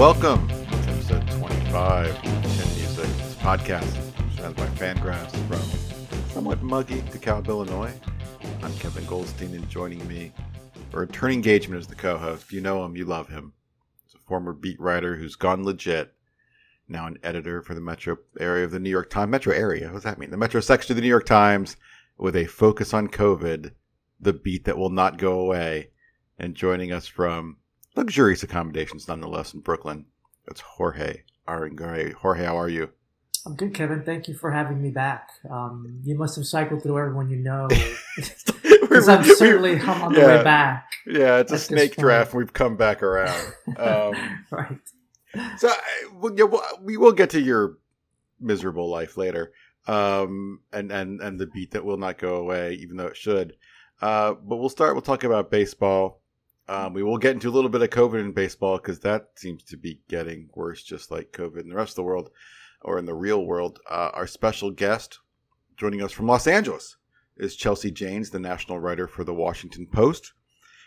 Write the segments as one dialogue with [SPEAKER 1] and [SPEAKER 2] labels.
[SPEAKER 1] Welcome to episode 25 of Chin Music, this podcast presented by Fangraphs from somewhat muggy DeKalb, Illinois. I'm Kevin Goldstein, and joining me for returning engagement as the co-host. You know him, you love him. He's a former beat writer who's gone legit, now an editor for the metro area of the New York Times. Metro area, what does that mean? The metro section of the New York Times with a focus on COVID, the beat that will not go away. And joining us from luxurious accommodations nonetheless in Brooklyn. That's Jorge Arangure. Jorge, how are you?
[SPEAKER 2] I'm good, Kevin. Thank you for having me back. Um, you must have cycled through everyone you know, because I'm certainly I'm on the
[SPEAKER 1] yeah.
[SPEAKER 2] way back.
[SPEAKER 1] Yeah, it's a snake draft. We've come back around. Um,
[SPEAKER 2] right.
[SPEAKER 1] so I, well, yeah, well, we will get to your miserable life later, um, and and and the beat that will not go away, even though it should. Uh, but we'll start. We'll talk about baseball. Um, we will get into a little bit of COVID in baseball because that seems to be getting worse, just like COVID in the rest of the world or in the real world. Uh, our special guest joining us from Los Angeles is Chelsea Janes, the national writer for the Washington Post.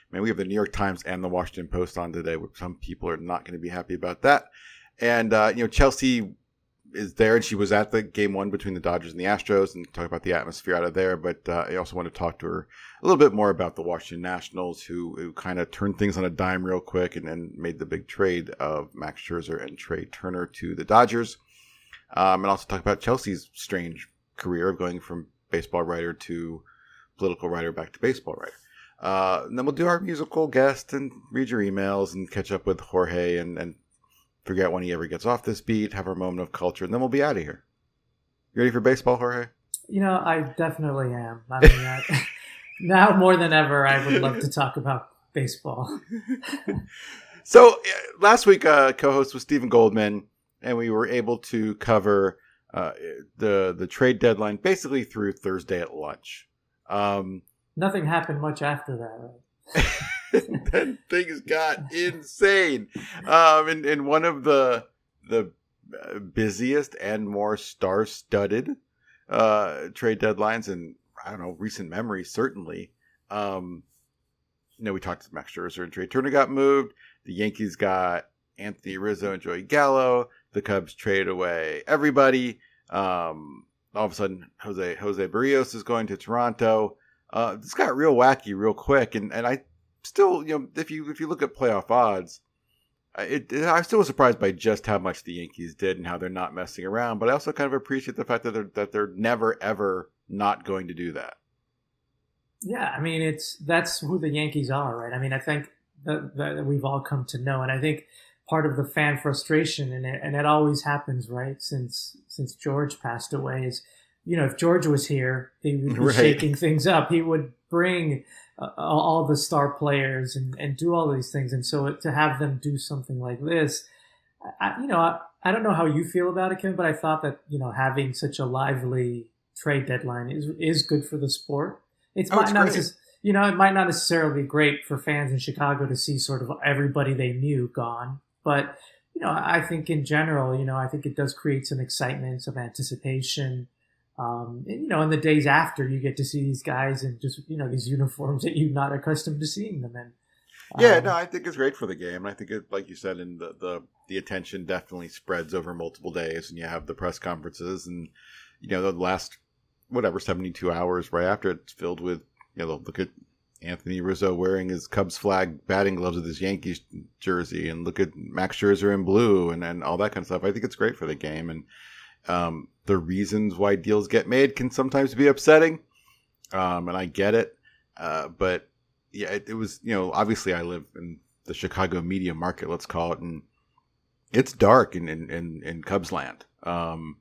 [SPEAKER 1] Man, we have the New York Times and the Washington Post on today. Some people are not going to be happy about that. And, uh, you know, Chelsea is there and she was at the game one between the Dodgers and the Astros and talk about the atmosphere out of there. But uh, I also want to talk to her a little bit more about the Washington Nationals who, who kind of turned things on a dime real quick and then made the big trade of Max Scherzer and Trea Turner to the Dodgers. Um, and also talk about Chelsea's strange career of going from baseball writer to political writer back to baseball writer. Uh, and then we'll do our musical guest and read your emails and catch up with Jorge and, and figure out when he ever gets off this beat, have our moment of culture, and then we'll be out of here. You ready for baseball, Jorge?
[SPEAKER 2] You know, I definitely am. I mean, I, now more than ever, I would love to talk about baseball.
[SPEAKER 1] So uh, last week, uh, co-host was Steven Goldman, and we were able to cover uh, the the trade deadline basically through Thursday at lunch. Um,
[SPEAKER 2] Nothing happened much after that. Right?
[SPEAKER 1] then things got insane. Um, in, in one of the the uh, busiest and more star-studded uh, trade deadlines in I don't know recent memory, certainly. Um, you know, we talked to Max Scherzer and Trea Turner got moved. The Yankees got Anthony Rizzo and Joey Gallo. The Cubs traded away everybody. Um, all of a sudden, Jose Jose Berrios is going to Toronto. Uh, this got real wacky real quick, and, and I still, you know, if you if you look at playoff odds, it, it I still was surprised by just how much the Yankees did and how they're not messing around. But I also kind of appreciate the fact that they're that they're never ever not going to do that.
[SPEAKER 2] Yeah, I mean, it's that's who the Yankees are, right? I mean, I think that, that we've all come to know, and I think part of the fan frustration, and it, and it always happens, right? Since since George passed away, is you know, if George was here, he would be
[SPEAKER 1] Right.
[SPEAKER 2] shaking things up. He would bring uh, all the star players and, and do all these things, and so to have them do something like this, I, you know, I, I don't know how you feel about it, Kevin, but I thought that you know having such a lively trade deadline is is good for the sport. It's,
[SPEAKER 1] Oh, it's
[SPEAKER 2] not
[SPEAKER 1] great.
[SPEAKER 2] you know, it might not necessarily be great for fans in Chicago to see sort of everybody they knew gone, but you know, I think in general, you know, I think it does create some excitement, some anticipation. Um, and, you know, in the days after, you get to see these guys in just you know these uniforms that you're not accustomed to seeing them in.
[SPEAKER 1] Yeah,
[SPEAKER 2] Um,
[SPEAKER 1] no, I think it's great for the game. I think it, like you said, and the, the the attention definitely spreads over multiple days, and you have the press conferences, and you know the last whatever seventy two hours right after it's filled with you know look at Anthony Rizzo wearing his Cubs flag batting gloves with his Yankees jersey, and look at Max Scherzer in blue, and and all that kind of stuff. I think it's great for the game, and um, the reasons why deals get made can sometimes be upsetting, um, and I get it, uh, but yeah, it, it was, you know, obviously I live in the Chicago media market, let's call it, and it's dark in, in, in, in Cubs land. Um,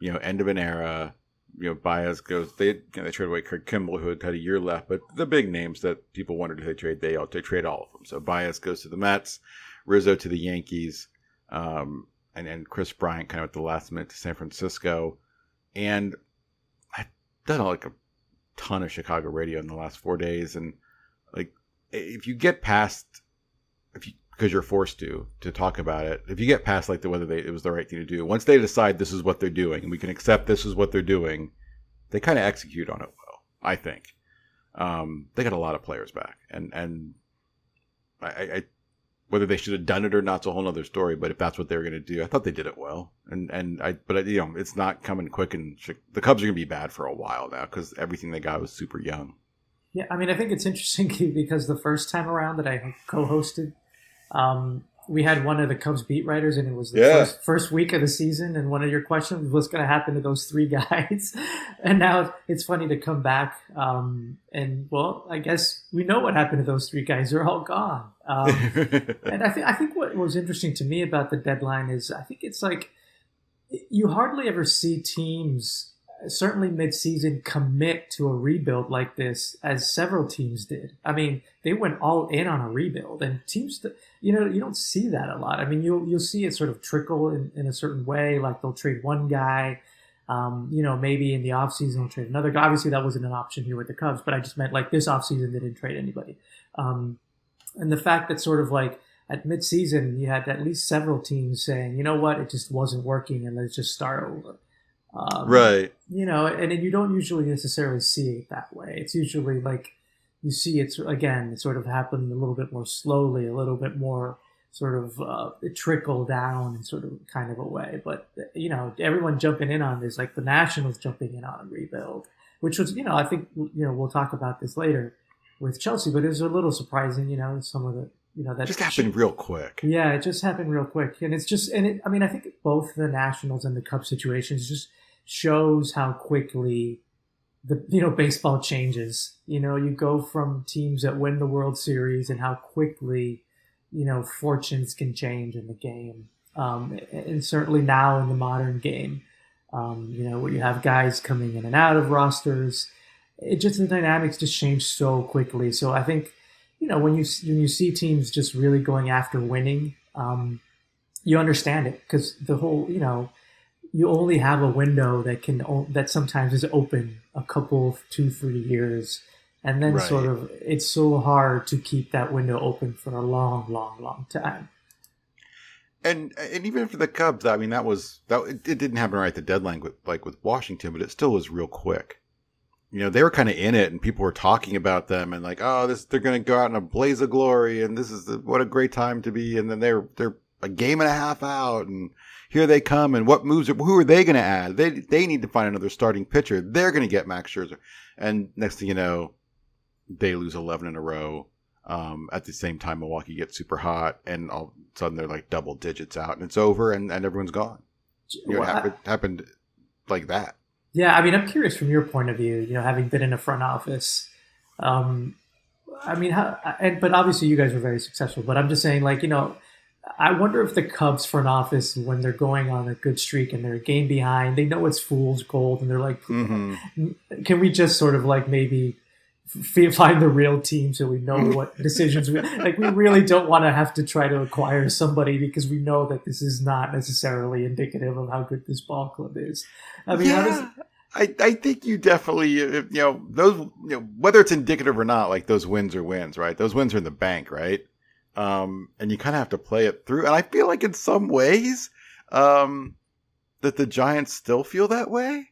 [SPEAKER 1] you know, end of an era. You know, Baez goes. They you know, they trade away Craig Kimbrel, who had had a year left, but the big names that people wondered if they trade, they all they trade all of them. So Baez goes to the Mets, Rizzo to the Yankees, um, and then Kris Bryant kind of at the last minute to San Francisco, and I've done like a ton of Chicago radio in the last four days, and like if you get past if you because you're forced to to talk about it. If you get past like the whether they it was the right thing to do, once they decide this is what they're doing and we can accept this is what they're doing, they kind of execute on it well. I think um, they got a lot of players back, and and I, I whether they should have done it or not is a whole other story. But if that's what they were going to do, I thought they did it well. And and I but you know it's not coming quick, and the Cubs are going to be bad for a while now because everything they got was super young.
[SPEAKER 2] Yeah, I mean, I think it's interesting because the first time around that I co-hosted um, we had one of the Cubs beat writers, and it was the
[SPEAKER 1] Yeah.
[SPEAKER 2] first, first week of the season. And one of your questions was what's going to happen to those three guys. and now it's funny to come back. Um, and well, I guess we know what happened to those three guys. They're all gone. Um, and I think I think what was interesting to me about the deadline is I think it's like you hardly ever see teams, certainly midseason, commit to a rebuild like this, as several teams did. I mean, they went all in on a rebuild, and teams, you know, you don't see that a lot. I mean, you'll you'll see it sort of trickle in, in a certain way, like they'll trade one guy. Um, you know, maybe in the offseason they'll trade another guy. Obviously, that wasn't an option here with the Cubs, but I just meant like this offseason they didn't trade anybody. Um, and the fact that sort of like at midseason you had at least several teams saying, you know what, it just wasn't working, and let's just start over. Um,
[SPEAKER 1] right.
[SPEAKER 2] You know, and, and you don't usually necessarily see it that way. It's usually like you see it's again it sort of happen a little bit more slowly, a little bit more sort of uh, trickle down in sort of kind of a way. But you know, everyone jumping in on this, like the Nationals jumping in on a rebuild, which was you know I think you know we'll talk about this later with Chelsea, but it was a little surprising. You know, some of the you know that
[SPEAKER 1] just happened real quick.
[SPEAKER 2] yeah, it just happened real quick, and it's just, and it, I mean, I think both the Nationals and the Cubs situations just shows how quickly the you know baseball changes. You know, you go from teams that win the World Series and how quickly you know fortunes can change in the game, um, and certainly now in the modern game, um, you know, where you have guys coming in and out of rosters. It just the dynamics just change so quickly. So I think you know when you when you see teams just really going after winning, um, you understand it because the whole you know you only have a window that can that sometimes is open a couple two three years, and then
[SPEAKER 1] Right.
[SPEAKER 2] sort of it's so hard to keep that window open for a long long long time.
[SPEAKER 1] And and even for the Cubs, I mean that was that it, it didn't happen right at the deadline with like with Washington, but it still was real quick. You know, they were kind of in it, and people were talking about them, and like, oh, this they're going to go out in a blaze of glory, and this is the, what a great time to be. And then they're they're a game and a half out, and here they come, and what moves? Are, who are they going to add? They they need to find another starting pitcher. They're going to get Max Scherzer, and next thing you know, they lose eleven in a row. Um, at the same time, Milwaukee gets super hot, and all of a sudden they're like double digits out, and it's over, and, and everyone's gone. You know, it
[SPEAKER 2] Well, I-
[SPEAKER 1] happened, happened like that.
[SPEAKER 2] Yeah, I mean, I'm curious from your point of view. You know, having been in a front office, um, I mean, how? And but obviously, you guys were very successful. But I'm just saying, like, you know, I wonder if the Cubs front office, when they're going on a good streak and they're a game behind, they know it's fool's gold, and they're like,
[SPEAKER 1] Mm-hmm.
[SPEAKER 2] can we just sort of like maybe f- find the real team so we know what decisions we like we really don't want to have to try to acquire somebody because we know that this is not necessarily indicative of how good this ball club is. I mean how does
[SPEAKER 1] I, I think you definitely you know those you know whether it's indicative or not like those wins are wins right? Those wins are in the bank right um and you kind of have to play it through and I feel like in some ways um that the Giants still feel that way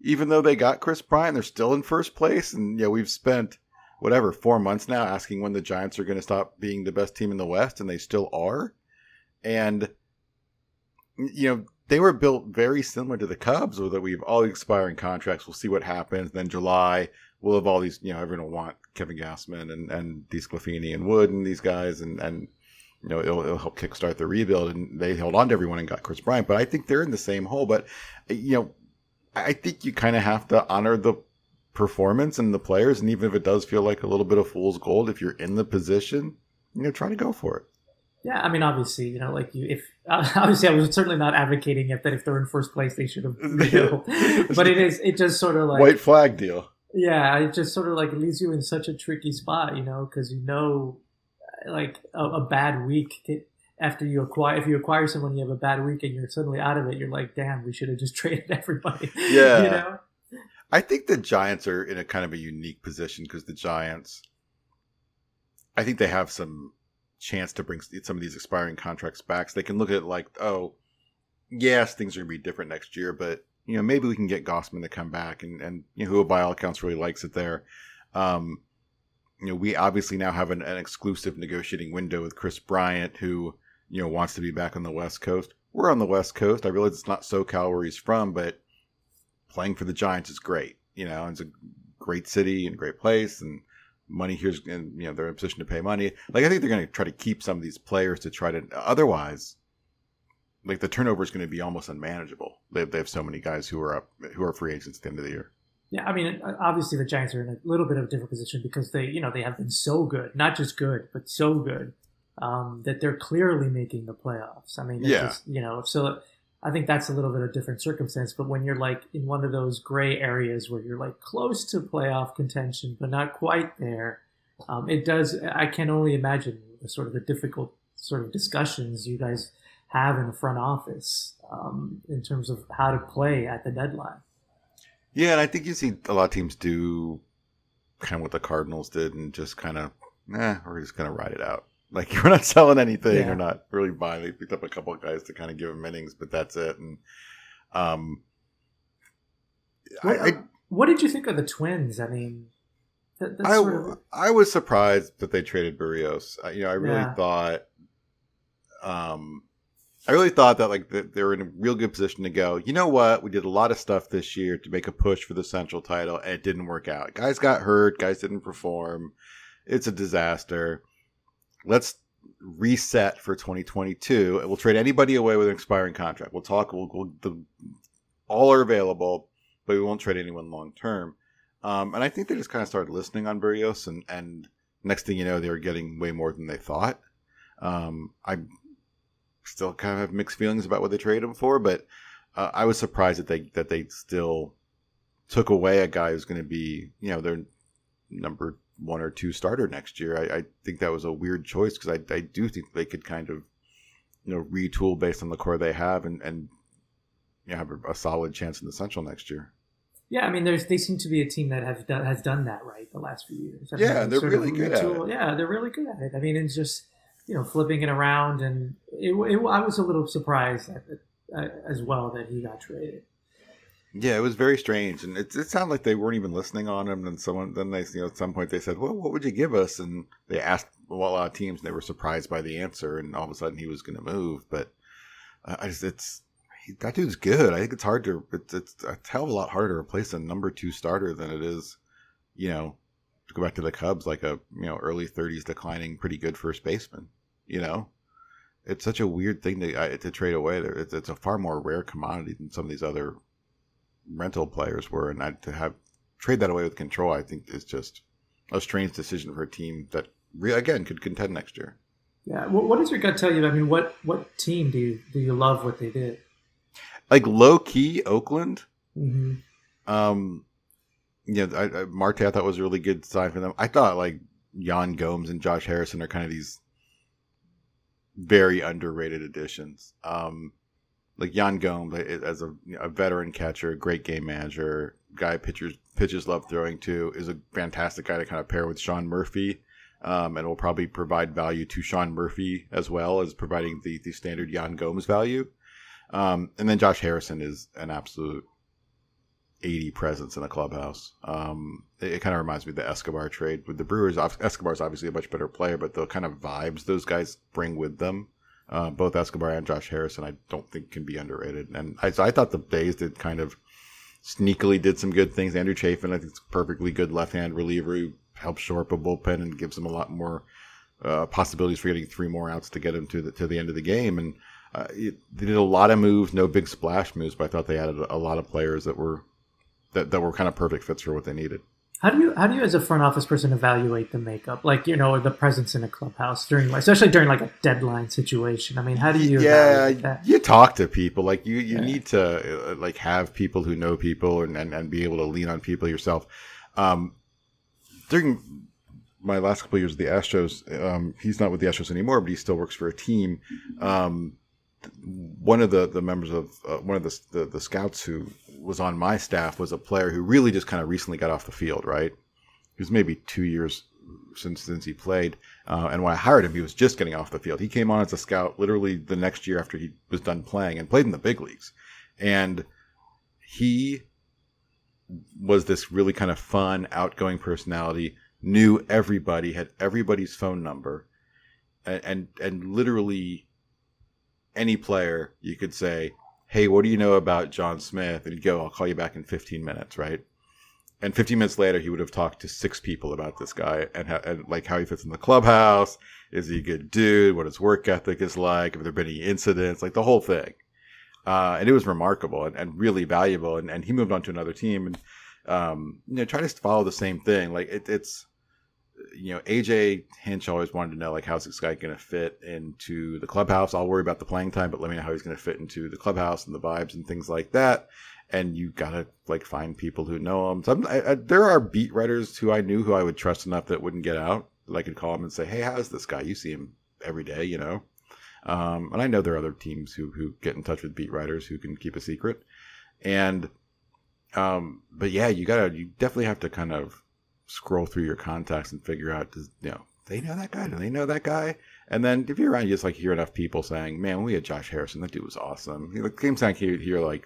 [SPEAKER 1] even though they got Kris Bryant they're still in first place and you know we've spent whatever 4 months now asking when the Giants are going to stop being the best team in the West and they still are and you know they were built very similar to the Cubs, with that we've all expiring contracts. We'll see what happens. Then July, we'll have all these. You know, everyone will want Kevin Gausman and and these and Wood and these guys, and and you know it'll, it'll help kickstart the rebuild. And they held on to everyone and got Kris Bryant. But I think they're in the same hole. But you know, I think you kind of have to honor the performance and the players, and even if it does feel like a little bit of fool's gold, if you're in the position, you know, try to go for it.
[SPEAKER 2] Yeah, I mean, obviously, you know, like you, if obviously, I was certainly not advocating if that if they're in first place, they should have but it is, it just sort of like
[SPEAKER 1] White flag deal.
[SPEAKER 2] Yeah, it just sort of like leaves you in such a tricky spot, you know, because you know, like a, a bad week after you acquire, if you acquire someone, you have a bad week and you're suddenly out of it. You're like, damn, we should have just traded everybody.
[SPEAKER 1] Yeah.
[SPEAKER 2] you know.
[SPEAKER 1] I think the Giants are in a kind of a unique position because the Giants, I think they have some chance to bring some of these expiring contracts back. So they can look at it like, oh, yes, things are going to be different next year, but you know maybe we can get Gausman to come back, and and you know, who by all accounts really likes it there. Um, you know, we obviously now have an, an exclusive negotiating window with Kris Bryant, who you know wants to be back on the West Coast. We're on the West Coast. I realize it's not SoCal where he's from, but playing for the Giants is great. You know, it's a great city and great place, and money here's and you know they're in a position to pay money. Like I think they're going to try to keep some of these players to try to. Otherwise, like the turnover is going to be almost unmanageable. They have, they have so many guys who are up who are free agents at the end of the year.
[SPEAKER 2] Yeah, I mean, obviously the Giants are in a little bit of a different position because they, you know, they have been so good, not just good, but so good um, that they're clearly making the playoffs. I mean,
[SPEAKER 1] yeah,
[SPEAKER 2] just, you know, so I think that's a little bit of a different circumstance. But when you're like in one of those gray areas where you're like close to playoff contention but not quite there, um, it does. I can only imagine the sort of the difficult sort of discussions you guys have in the front office um, in terms of how to play at the deadline.
[SPEAKER 1] Yeah, and I think you see a lot of teams do kind of what the Cardinals did and just kind of, eh, we're just going to ride it out. Like we're not selling anything
[SPEAKER 2] Yeah.
[SPEAKER 1] or not really buying. They picked up a couple of guys to kind of give them innings, but that's it. And um,
[SPEAKER 2] What,
[SPEAKER 1] I,
[SPEAKER 2] what did you think of the Twins? I mean, that,
[SPEAKER 1] I,
[SPEAKER 2] sort of,
[SPEAKER 1] I was surprised that they traded Berrios. You know, I really
[SPEAKER 2] Yeah.
[SPEAKER 1] thought, um, I really thought that like they were in a real good position to go. You know what? We did a lot of stuff this year to make a push for the Central title, and it didn't work out. Guys got hurt. Guys didn't perform. It's a disaster. Let's reset for 2022, and we'll trade anybody away with an expiring contract. We'll talk. We'll, we'll the, all are available, but we won't trade anyone long term. Um, and I think they just kind of started listening on Berrios, and, and next thing you know, they were getting way more than they thought. Um, I still kind of have mixed feelings about what they traded him for, but uh, I was surprised that they that they still took away a guy who's going to be, you know, their number one or two starter next year. I, I think that was a weird choice because I, I do think they could kind of, you know, retool based on the core they have and and you know, have a, a solid chance in the Central next year.
[SPEAKER 2] yeah. I mean, there's they seem to be a team that have done, has done that right the last few years. I
[SPEAKER 1] Yeah,
[SPEAKER 2] mean,
[SPEAKER 1] they're really good at
[SPEAKER 2] retool- Yeah, they're really good at it. I mean, it's just you know flipping it around, and it, it, I was a little surprised at uh, as well that he got traded.
[SPEAKER 1] Yeah, it was very strange, and it, it sounded like they weren't even listening on him. And someone then they, you know, at some point they said, "Well, what would you give us?" And they asked a lot of teams, and they were surprised by the answer. And all of a sudden, he was going to move. But uh, I just, it's he, that dude's good. I think it's hard to, it's, it's a hell of a lot harder to replace a number two starter than it is, you know, to go back to the Cubs, like a you know early thirties declining, pretty good first baseman. You know, it's such a weird thing to to trade away. It's, it's a far more rare commodity than some of these other rental players were, and I, to have trade that away with control, I think is just a strange decision for a team that re- again could contend next year.
[SPEAKER 2] Yeah. What, what does your gut tell you? I mean, what what team do you do you love what they did?
[SPEAKER 1] Like low key Oakland,
[SPEAKER 2] Mm-hmm.
[SPEAKER 1] um, you know, I, I, Marte I thought was a really good sign for them. I thought like Yan Gomes and Josh Harrison are kind of these very underrated additions. Um, like Yan Gomes as a, a veteran catcher, great game manager, guy pitchers pitches love throwing to, is a fantastic guy to kind of pair with Sean Murphy. Um, and will probably provide value to Sean Murphy as well as providing the, the standard Yan Gomes value. Um, and then Josh Harrison is an absolute 80 presence in the clubhouse. Um, it, it kind of reminds me of the Escobar trade with the Brewers. Ob- Escobar's obviously a much better player, but the kind of vibes those guys bring with them, uh, both Escobar and Josh Harrison, I don't think can be underrated. And I, so I thought the Bays did kind of sneakily did some good things. Andrew Chafin, I think, is a perfectly good left-hand reliever who helps shore up a bullpen and gives them a lot more uh, possibilities for getting three more outs to get them to the to the end of the game. And uh, it, they did a lot of moves, no big splash moves, but I thought they added a lot of players that were that, that were kind of perfect fits for what they needed.
[SPEAKER 2] How do you how do you as a front office person evaluate the makeup? Like you know the presence in a clubhouse during especially during like a deadline situation. I mean, how do you
[SPEAKER 1] yeah,
[SPEAKER 2] that?
[SPEAKER 1] you talk to people. Like you, you
[SPEAKER 2] Yeah.
[SPEAKER 1] need to uh, like have people who know people and, and, and be able to lean on people yourself. Um, during my last couple of years with the Astros, um, he's not with the Astros anymore, but he still works for a team. Um, one of the, the members of uh, one of the, the the scouts who was on my staff was a player who really just kind of recently got off the field. Right, he was maybe two years since since he played. Uh, and when I hired him, he was just getting off the field. He came on as a scout literally the next year after he was done playing and played in the big leagues. And he was this really kind of fun, outgoing personality, knew everybody, had everybody's phone number, and and, and literally any player you could say, "Hey, what do you know about John Smith?" And he'd go, "I'll call you back in 15 minutes," right? And 15 minutes later, he would have talked to six people about this guy and, how, and like how he fits in the clubhouse. Is he a good dude? What his work ethic is like? Have there been any incidents? Like the whole thing. Uh, and it was remarkable and, and really valuable. And, and he moved on to another team and, um, you know, try to follow the same thing. Like it, it's, you know, AJ Hinch always wanted to know, like, how's this guy going to fit into the clubhouse? I'll worry about the playing time, but let me know how he's going to fit into the clubhouse and the vibes and things like that. And you got to, like, find people who know him. I, I, there are beat writers who I knew who I would trust enough that wouldn't get out. That I could call him and say, hey, how's this guy? You see him every day, you know? Um, and I know there are other teams who, who get in touch with beat writers who can keep a secret. And, um, but yeah, you gotta, you definitely have to kind of scroll through your contacts and figure out, does, you know, they know that guy? Do they know that guy? And then if you're around, you just like hear enough people saying, man, we had Josh Harrison. That dude was awesome. You know, the same time you hear like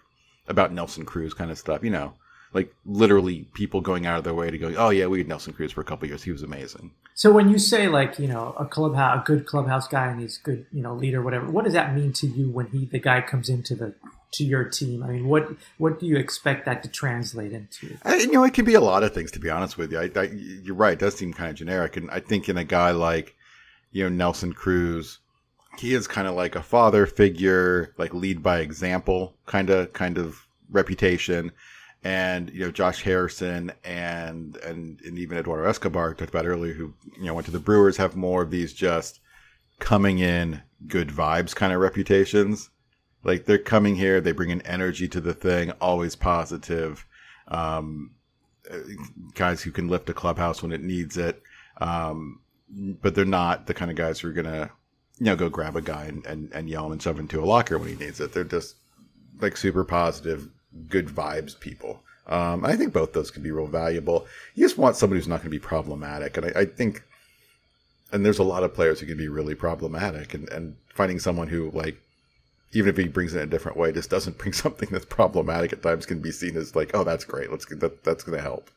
[SPEAKER 1] about Nelson Cruz kind of stuff, you know, like literally people going out of their way to go, oh yeah, we had Nelson Cruz for a couple years. He was amazing.
[SPEAKER 2] So when you say like you know a clubhouse, a good clubhouse guy, and he's good, you know, leader, whatever. What does that mean to you when he, the guy, comes into the to your team? I mean, what what do you expect that to translate into?
[SPEAKER 1] I, you know, it can be a lot of things, to be honest with you. I, I, you're right. It does seem kind of generic. And I think in a guy like, you know, Nelson Cruz, he is kind of like a father figure, like lead by example kind of, kind of reputation. And, you know, Josh Harrison and, and, and even Eduardo Escobar talked about earlier, who, you know, went to the Brewers have more of these just coming in good vibes kind of reputations. Like they're coming here, they bring an energy to the thing, always positive. Um, uh, guys who can lift a clubhouse when it needs it. Um, but they're not the kind of guys who are gonna, you know, go grab a guy and, and, and yell him and shove him into a locker when he needs it. They're just like super positive, good vibes people. Um, I think both those can be real valuable. You just want somebody who's not going to be problematic, and I, I think, and there's a lot of players who can be really problematic, and, and finding someone who like even if he brings it in a different way, just doesn't bring something that's problematic at times can be seen as like, oh, that's great. Let's get that. That's going to help.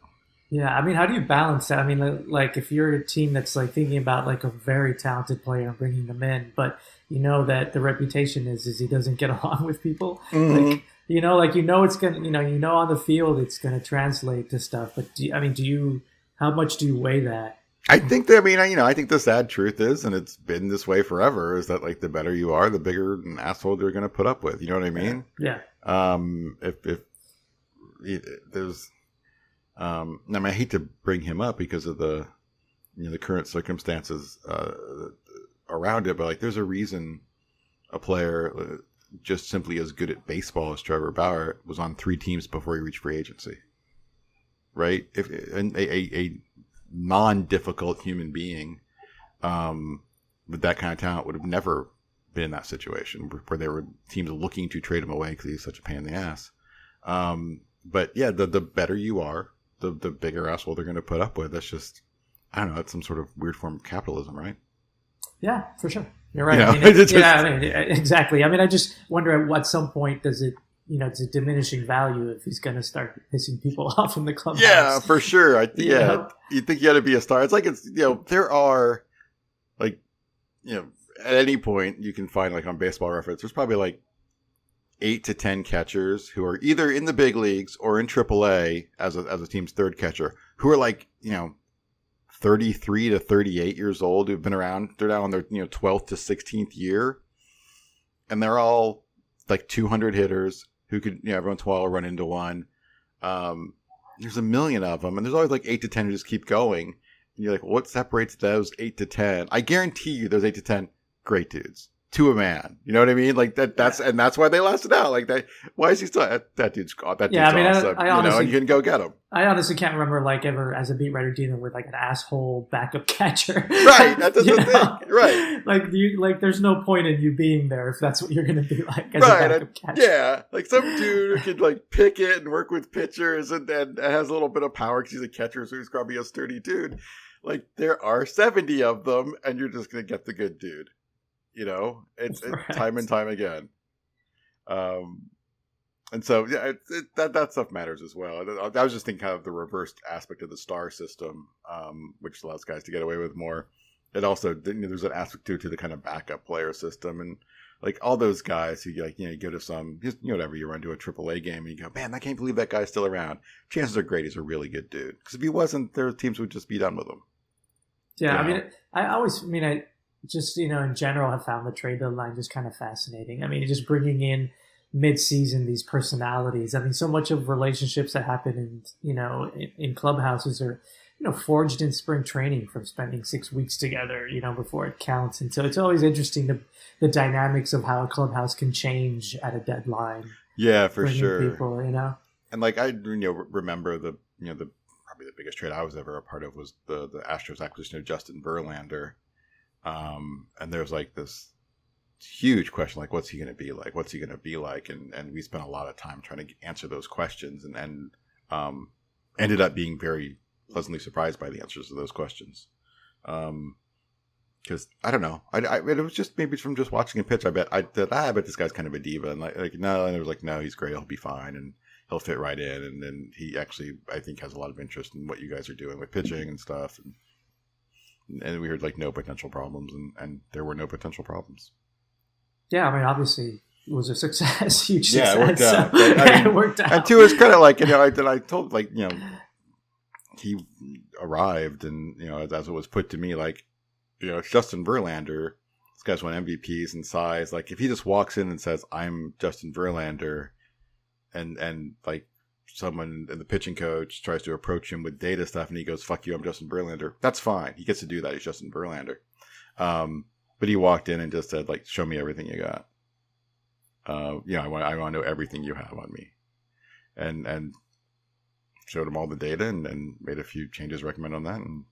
[SPEAKER 2] Yeah, I mean, how do you balance that? I mean, like if you're a team that's like thinking about like a very talented player and bringing them in, but you know that the reputation is is he doesn't get along with people. Like you know, like you know it's gonna, you know, you know on the field it's gonna translate to stuff. But do you, I mean, do you? How much do you weigh that?
[SPEAKER 1] I think that, I mean, I, you know, I think the sad truth is, and it's been this way forever, is that like the better you are, the bigger an asshole they're going to put up with. You know what I mean?
[SPEAKER 2] Yeah,
[SPEAKER 1] Um, if, if there's, um, I mean, I hate to bring him up because of the, you know, the current circumstances uh, around it, but like, there's a reason a player just simply as good at baseball as Trevor Bauer was on three teams before he reached free agency. Right? If a, a, a non-difficult human being um, with that kind of talent would have never been in that situation where, there were teams looking to trade him away because he's such a pain in the ass. Um, but yeah, the the better you are, the the bigger asshole they're going to put up with. That's just I don't know. It's some sort of weird form of capitalism, right?
[SPEAKER 2] yeah, for sure. You're right.
[SPEAKER 1] You know,
[SPEAKER 2] I mean, it-
[SPEAKER 1] just-
[SPEAKER 2] yeah, I mean, exactly. I mean, I just wonder at what some point does it, you know, it's a diminishing value if he's going to start pissing people off in the clubhouse.
[SPEAKER 1] Yeah, for sure. I
[SPEAKER 2] You
[SPEAKER 1] yeah,
[SPEAKER 2] know?
[SPEAKER 1] you think you got to be a star. It's like it's you know there are like you know at any point you can find like on Baseball Reference. There's probably like eight to ten catchers who are either in the big leagues or in AAA as a as a team's third catcher who are like you know. 33 to 38 years old who've been around they're now in their you know 12th to 16th year and they're all like 200 hitters who could you know every once in a while run into one um there's a million of them, and there's always like eight to ten who just keep going. And you're like, what separates those eight to ten? I guarantee you, those eight to ten great dudes to a man. You know what I mean? Like that. That's and that's why they lasted out. Like that. Why is he still that, that dude's oh, that dude's
[SPEAKER 2] Yeah, I mean, I-
[SPEAKER 1] awesome?
[SPEAKER 2] I
[SPEAKER 1] you know, and you can go get him.
[SPEAKER 2] I honestly can't remember like ever as a beat writer dealing with like an asshole backup catcher.
[SPEAKER 1] Right, that's the thing, right.
[SPEAKER 2] Like you, like there's no point in you being there if that's what you're going to be like as
[SPEAKER 1] Right,
[SPEAKER 2] a backup
[SPEAKER 1] and-
[SPEAKER 2] catcher.
[SPEAKER 1] Yeah, like some dude who could like pick it and work with pitchers and and has a little bit of power because he's a catcher, so he's probably a sturdy dude. Like there are seventy of them, and you're just gonna get the good dude. You know, it's, it's
[SPEAKER 2] Right.
[SPEAKER 1] time and time again. Um, and so yeah, it, it, that that stuff matters as well. I I was just thinking kind of the reversed aspect of the star system, um, which allows guys to get away with more. It also you know, there's an aspect too to the kind of backup player system and like all those guys who like you know you go to some you know whatever you run to a AAA game and you go man I can't believe that guy's still around. Chances are great he's a really good dude because if he wasn't, their teams would just be done with him.
[SPEAKER 2] Yeah, I mean, I always, I mean, I just, you know, in general, have found the trade deadline just kind of fascinating. I mean, just bringing in mid-season these personalities. I mean, so much of relationships that happen in, you know, in, in clubhouses are, you know, forged in spring training from spending six weeks together, you know, before it counts. And so it's always interesting the the dynamics of how a clubhouse can change at a deadline.
[SPEAKER 1] Yeah, for sure.
[SPEAKER 2] People, you know.
[SPEAKER 1] And like I you know remember the you know the probably the biggest trade I was ever a part of was the the Astros acquisition of Justin Verlander. Um, and there's like this huge question like what's he going to be like what's he going to be like and and we spent a lot of time trying to answer those questions and and um ended up being very pleasantly surprised by the answers to those questions um because I don't know, I, I it was just maybe from just watching a pitch. I bet I ah, I bet this guy's kind of a diva, and like, like no, and it was like no, he's great, he'll be fine, and he'll fit right in. And then he actually, I think, has a lot of interest in what you guys are doing with pitching and stuff. And, and we heard like no potential problems, and and there were no potential problems.
[SPEAKER 2] Yeah, I mean, obviously it was a success, huge
[SPEAKER 1] Yeah, it
[SPEAKER 2] success.
[SPEAKER 1] worked out.
[SPEAKER 2] so-
[SPEAKER 1] I mean,
[SPEAKER 2] it worked out.
[SPEAKER 1] And to his credit, like you know, I, that I told like you know, he arrived, and you know, as it was put to me, like you know, it's Justin Verlander. This guy's won MVPs and size. Like if he just walks in and says, "I'm Justin Verlander," and and like someone and the pitching coach tries to approach him with data stuff, and he goes, "Fuck you, I'm Justin Verlander." That's fine. He gets to do that. He's Justin Verlander. Um, but he walked in and just said, "Like, show me everything you got." Uh, you know, I want I want to know everything you have on me and and showed him all the data and, and made a few changes recommend on that and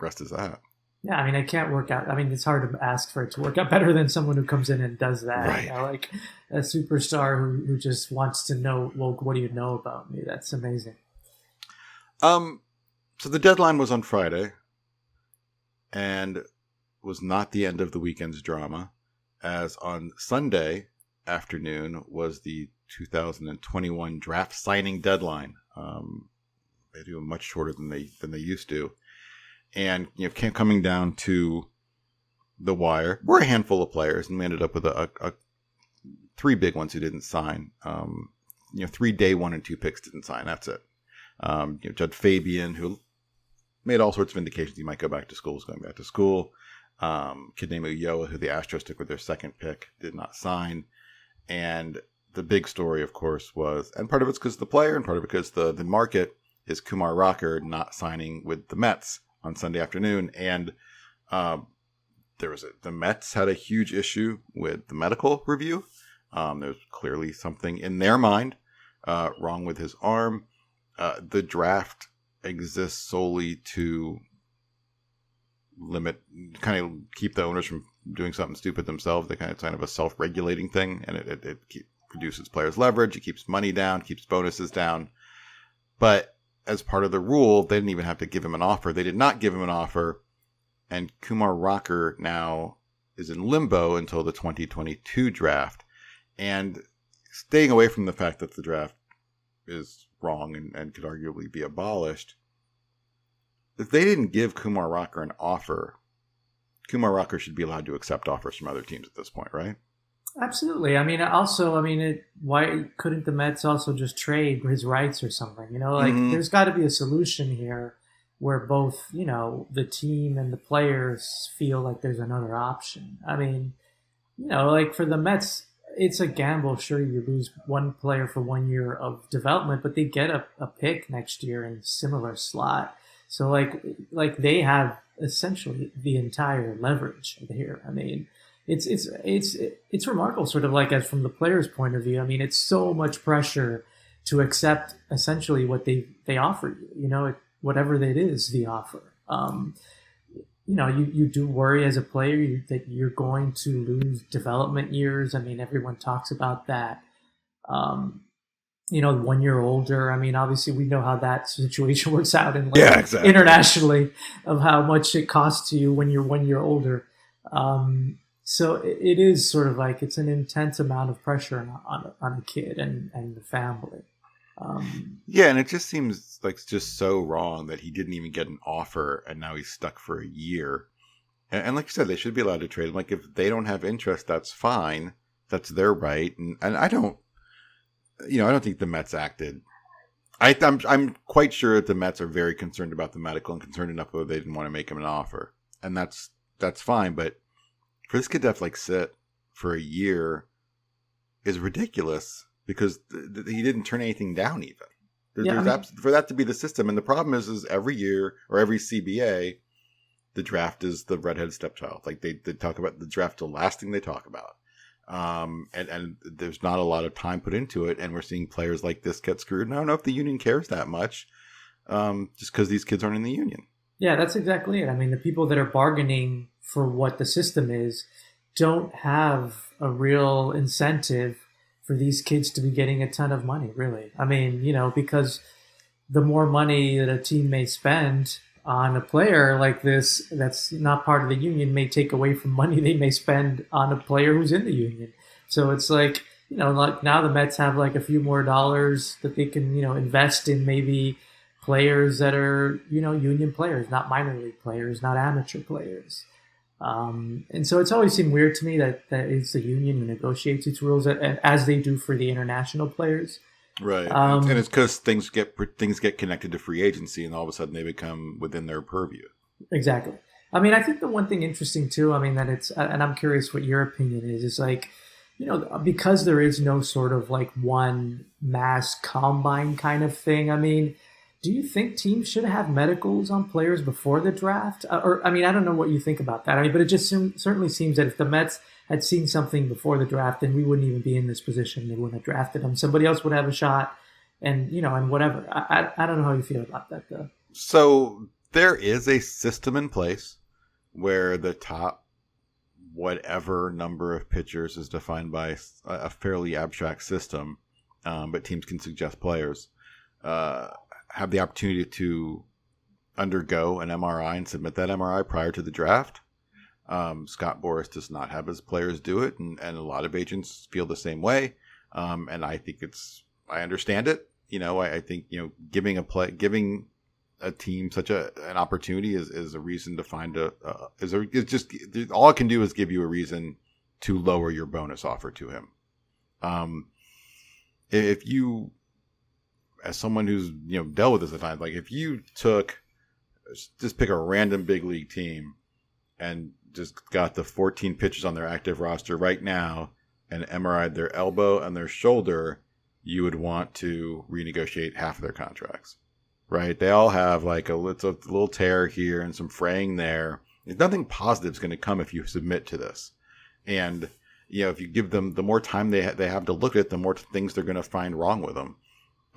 [SPEAKER 1] rest is that
[SPEAKER 2] Yeah, I mean, I can't work out. I mean, it's hard to ask for it to work out better than someone who comes in and does that.
[SPEAKER 1] Right.
[SPEAKER 2] You know, like a superstar who, who just wants to know, well, what do you know about me? That's amazing.
[SPEAKER 1] um so the deadline was on friday and was not the end of the weekend's drama as on sunday afternoon was the 2021 draft signing deadline um they do much shorter than they than they used to and you know coming down to the wire we're a handful of players and we ended up with a, a, a three big ones who didn't sign. Um you know three day one and two picks didn't sign. That's it. Um you know jud fabian who made all sorts of indications he might go back to school was going back to school. Um kid named Ulloa, who the astros took with their second pick did not sign. And the big story of course was and part of it's because the player and part of it because the the market is kumar rocker not signing with the mets on sunday afternoon and um there was a, the Mets had a huge issue with the medical review. Um, there's clearly something in their mind uh, wrong with his arm. Uh, the draft exists solely to limit, kind of keep the owners from doing something stupid themselves. They kind of kind of a self-regulating thing, and it, it, it keep, reduces players' leverage. It keeps money down, keeps bonuses down. But as part of the rule, they didn't even have to give him an offer. They did not give him an offer and Kumar Rocker now is in limbo until the 2022 draft. And staying away from the fact that the draft is wrong and, and could arguably be abolished, if they didn't give Kumar Rocker an offer, Kumar Rocker should be allowed to accept offers from other teams at this point, right?
[SPEAKER 2] Absolutely. I mean, also, I mean, it, why couldn't the Mets also just trade his rights or something? You know, like
[SPEAKER 1] Mhm.
[SPEAKER 2] there's got to be a solution here where both, you know, the team and the players feel like there's another option. I mean, you know, like for the Mets, it's a gamble. Sure, you lose one player for one year of development, but they get a, a pick next year in similar slot. So like like they have essentially the entire leverage here. I mean, it's it's it's it's remarkable, sort of like as from the player's point of view. I mean, it's so much pressure to accept essentially what they they offer you. You know, whatever it is, the offer. Um, you know, you, you do worry as a player you, that you're going to lose development years. I mean, everyone talks about that. Um, you know, one year older. I mean, obviously, we know how that situation works out in like,
[SPEAKER 1] Yeah, exactly.
[SPEAKER 2] internationally of how much it costs to you when you're one year older. Um, so it, is sort of like it's an intense amount of pressure on on, on a kid and and the family. Um,
[SPEAKER 1] Yeah, and it just seems like just so wrong that he didn't even get an offer and now he's stuck for a year. And, and like you said, they should be allowed to trade him. Like if they don't have interest, that's fine. That's their right. And and I don't, you know, I don't think the Mets acted. I I'm I'm quite sure that the Mets are very concerned about the medical and concerned enough that they didn't want to make him an offer, and that's that's fine. But for this kid to have like sit for a year is ridiculous because th- th- he didn't turn anything down even. There,
[SPEAKER 2] Yeah, I
[SPEAKER 1] there's
[SPEAKER 2] mean-
[SPEAKER 1] abs- for that to be the system, and the problem is, is every year or every CBA, the draft is the redhead stepchild. Like they, they talk about the draft, the last thing they talk about, um, and and there's not a lot of time put into it, and we're seeing players like this get screwed. And I don't know if the union cares that much, um, just because these kids aren't in the union.
[SPEAKER 2] Yeah, that's exactly it. I mean, the people that are bargaining for what the system is don't have a real incentive for these kids to be getting a ton of money, really. I mean, you know, because the more money that a team may spend on a player like this that's not part of the union may take away from money they may spend on a player who's in the union. So it's like, you know, like now the Mets have like a few more dollars that they can, you know, invest in maybe players that are you know union players, not minor league players, not amateur players. Um, and so it's always seemed weird to me that, that it's the union who negotiates its rules as they do for the international players.
[SPEAKER 1] Right,
[SPEAKER 2] Um,
[SPEAKER 1] and it's because things get things get connected to free agency, and all of a sudden they become within their purview.
[SPEAKER 2] Exactly. I mean, I think the one thing interesting too, I mean, that it's, and I'm curious what your opinion is, is like, you know, because there is no sort of like one mass combine kind of thing. I mean, do you think teams should have medicals on players before the draft? Uh, Or, I mean, I don't know what you think about that. I mean, but it just seem, certainly seems that if the Mets had seen something before the draft, then we wouldn't even be in this position. They wouldn't have drafted him. Somebody else would have a shot, and you know, and whatever. I, I, I don't know how you feel about that though.
[SPEAKER 1] So there is a system in place where the top whatever number of pitchers is defined by a a fairly abstract system, um, but teams can suggest players uh, have the opportunity to undergo an MRI and submit that MRI prior to the draft. Um, Scott Boras does not have his players do it, and, and a lot of agents feel the same way. Um, and I think it's I understand it. You know, I, I think you know giving a play, giving a team such a an opportunity is, is a reason to find a is a it's just all it can do is give you a reason to lower your bonus offer to him. Um, if you, as someone who's you know dealt with this at times, like if you took just pick a random big league team and just got the 14 pitchers on their active roster right now and MRI'd their elbow and their shoulder, you would want to renegotiate half of their contracts right? They all have like a little, a little tear here and some fraying there. Nothing positive is going to come if you submit to this. And, you know, if you give them the more time they, ha- they have to look at it, the more things they're going to find wrong with them.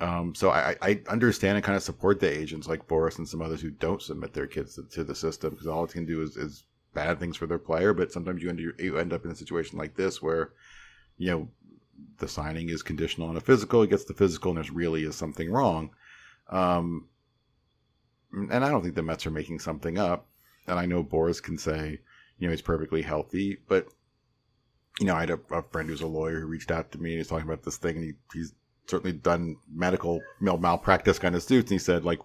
[SPEAKER 1] Um, so I, I understand and kind of support the agents like Boras and some others who don't submit their kids to, to the system because all it can do is, is bad things for their player. But sometimes you end, you end up in a situation like this where, you know, the signing is conditional on a physical. It gets the physical, and there's really is something wrong. Um, and I don't think the Mets are making something up. And I know Boras can say, you know, he's perfectly healthy, but you know, I had a, a friend who's a lawyer who reached out to me and he's talking about this thing, and he, he's certainly done medical mal- malpractice kind of suits, and he said like,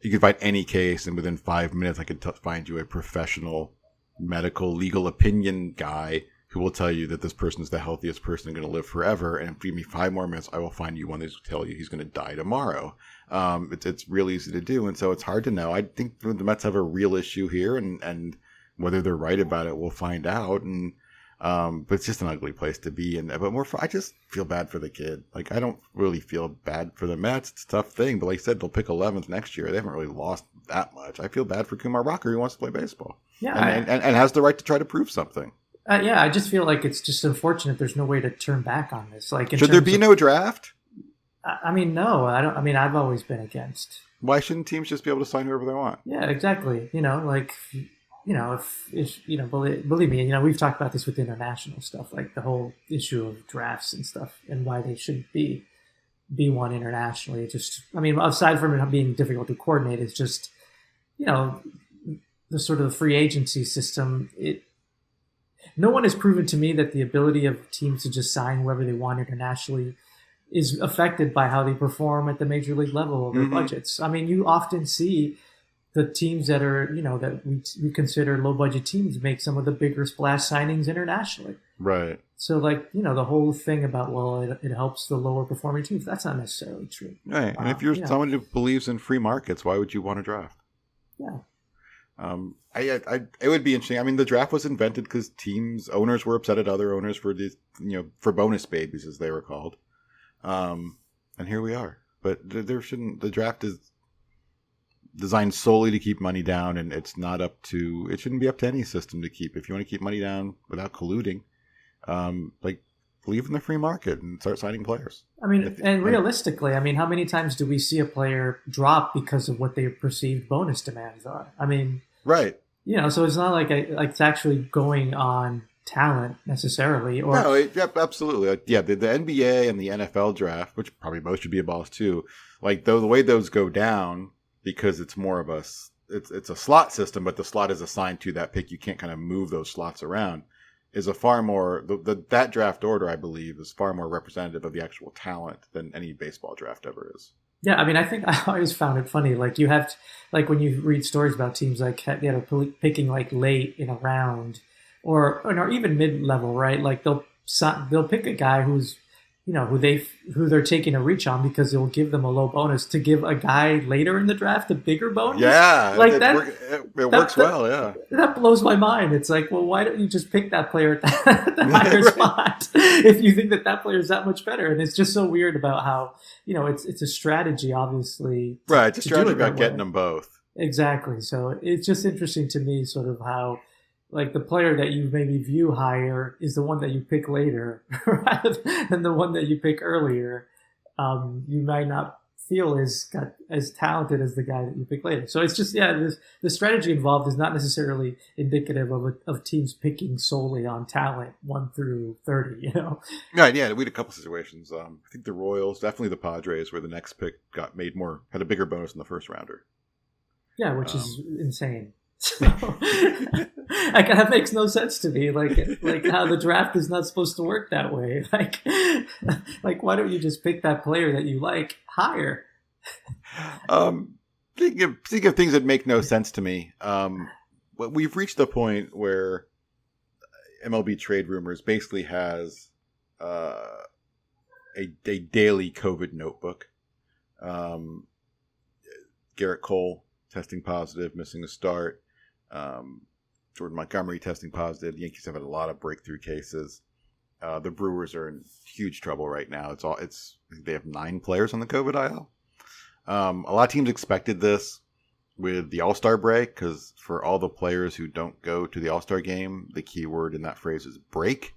[SPEAKER 1] you can find any case, and within five minutes, I could t- find you a professional medical legal opinion guy who will tell you that this person is the healthiest person going to live forever. And if you give me five more minutes, I will find you one that will tell you he's going to die tomorrow. Um, it's, it's real easy to do. And so it's hard to know. I think the Mets have a real issue here and, and whether they're right about it, we'll find out. And, Um, but it's just an ugly place to be. And but more, for, I just feel bad for the kid. Like I don't really feel bad for the Mets. It's a tough thing, but like I said, they'll pick 11th next year. They haven't really lost that much. I feel bad for Kumar Rocker who wants to play baseball
[SPEAKER 2] Yeah,
[SPEAKER 1] and,
[SPEAKER 2] I-
[SPEAKER 1] and, and, and has the right to try to prove something.
[SPEAKER 2] Uh, yeah, I just feel like it's just unfortunate. There's no way to turn back on this. Like, in
[SPEAKER 1] Should there be
[SPEAKER 2] of-
[SPEAKER 1] no draft?
[SPEAKER 2] I I mean, no, I don't. I mean, I've always been against.
[SPEAKER 1] Why shouldn't teams just be able to sign whoever they want?
[SPEAKER 2] Yeah, exactly. You know, like, you know, if, if you know, believe, believe me, you know, we've talked about this with international stuff, like the whole issue of drafts and stuff, and why they shouldn't be be one internationally. It just, I mean, aside from it being difficult to coordinate, it's just, you know, the sort of the free agency system. It no one has proven to me that the ability of teams to just sign whoever they want internationally is affected by how they perform at the major league level of their
[SPEAKER 1] Mhm.
[SPEAKER 2] budgets. I mean, you often see the teams that are, you know, that we, we consider low budget teams make some of the bigger splash signings internationally.
[SPEAKER 1] Right.
[SPEAKER 2] So, like, you know, the whole thing about, well, it, it helps the lower performing teams, that's not necessarily true.
[SPEAKER 1] Right. and if you're
[SPEAKER 2] yeah.
[SPEAKER 1] someone who believes in free markets, why would you want to draft?
[SPEAKER 2] Yeah.
[SPEAKER 1] Um, I, I, I, it would be interesting. I mean, the draft was invented because teams, owners were upset at other owners for these, you know, for bonus babies as they were called. Um, and here we are. But there shouldn't. The draft is designed solely to keep money down, and it's not up to. It shouldn't be up to any system to keep. If you want to keep money down without colluding, um, like believe in the free market and start signing players.
[SPEAKER 2] I mean,
[SPEAKER 1] If-
[SPEAKER 2] and
[SPEAKER 1] like-
[SPEAKER 2] realistically, I mean, how many times do we see a player drop because of what their perceived bonus demands are? I mean,
[SPEAKER 1] Right.
[SPEAKER 2] you know, so it's not like, I, like it's actually going on talent necessarily, or
[SPEAKER 1] no, it, yep, absolutely. Like, yeah, the, the NBA and the NFL draft, which probably both should be abolished too. Like though the way those go down because it's more of a it's it's a slot system, but the slot is assigned to that pick. You can't kind of move those slots around. Is a far more the, the that draft order, I believe, is far more representative of the actual talent than any baseball draft ever is.
[SPEAKER 2] Yeah, I mean, I think I always found it funny. Like you have, to, like when you read stories about teams like you know picking like late in a round, or or even mid level, right? Like they'll they'll pick a guy who's you know who they who they're taking a reach on because it will give them a low bonus to give a guy later in the draft a bigger bonus.
[SPEAKER 1] Yeah,
[SPEAKER 2] Like
[SPEAKER 1] it,
[SPEAKER 2] that-
[SPEAKER 1] it, it
[SPEAKER 2] that-
[SPEAKER 1] works
[SPEAKER 2] that-
[SPEAKER 1] well. Yeah,
[SPEAKER 2] that blows my mind. It's like, well, why don't you just pick that player at the, higher
[SPEAKER 1] Right.
[SPEAKER 2] spot if you think that that player is that much better? And it's just so weird about how you know it's it's a strategy, obviously. to-
[SPEAKER 1] right. It's a strategy about getting
[SPEAKER 2] way.
[SPEAKER 1] them both.
[SPEAKER 2] Exactly. So it's just interesting to me, sort of how, like, the player that you maybe view higher is the one that you pick later rather than the one that you pick earlier. Um, you might not feel as got as talented as the guy that you pick later. So it's just yeah, this, the strategy involved is not necessarily indicative of a, of teams picking solely on talent one through thirty. You know.
[SPEAKER 1] Right, yeah, we had a couple situations. Um, I think the Royals, definitely the Padres, where the next pick got made more, had a bigger bonus in the first rounder.
[SPEAKER 2] Yeah, which is
[SPEAKER 1] Um,
[SPEAKER 2] insane. So, like that makes no sense to me. Like, like how the draft is not supposed to work that way. Like, like why don't you just pick that player that you like higher?
[SPEAKER 1] Um, thinking of, thinking of things that make no sense to me. Um, we've reached the point where MLB trade rumors basically has uh, a, a daily COVID notebook. Um, Gerrit Cole testing positive, missing a start. Um, Jordan Montgomery testing positive. The Yankees have had a lot of breakthrough cases. Uh, the Brewers are in huge trouble right now. It's all it's they have nine players on the COVID IL. Um, a lot of teams expected this with the All Star break because for all the players who don't go to the All Star game, the key word in that phrase is break,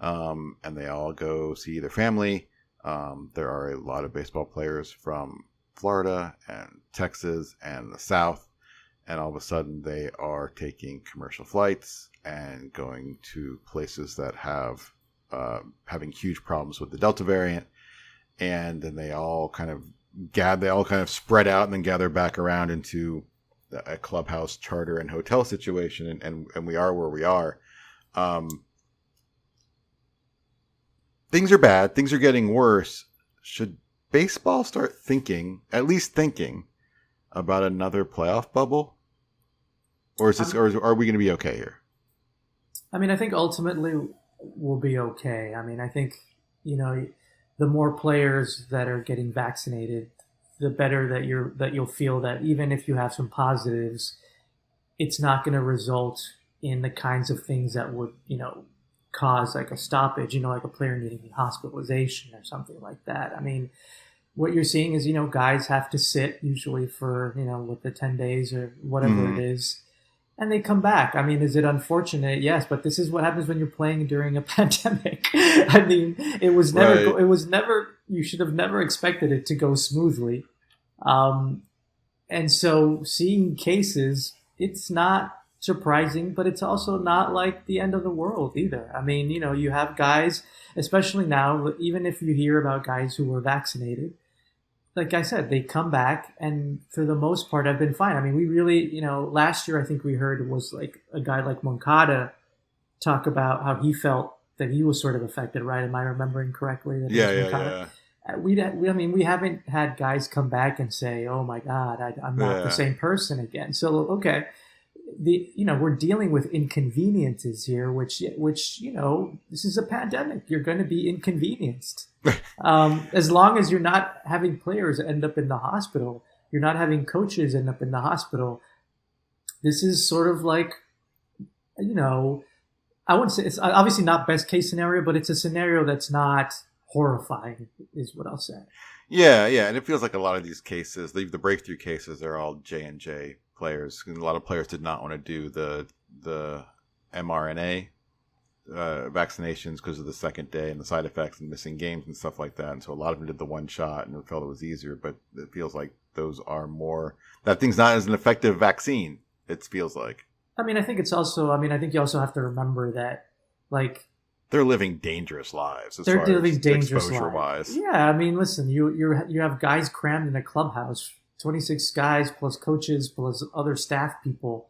[SPEAKER 1] um, and they all go see their family. Um, there are a lot of baseball players from Florida and Texas and the South, and all of a sudden they are taking commercial flights and going to places that have uh, having huge problems with the Delta variant, and then they all kind of gather, they all kind of spread out and then gather back around into a clubhouse charter and hotel situation, and and, and we are where we are. Um, things are bad. Things are getting worse. Should baseball start thinking, at least thinking, about another playoff bubble, or is this, um, or is, are we going to be okay here?
[SPEAKER 2] I mean, I think ultimately we'll be okay. I mean, I think you know, the more players that are getting vaccinated, the better that you're that you'll feel that even if you have some positives, it's not going to result in the kinds of things that would you know cause like a stoppage, you know, like a player needing hospitalization or something like that. I mean, what you're seeing is, you know, guys have to sit usually for, you know, with the 10 days or whatever
[SPEAKER 1] Mhm.
[SPEAKER 2] it is. And they come back. I mean, is it unfortunate? Yes, but this is what happens when you're playing during a pandemic. I mean, it was never,
[SPEAKER 1] Right.
[SPEAKER 2] go, it was never, you should have never expected it to go smoothly. Um, and so seeing cases, it's not surprising, but it's also not like the end of the world either. I mean, you know, you have guys, especially now, even if you hear about guys who were vaccinated, like I said, they come back and for the most part I've been fine. I mean, we really, you know, last year I think we heard was like a guy like Moncada talk about how he felt that he was sort of affected, right? Am I remembering correctly? That
[SPEAKER 1] Yeah, yeah,
[SPEAKER 2] Moncada?
[SPEAKER 1] yeah.
[SPEAKER 2] Uh, we, we I mean, we haven't had guys come back and say, "Oh my God, I, I'm not
[SPEAKER 1] Yeah.
[SPEAKER 2] the same person again." So, okay, the you know we're dealing with inconveniences here, which which you know this is a pandemic. You're going to be inconvenienced. um, as long as you're not having players end up in the hospital, you're not having coaches end up in the hospital. This is sort of like, you know, I wouldn't say it's obviously not best case scenario, but it's a scenario that's not horrifying, is what I'll say.
[SPEAKER 1] Yeah, yeah, and it feels like a lot of these cases, the, the breakthrough cases, they're all J and J players. And a lot of players did not want to do the the mRNA uh, vaccinations because of the second day and the side effects and missing games and stuff like that. And so a lot of them did the one shot and felt it was easier. But it feels like those are more that thing's not as an effective vaccine. It feels like
[SPEAKER 2] I mean, I think it's also. I mean, I think you also have to remember that, like,
[SPEAKER 1] they're living dangerous lives. As
[SPEAKER 2] they're
[SPEAKER 1] far
[SPEAKER 2] living dangerous
[SPEAKER 1] exposure
[SPEAKER 2] lives.
[SPEAKER 1] wise.
[SPEAKER 2] Yeah, I mean, listen, you you you have guys crammed in a clubhouse, twenty six guys plus coaches plus other staff people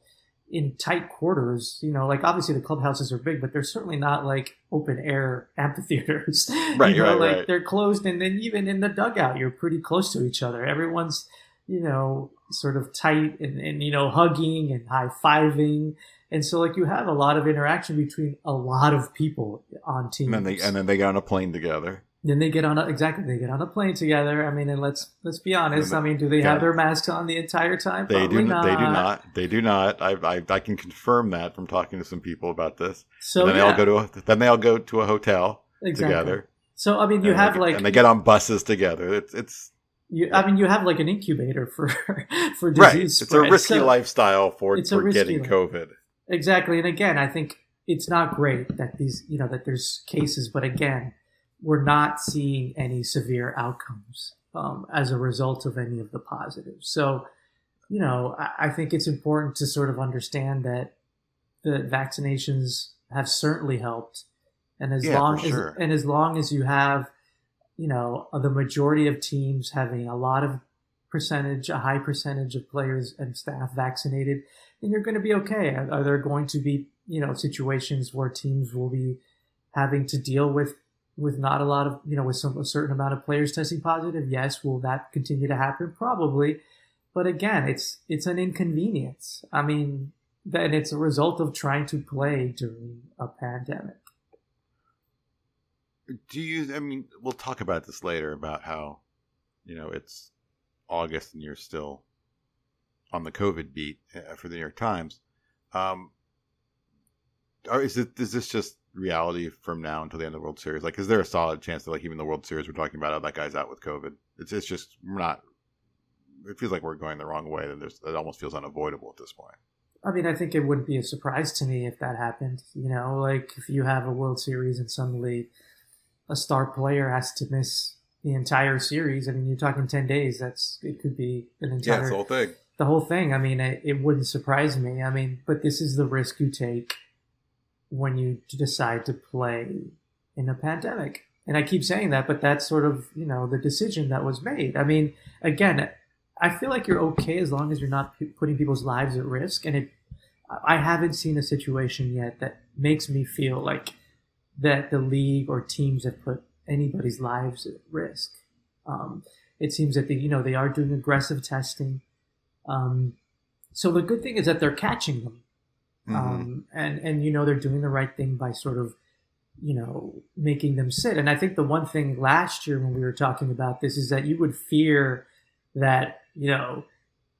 [SPEAKER 2] in tight quarters. You know, like obviously the clubhouses are big, but they're certainly not like open air amphitheaters.
[SPEAKER 1] Right,
[SPEAKER 2] you know,
[SPEAKER 1] right,
[SPEAKER 2] like
[SPEAKER 1] right.
[SPEAKER 2] they're closed, and then even in the dugout, you're pretty close to each other. Everyone's you know sort of tight and, and you know hugging and high fiving. And so, like, you have a lot of interaction between a lot of people on teams.
[SPEAKER 1] And then they and then they got on a plane together.
[SPEAKER 2] Then they get on a, exactly they get on a plane together. I mean, and let's let's be honest. I mean, do they
[SPEAKER 1] yeah.
[SPEAKER 2] have their masks on the entire time?
[SPEAKER 1] They
[SPEAKER 2] Probably
[SPEAKER 1] do. Not. They do not. They do not. I, I I can confirm that from talking to some people about this.
[SPEAKER 2] So
[SPEAKER 1] and then
[SPEAKER 2] yeah,
[SPEAKER 1] they all go to a, then they all go to a hotel
[SPEAKER 2] exactly.
[SPEAKER 1] together.
[SPEAKER 2] So I mean, you have like
[SPEAKER 1] and they get on buses together. It's it's
[SPEAKER 2] you, I mean, you have like an incubator for for disease
[SPEAKER 1] right. It's a risky
[SPEAKER 2] So-
[SPEAKER 1] lifestyle for for getting
[SPEAKER 2] life.
[SPEAKER 1] COVID.
[SPEAKER 2] Exactly. And again, I think it's not great that these, you know, that there's cases, but again, we're not seeing any severe outcomes um, as a result of any of the positives. So, you know, I, I think it's important to sort of understand that the vaccinations have certainly helped. And as
[SPEAKER 1] Yeah,
[SPEAKER 2] long as,
[SPEAKER 1] sure.
[SPEAKER 2] and as long as you have, you know, the majority of teams having a lot of percentage, a high percentage of players and staff vaccinated, then you're going to be okay. Are, are there going to be, you know, situations where teams will be having to deal with with not a lot of, you know, with some a certain amount of players testing positive? Yes. Will that continue to happen? Probably. But again, it's it's an inconvenience. I mean, then it's a result of trying to play during a pandemic.
[SPEAKER 1] Do you? I mean, we'll talk about this later about how, you know, it's August and you're still on the COVID beat uh, for the New York Times. Um, are, is it is this just reality from now until the end of the World Series? Like, is there a solid chance that like even the World Series we're talking about, oh, that guy's out with COVID? It's it's just we're not. It feels like we're going the wrong way, and there's it almost feels unavoidable at this point.
[SPEAKER 2] I mean, I think it wouldn't be a surprise to me if that happened. You know, like if you have a World Series and suddenly a star player has to miss the entire series. I mean, you're talking ten days. That's it could be an entire yeah, the
[SPEAKER 1] whole thing.
[SPEAKER 2] the whole thing. I mean, it, it wouldn't surprise me. I mean, but this is the risk you take when you decide to play in a pandemic. And I keep saying that, but that's sort of, you know, the decision that was made. I mean, again, I feel like you're okay as long as you're not putting people's lives at risk. And it, I haven't seen a situation yet that makes me feel like that the league or teams have put anybody's lives at risk. Um, it seems that they, you know, they are doing aggressive testing. Um, so the good thing is that they're catching them,
[SPEAKER 1] Mhm.
[SPEAKER 2] um, and and you know they're doing the right thing by sort of, you know, making them sit. And I think the one thing last year when we were talking about this is that you would fear that you know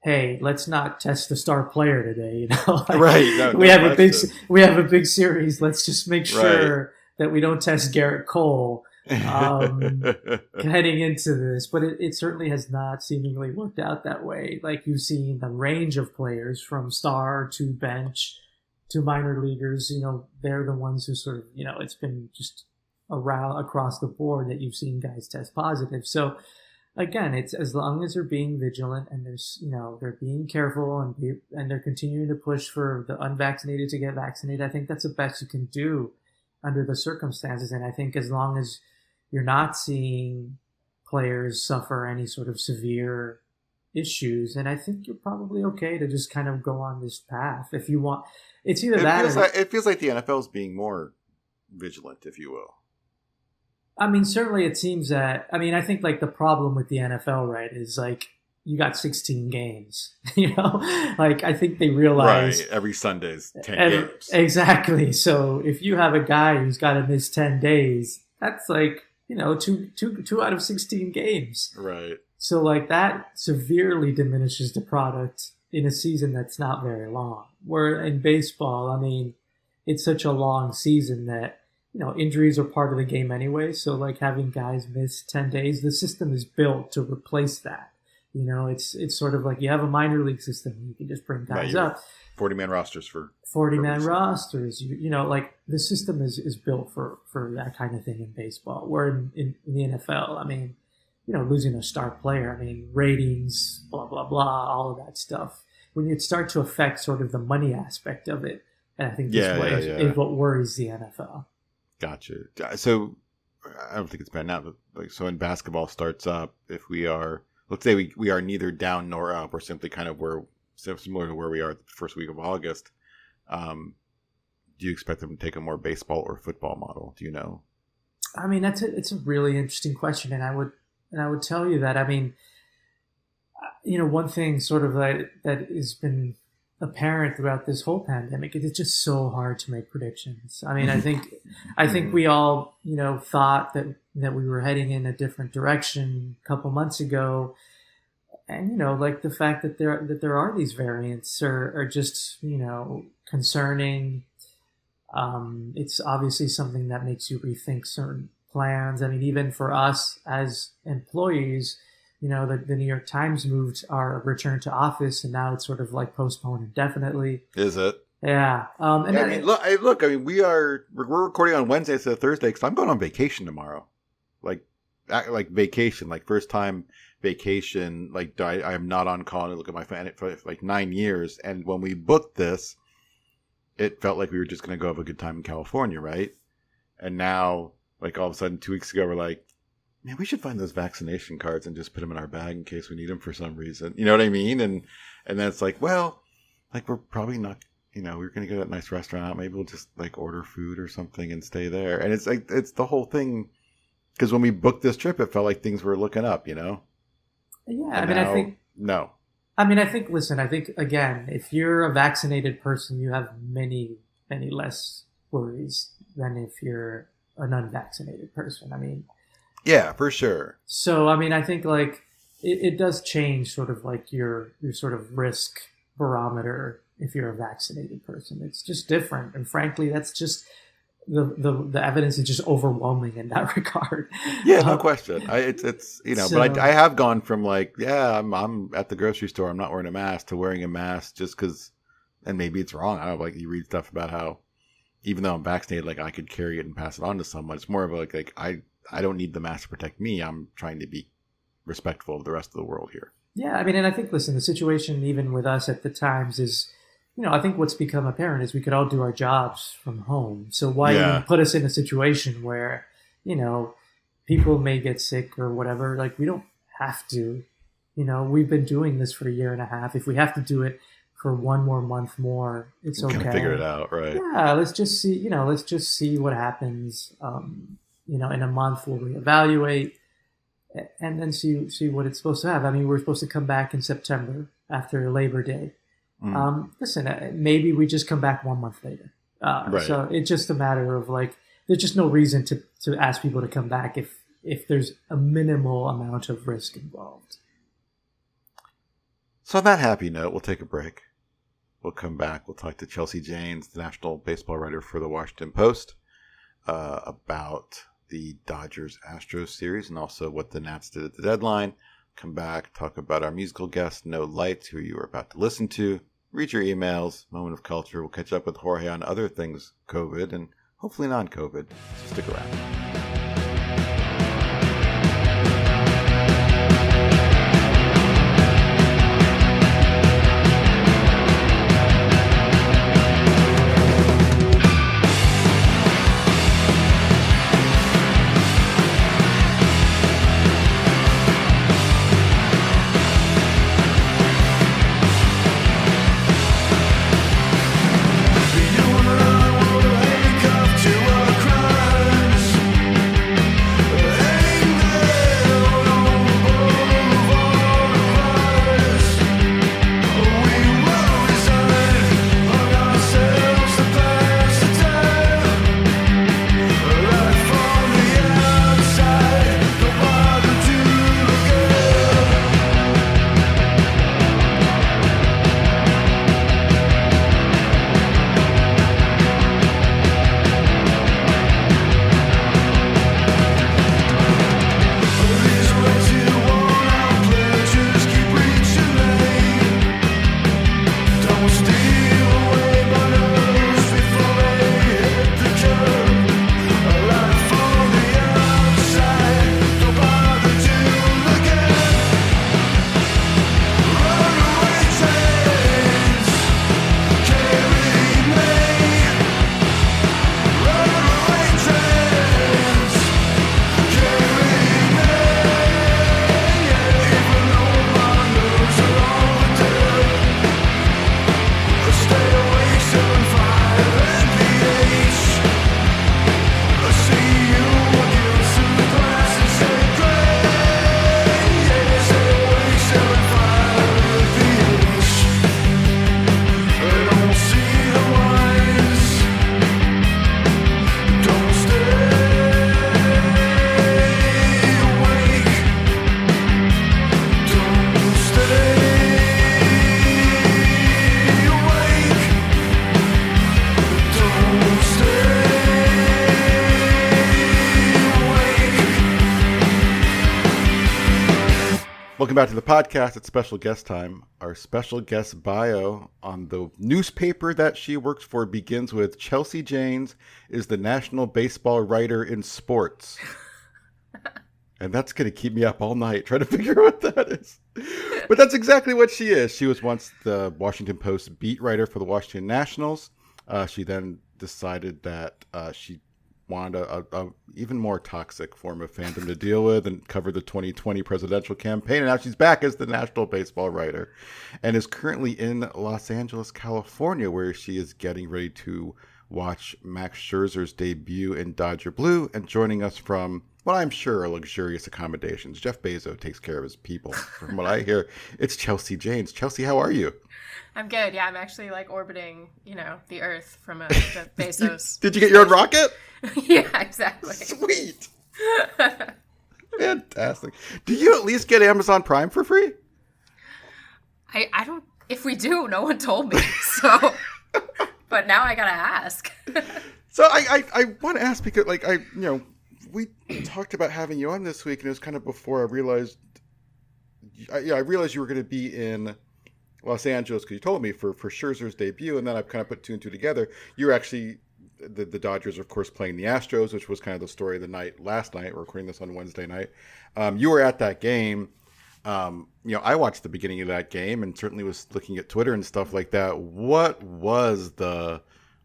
[SPEAKER 2] hey, let's not test the star player today. You know, Like,
[SPEAKER 1] Right, no,
[SPEAKER 2] we
[SPEAKER 1] no
[SPEAKER 2] have a big we have a big series. Let's just make sure that we don't test Gerrit Cole um, heading into this. But it, it certainly has not seemingly worked out that way. Like you've seen the range of players from star to bench to minor leaguers. You know, they're the ones who sort of you know it's been just around across the board that you've seen guys test positive. So again, it's as long as they're being vigilant and there's you know they're being careful and be, and they're continuing to push for the unvaccinated to get vaccinated. I think that's the best you can do under the circumstances. And I think as long as you're not seeing players suffer any sort of severe issues, and I think you're probably okay to just kind of go on this path if you want. It's either
[SPEAKER 1] it,
[SPEAKER 2] that
[SPEAKER 1] feels
[SPEAKER 2] or
[SPEAKER 1] like, it feels like the NFL is being more vigilant, if you will.
[SPEAKER 2] I mean, certainly it seems that. I mean, I think like the problem with the NFL, right, is like you got 16 games. You know, like I think they realize
[SPEAKER 1] Right. Every Sunday's 10
[SPEAKER 2] Ev-
[SPEAKER 1] games.
[SPEAKER 2] exactly. So if you have a guy who's got to miss 10 days, that's like you know two two two out of 16 games.
[SPEAKER 1] Right.
[SPEAKER 2] So like that severely diminishes the product in a season that's not very long. Where in baseball, I mean, it's such a long season that you know injuries are part of the game anyway. So like having guys miss ten days, the system is built to replace that. You know, it's it's sort of like you have a minor league system. You can just bring guys up.
[SPEAKER 1] 40 man rosters for.
[SPEAKER 2] 40 man rosters. You, you know, like the system is, is built for, for that kind of thing in baseball. Where in, in, in the NFL, I mean, you know, losing a star player, I mean, ratings, blah, blah, blah, all of that stuff. When you start to affect sort of the money aspect of it, and I think this
[SPEAKER 1] Yeah,
[SPEAKER 2] what
[SPEAKER 1] yeah,
[SPEAKER 2] is,
[SPEAKER 1] yeah.
[SPEAKER 2] is what worries the NFL.
[SPEAKER 1] Gotcha. So I don't think it's bad now, but like, so when basketball starts up, if we are, let's say we, we are neither down nor up, we're simply kind of where, similar to where we are the first week of August. Um, do you expect them to take a more baseball or football model? Do you know?
[SPEAKER 2] I mean, that's a, it's a really interesting question, and I would and I would tell you that I mean, uh, you know, one thing sort of that that has been apparent throughout this whole pandemic is it's just so hard to make predictions. I mean, I think I think we all you know thought that that we were heading in a different direction a couple months ago. And you know, like the fact that there that there are these variants are, are just you know concerning um, it's obviously something that makes you rethink certain plans. I mean, even for us as employees, you know, the, the New York Times moved our return to office, and now it's sort of like postponed indefinitely.
[SPEAKER 1] Is it?
[SPEAKER 2] Yeah, um, and
[SPEAKER 1] Yeah, I
[SPEAKER 2] that-
[SPEAKER 1] mean, look, I, look, I mean, we are we're we're recording on Wednesday instead of Thursday because I'm going on vacation tomorrow, like like vacation, like first time vacation. Like I, I am not on call to look at my family for like nine years, and when we booked this, it felt like we were just going to go have a good time in California, right? And now, like all of a sudden, two weeks ago, we're like, man, we should find those vaccination cards and just put them in our bag in case we need them for some reason. You know what I mean? And and then it's like, well, like we're probably not you know, we are gonna go to that nice restaurant. Maybe we'll just like order food or something and stay there. And it's like it's the whole thing. Because when we booked this trip, it felt like things were looking up. You know.
[SPEAKER 2] yeah, I
[SPEAKER 1] And
[SPEAKER 2] mean, I think
[SPEAKER 1] No.
[SPEAKER 2] I mean, I think, listen, I think, again, if you're a vaccinated person, you have many, many less worries than if you're an unvaccinated person. I mean,
[SPEAKER 1] Yeah, for sure.
[SPEAKER 2] so, I mean, I think, like, it, it does change sort of like your, your sort of risk barometer if you're a vaccinated person. It's just different. And frankly, that's just the, the, the evidence is just overwhelming in that regard.
[SPEAKER 1] Yeah, no
[SPEAKER 2] Uh,
[SPEAKER 1] question. I, it's it's you know,
[SPEAKER 2] so-
[SPEAKER 1] but I, I have gone from like, yeah, I'm I'm at the grocery store, I'm not wearing a mask, to wearing a mask just because, and maybe it's wrong. I don't know, like you read stuff about how, even though I'm vaccinated, like I could carry it and pass it on to someone. It's more of a, like like I I don't need the mask to protect me. I'm trying to be respectful of the rest of the world here.
[SPEAKER 2] Yeah, I mean, and I think, listen, the situation even with us at the Times is, you know, I think what's become apparent is we could all do our jobs from home. So why
[SPEAKER 1] Yeah.
[SPEAKER 2] even put us in a situation where, you know, people may get sick or whatever? Like, we don't have to. You know, we've been doing this for a year and a half. If we have to do it for one more month more, it's okay.
[SPEAKER 1] figure it out, right?
[SPEAKER 2] Yeah, let's just see. You know, let's just see what happens. Um, you know, in a month we'll reevaluate, and then see see what it's supposed to have. I mean, we're supposed to come back in September after Labor Day.
[SPEAKER 1] Mm.
[SPEAKER 2] Um, listen, uh, maybe we just come back one month later. Uh,
[SPEAKER 1] Right.
[SPEAKER 2] So it's just a matter of like, there's just no reason to to ask people to come back if if there's a minimal amount of risk involved.
[SPEAKER 1] So on that happy note, we'll take a break. We'll come back. We'll talk to Chelsea Janes, the national baseball writer for the Washington Post, uh, about the Dodgers Astros series and also what the Nats did at the deadline. Come back, talk about our musical guest, No Lights, who you are about to listen to. Read your emails, Moment of Culture. We'll catch up with Jorge on other things COVID and hopefully non COVID. So stick around. Podcast. It's special guest time. Our special guest bio on the newspaper that she works for begins with Chelsea Janes is the national baseball writer in sports. and that's going to keep me up all night trying to figure out what that is. But that's exactly what she is. She was once the Washington Post beat writer for the Washington Nationals. Uh, she then decided that uh, she wanted a, a, a, even more toxic form of fandom to deal with and covered the 2020 presidential campaign. And now she's back as the national baseball writer and is currently in Los Angeles, California, where she is getting ready to watch Max Scherzer's debut in Dodger Blue and joining us from what I'm sure are luxurious accommodations. Jeff Bezos takes care of his people. From what I hear, it's Chelsea Janes. Chelsea, how are you?
[SPEAKER 3] I'm good. Yeah, I'm actually like orbiting, you know, the Earth from uh, a Jeff Bezos.
[SPEAKER 1] Did you get your own rocket?
[SPEAKER 3] yeah, exactly.
[SPEAKER 1] Sweet. Fantastic. Do you at least get Amazon Prime for free?
[SPEAKER 3] I I don't. If we do, no one told me. So, but now I gotta ask.
[SPEAKER 1] so I I, I want to ask because like I you know we talked about having you on this week and it was kind of before I realized. I, yeah, I realized you were going to be in Los Angeles because you told me for for Scherzer's debut, and then I've kind of put two and two together. You're actually the, the Dodgers, of course, playing the Astros, which was kind of the story of the night last night. We're recording this on Wednesday night. Um, you were at that game. Um, you know, I watched the beginning of that game and certainly was looking at Twitter and stuff like that. What was the,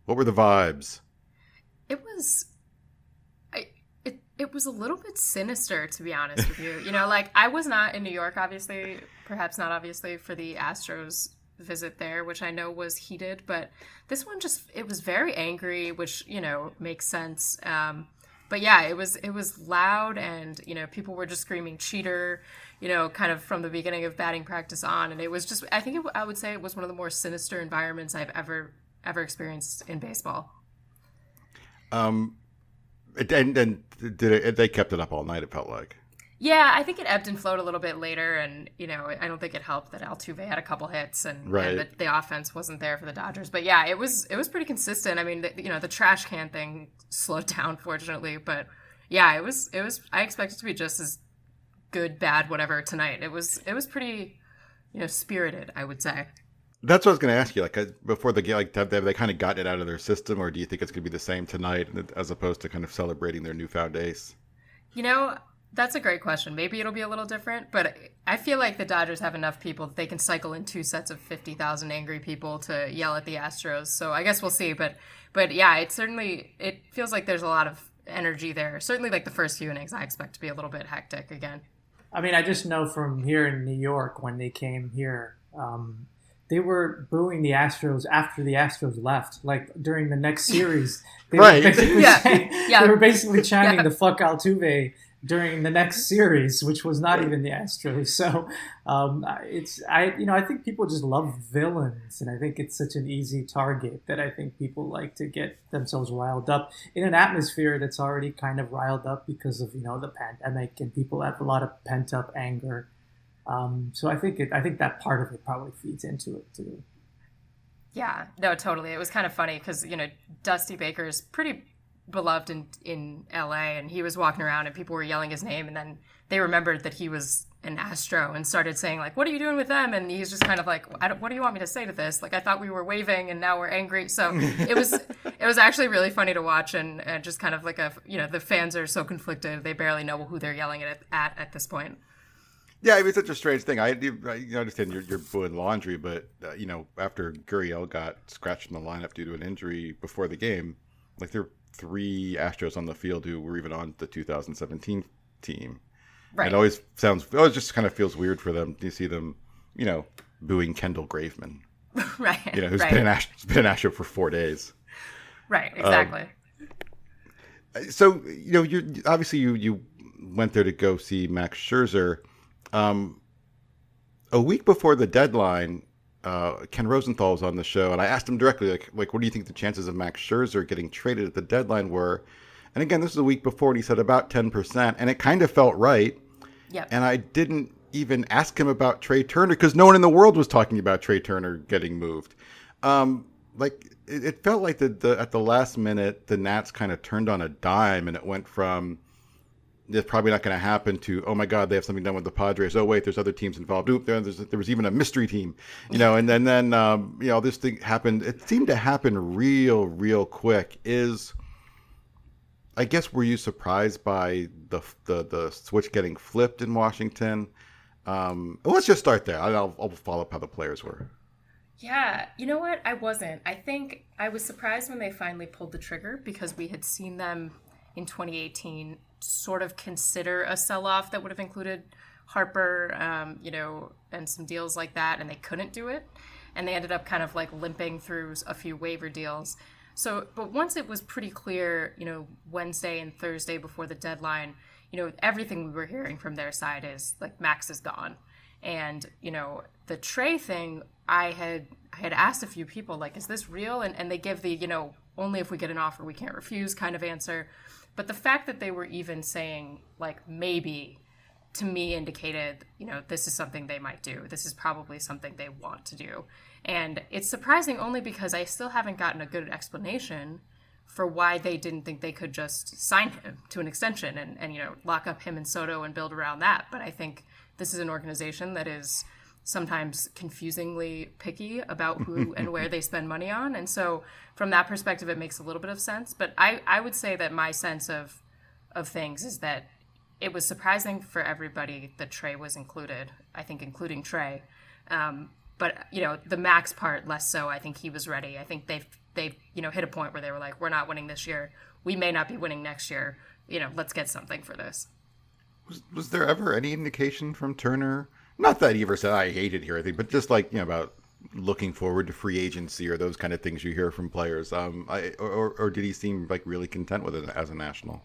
[SPEAKER 1] what were the vibes?
[SPEAKER 3] It was, it, it was a little bit sinister, to be honest with you. You know, like I was not in New York, obviously, perhaps not obviously for the Astros visit there, which I know was heated, but this one just it was very angry, which you know makes sense. Um, but yeah, it was it was loud, and you know people were just screaming cheater, you know, kind of from the beginning of batting practice on, and it was just I think it, I would say it was one of the more sinister environments I've ever ever experienced in baseball.
[SPEAKER 1] Um, and and did it, they kept it up all night? It felt like.
[SPEAKER 3] Yeah, I think it ebbed and flowed a little bit later, and you know, I don't think it helped that Altuve had a couple hits and,
[SPEAKER 1] Right.
[SPEAKER 3] and that the offense wasn't there for the Dodgers. But yeah, it was it was pretty consistent. I mean, the, you know, the trash can thing slowed down, fortunately, but yeah, it was it was. I expected to be just as good, bad, whatever tonight. It was it was pretty, you know, spirited. I would say.
[SPEAKER 1] That's what I was going to ask you. Like uh, before the game, like have they, have they kind of got it out of their system, or do you think it's going to be the same tonight, as opposed to kind of celebrating their newfound ace?
[SPEAKER 3] You know, that's a great question. Maybe it'll be a little different, but I feel like the Dodgers have enough people that they can cycle in two sets of 50,000 angry people to yell at the Astros. So I guess we'll see, but but yeah, it certainly it feels like there's a lot of energy there. Certainly like the first few innings I expect to be a little bit hectic again.
[SPEAKER 2] I mean, I just know from here in New York when they came here, um, they were booing the Astros after the Astros left. Like during the next series, they
[SPEAKER 1] Right.
[SPEAKER 2] were basically
[SPEAKER 3] Yeah.
[SPEAKER 2] saying-
[SPEAKER 3] Yeah.
[SPEAKER 2] they were basically chanting
[SPEAKER 3] Yeah.
[SPEAKER 2] the "fuck Altuve" during the next series, which was not even the Astros. So um, it's I you know I think people just love villains, and I think it's such an easy target that I think people like to get themselves riled up in an atmosphere that's already kind of riled up because of you know the pandemic and people have a lot of pent up anger. Um, so I think it, I think that part of it probably feeds into it too.
[SPEAKER 3] Yeah, no, totally. It was kind of funny because you know Dusty Baker is pretty beloved in in L.A. and he was walking around and people were yelling his name, and then they remembered that he was an Astro and started saying like, "What are you doing with them?" And he's just kind of like, I don't, "What do you want me to say to this?" Like, I thought we were waving and now we're angry. So it was it was actually really funny to watch and, and just kind of like a you know the fans are so conflicted they barely know who they're yelling at at at this point.
[SPEAKER 1] Yeah, I mean, it's such a strange thing. I, I understand you're, you're booing laundry, but uh, you know, after Gurriel got scratched in the lineup due to an injury before the game, like there were three Astros on the field who were even on the 2017 team.
[SPEAKER 3] Right.
[SPEAKER 1] It always sounds, it always just kind of feels weird for them to see them, you know, booing Kendall Graveman,
[SPEAKER 3] right.
[SPEAKER 1] you know, who's
[SPEAKER 3] right.
[SPEAKER 1] been an Astro, been an Astro for four days.
[SPEAKER 3] right. Exactly.
[SPEAKER 1] so you know you obviously you you went there to go see Max Scherzer. Um, a week before the deadline, uh, Ken Rosenthal was on the show, and I asked him directly, like, like, what do you think the chances of Max Scherzer getting traded at the deadline were? And again, this was a week before, and he said about ten percent, and it kind of felt right.
[SPEAKER 3] yep.
[SPEAKER 1] And I didn't even ask him about Trea Turner because no one in the world was talking about Trea Turner getting moved. Um, like it, it felt like the, the at the last minute the Nats kind of turned on a dime and it went from it's probably not going to happen to oh my god they have something done with the Padres oh wait there's other teams involved Oop, there, there was even a mystery team you know and then then um, you know this thing happened it seemed to happen real real quick is I guess were you surprised by the the, the switch getting flipped in Washington? Um, let's just start there. I'll, I'll follow up how the players were.
[SPEAKER 3] Yeah, you know what? I wasn't. I think I was surprised when they finally pulled the trigger because we had seen them in 2018 sort of consider a sell off that would have included Harper, um, you know, and some deals like that, and they couldn't do it. And they ended up kind of like limping through a few waiver deals. So, but once it was pretty clear, you know, Wednesday and Thursday before the deadline, you know, everything we were hearing from their side is like Max is gone. And, you know, the Trea thing, I had I had asked a few people, like, is this real? And and they give the, you know, only if we get an offer we can't refuse kind of answer. But the fact that they were even saying like maybe to me indicated, you know, this is something they might do. This is probably something they want to do. And it's surprising only because I still haven't gotten a good explanation for why they didn't think they could just sign him to an extension and, and you know, lock up him and Soto and build around that. But I think this is an organization that is sometimes confusingly picky about who and where they spend money on. And so from that perspective it makes a little bit of sense. But I, I would say that my sense of of things is that it was surprising for everybody that Trea was included. I think including Trea, um, but you know the Max part less so. I think he was ready. I think they've they've you know hit a point where they were like, we're not winning this year. We may not be winning next year. You know, let's get something for this.
[SPEAKER 1] Was, was there ever any indication from Turner? Not that he ever said I hated here, I think, but just like you know about looking forward to free agency or those kind of things you hear from players. Um, I, or, or did he seem like really content with it as a national?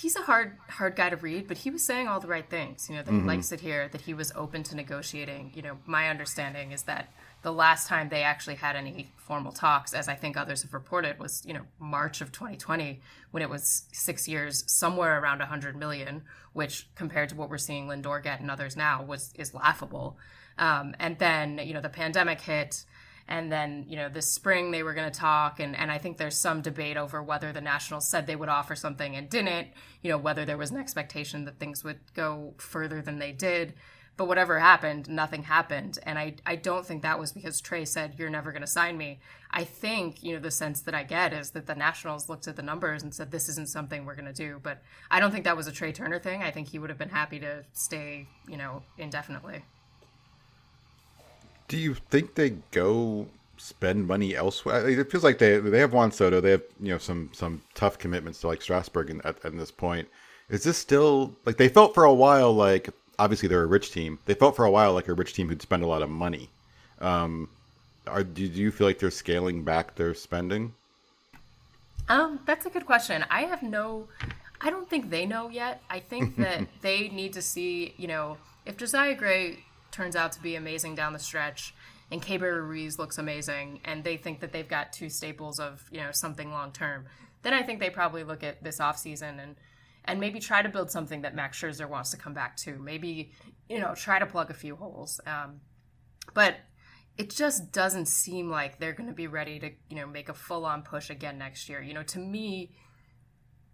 [SPEAKER 3] he's a hard hard guy to read, but he was saying all the right things. You know that he likes it here, that he was open to negotiating. You know, my understanding is that the last time they actually had any formal talks, as I think others have reported, was you know March of 2020 when it was six years, somewhere around 100 million, which compared to what we're seeing Lindor get and others now was is laughable. Um, and then you know the pandemic hit and then you know this spring they were going to talk and, and i think there's some debate over whether the nationals said they would offer something and didn't you know whether there was an expectation that things would go further than they did but whatever happened nothing happened and i, I don't think that was because trea said you're never going to sign me i think you know the sense that i get is that the nationals looked at the numbers and said this isn't something we're going to do but i don't think that was a trea turner thing i think he would have been happy to stay you know indefinitely
[SPEAKER 1] Do you think they go spend money elsewhere? It feels like they they have Juan Soto. They have you know some some tough commitments to like Strasburg in, at, at this point. Is this still like they felt for a while like obviously they're a rich team. They felt for a while like a rich team who'd spend a lot of money. Um, are do, do you feel like they're scaling back their spending?
[SPEAKER 3] Um, that's a good question. I have no, I don't think they know yet. I think that they need to see, you know, if Josiah Gray turns out to be amazing down the stretch, and Keibert Ruiz looks amazing, and they think that they've got two staples of, you know, something long term, then I think they probably look at this offseason and and maybe try to build something that Max Scherzer wants to come back to. Maybe, you know, try to plug a few holes. Um, but it just doesn't seem like they're going to be ready to, you know, make a full on push again next year. You know, to me,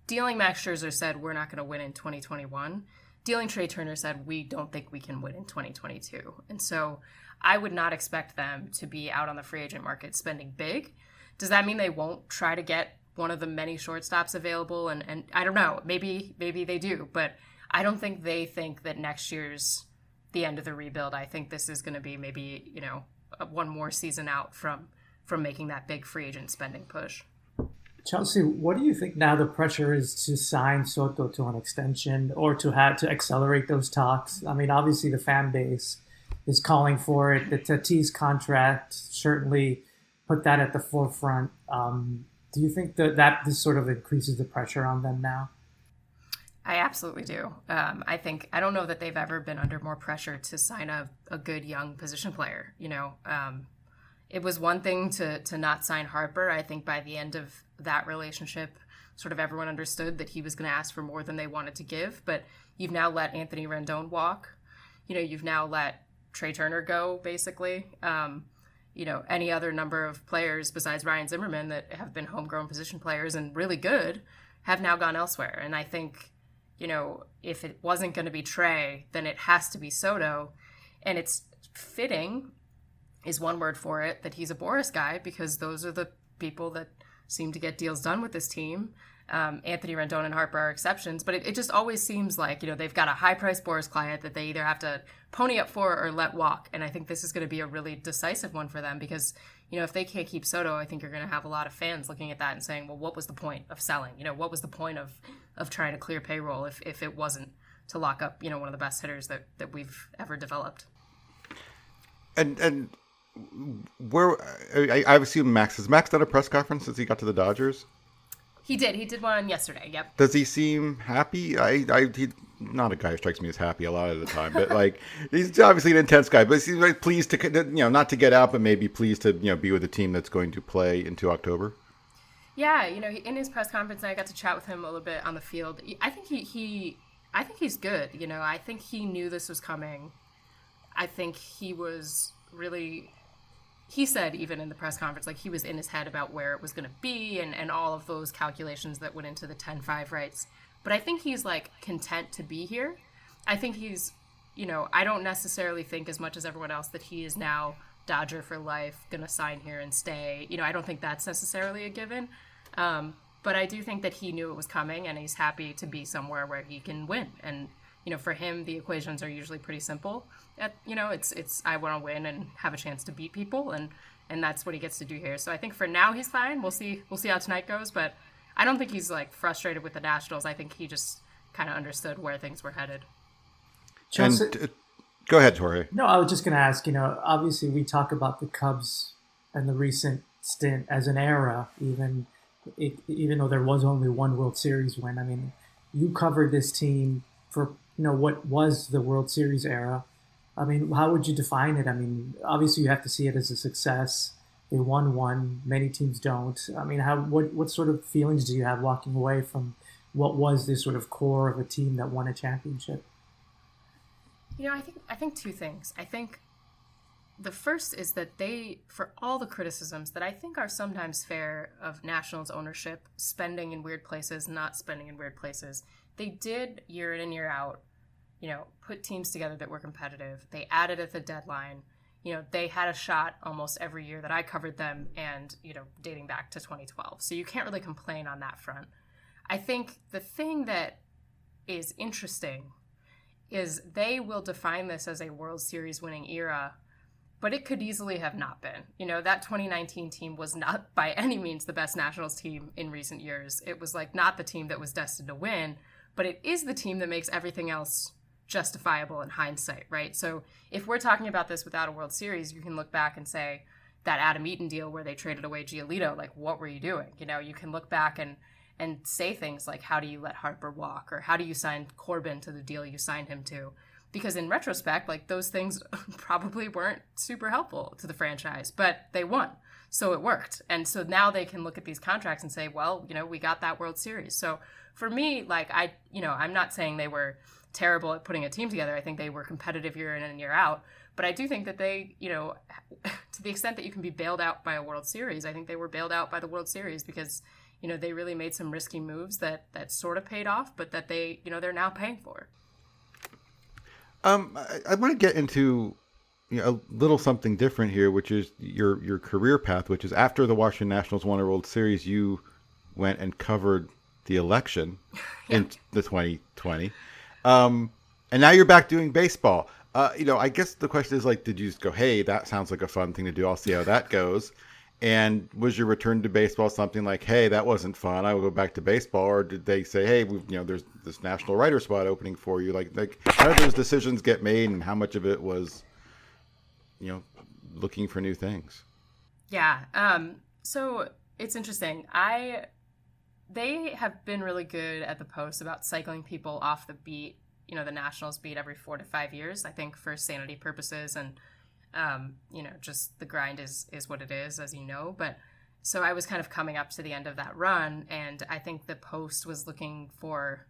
[SPEAKER 3] dealing Max Scherzer said we're not going to win in 2021. Dealing Trea Turner said we don't think we can win in 2022. And so I would not expect them to be out on the free agent market spending big. Does that mean they won't try to get one of the many shortstops available? And, and I don't know. Maybe maybe they do, but I don't think they think that next year's the end of the rebuild. I think this is going to be maybe you know one more season out from from making that big free agent spending push.
[SPEAKER 2] Chelsea, what do you think now the pressure is to sign Soto to an extension or to have to accelerate those talks? I mean, obviously the fan base is calling for it. The Tatis contract certainly put that at the forefront. Um, do you think that that this sort of increases the pressure on them now?
[SPEAKER 3] I absolutely do. Um, I think I don't know that they've ever been under more pressure to sign a, a good young position player. You know, um, it was one thing to to not sign Harper. I think by the end of that relationship, sort of everyone understood that he was going to ask for more than they wanted to give. But you've now let Anthony Rendon walk. You know, you've now let Trea Turner go, basically. Um, you know, any other number of players besides Ryan Zimmerman that have been homegrown position players and really good have now gone elsewhere. And I think, you know, if it wasn't going to be Trea, then it has to be Soto. And it's fitting, is one word for it, that he's a Boras guy because those are the people that seem to get deals done with this team. Um, Anthony Rendon and Harper are exceptions, but it, it just always seems like you know they've got a high price Boras client that they either have to pony up for or let walk, and I think this is going to be a really decisive one for them because you know if they can't keep Soto, I think you're going to have a lot of fans looking at that and saying, well, what was the point of selling? You know, what was the point of of trying to clear payroll if if it wasn't to lock up you know one of the best hitters that that we've ever developed.
[SPEAKER 1] And and where I, I assume Max has Max done a press conference since he got to the Dodgers.
[SPEAKER 3] He did. He did one yesterday. Yep.
[SPEAKER 1] Does he seem happy? I, I, he's not a guy who strikes me as happy a lot of the time, but like he's obviously an intense guy. But he seems like pleased to, you know, not to get out, but maybe pleased to, you know, be with a team that's going to play into October.
[SPEAKER 3] Yeah, you know, he- in his press conference, I got to chat with him a little bit on the field. I think he, he I think he's good. You know, I think he knew this was coming. I think he was really he said even in the press conference like he was in his head about where it was going to be and, and all of those calculations that went into the 10-5 rights. But i think he's like content to be here. I think he's you know i don't necessarily think as much as everyone else that he is now dodger for life going to sign here and stay. You know i don't think that's necessarily a given. Um, but i do think that he knew it was coming and he's happy to be somewhere where he can win. And you know for him the equations are usually pretty simple at, you know it's it's i want to win and have a chance to beat people and and that's what he gets to do here so i think for now he's fine we'll see we'll see how tonight goes but i don't think he's like frustrated with the nationals i think he just kind of understood where things were headed
[SPEAKER 1] And uh, go ahead, Jorge.
[SPEAKER 2] No, I was just going to ask. You know, obviously we talk about the Cubs and the recent stint as an era, even it, even though there was only one World Series win. I mean, you covered this team for you know what was the World Series era. I mean, how would you define it? I mean, obviously you have to see it as a success. They won one. Many teams don't. I mean, how what what sort of feelings do you have walking away from what was this sort of core of a team that won a championship?
[SPEAKER 3] You know, I think I think two things. I think the first is that they, for all the criticisms that I think are sometimes fair of Nationals ownership, spending in weird places, not spending in weird places, they did year in and year out, you know, put teams together that were competitive. They added at the deadline. You know, they had a shot almost every year that I covered them and, you know, dating back to 2012. So you can't really complain on that front. I think the thing that is interesting is they will define this as a World Series winning era but it could easily have not been. You know, that 2019 team was not by any means the best Nationals team in recent years. It was like not the team that was destined to win, but it is the team that makes everything else justifiable in hindsight, right? So if we're talking about this without a World Series, you can look back and say that Adam Eaton deal where they traded away Giolito, like what were you doing? You know, you can look back and and say things like how do you let Harper walk or how do you sign Corbin to the deal you signed him to? because in retrospect, like those things probably weren't super helpful to the franchise, but they won. So it worked. And so now they can look at these contracts and say, well, you know, we got that World Series. So for me, like I, you know, I'm not saying they were terrible at putting a team together. I think they were competitive year in and year out. But I do think that they, you know, to the extent that you can be bailed out by a World Series, I think they were bailed out by the World Series because, you know, they really made some risky moves that that sort of paid off, but that they, you know, they're now paying for.
[SPEAKER 1] Um, I, I want to get into you know, a little something different here, which is your your career path, which is after the Washington Nationals won a World Series, you went and covered the election yeah. in the 2020, um, and now you're back doing baseball. Uh, you know, I guess the question is like, did you just go, "Hey, that sounds like a fun thing to do. I'll see how that goes," And was your return to baseball something like, "Hey, that wasn't fun. I will go back to baseball," or did they say, "Hey, you know, there's this national writer spot opening for you"? Like, like how did those decisions get made, and how much of it was, you know, looking for new things?
[SPEAKER 3] Yeah. Um. So it's interesting. I they have been really good at the post about cycling people off the beat. You know, the Nationals beat every four to five years. I think for sanity purposes and um, you know, just the grind is is what it is, as you know. But so I was kind of coming up to the end of that run, and I think the Post was looking for.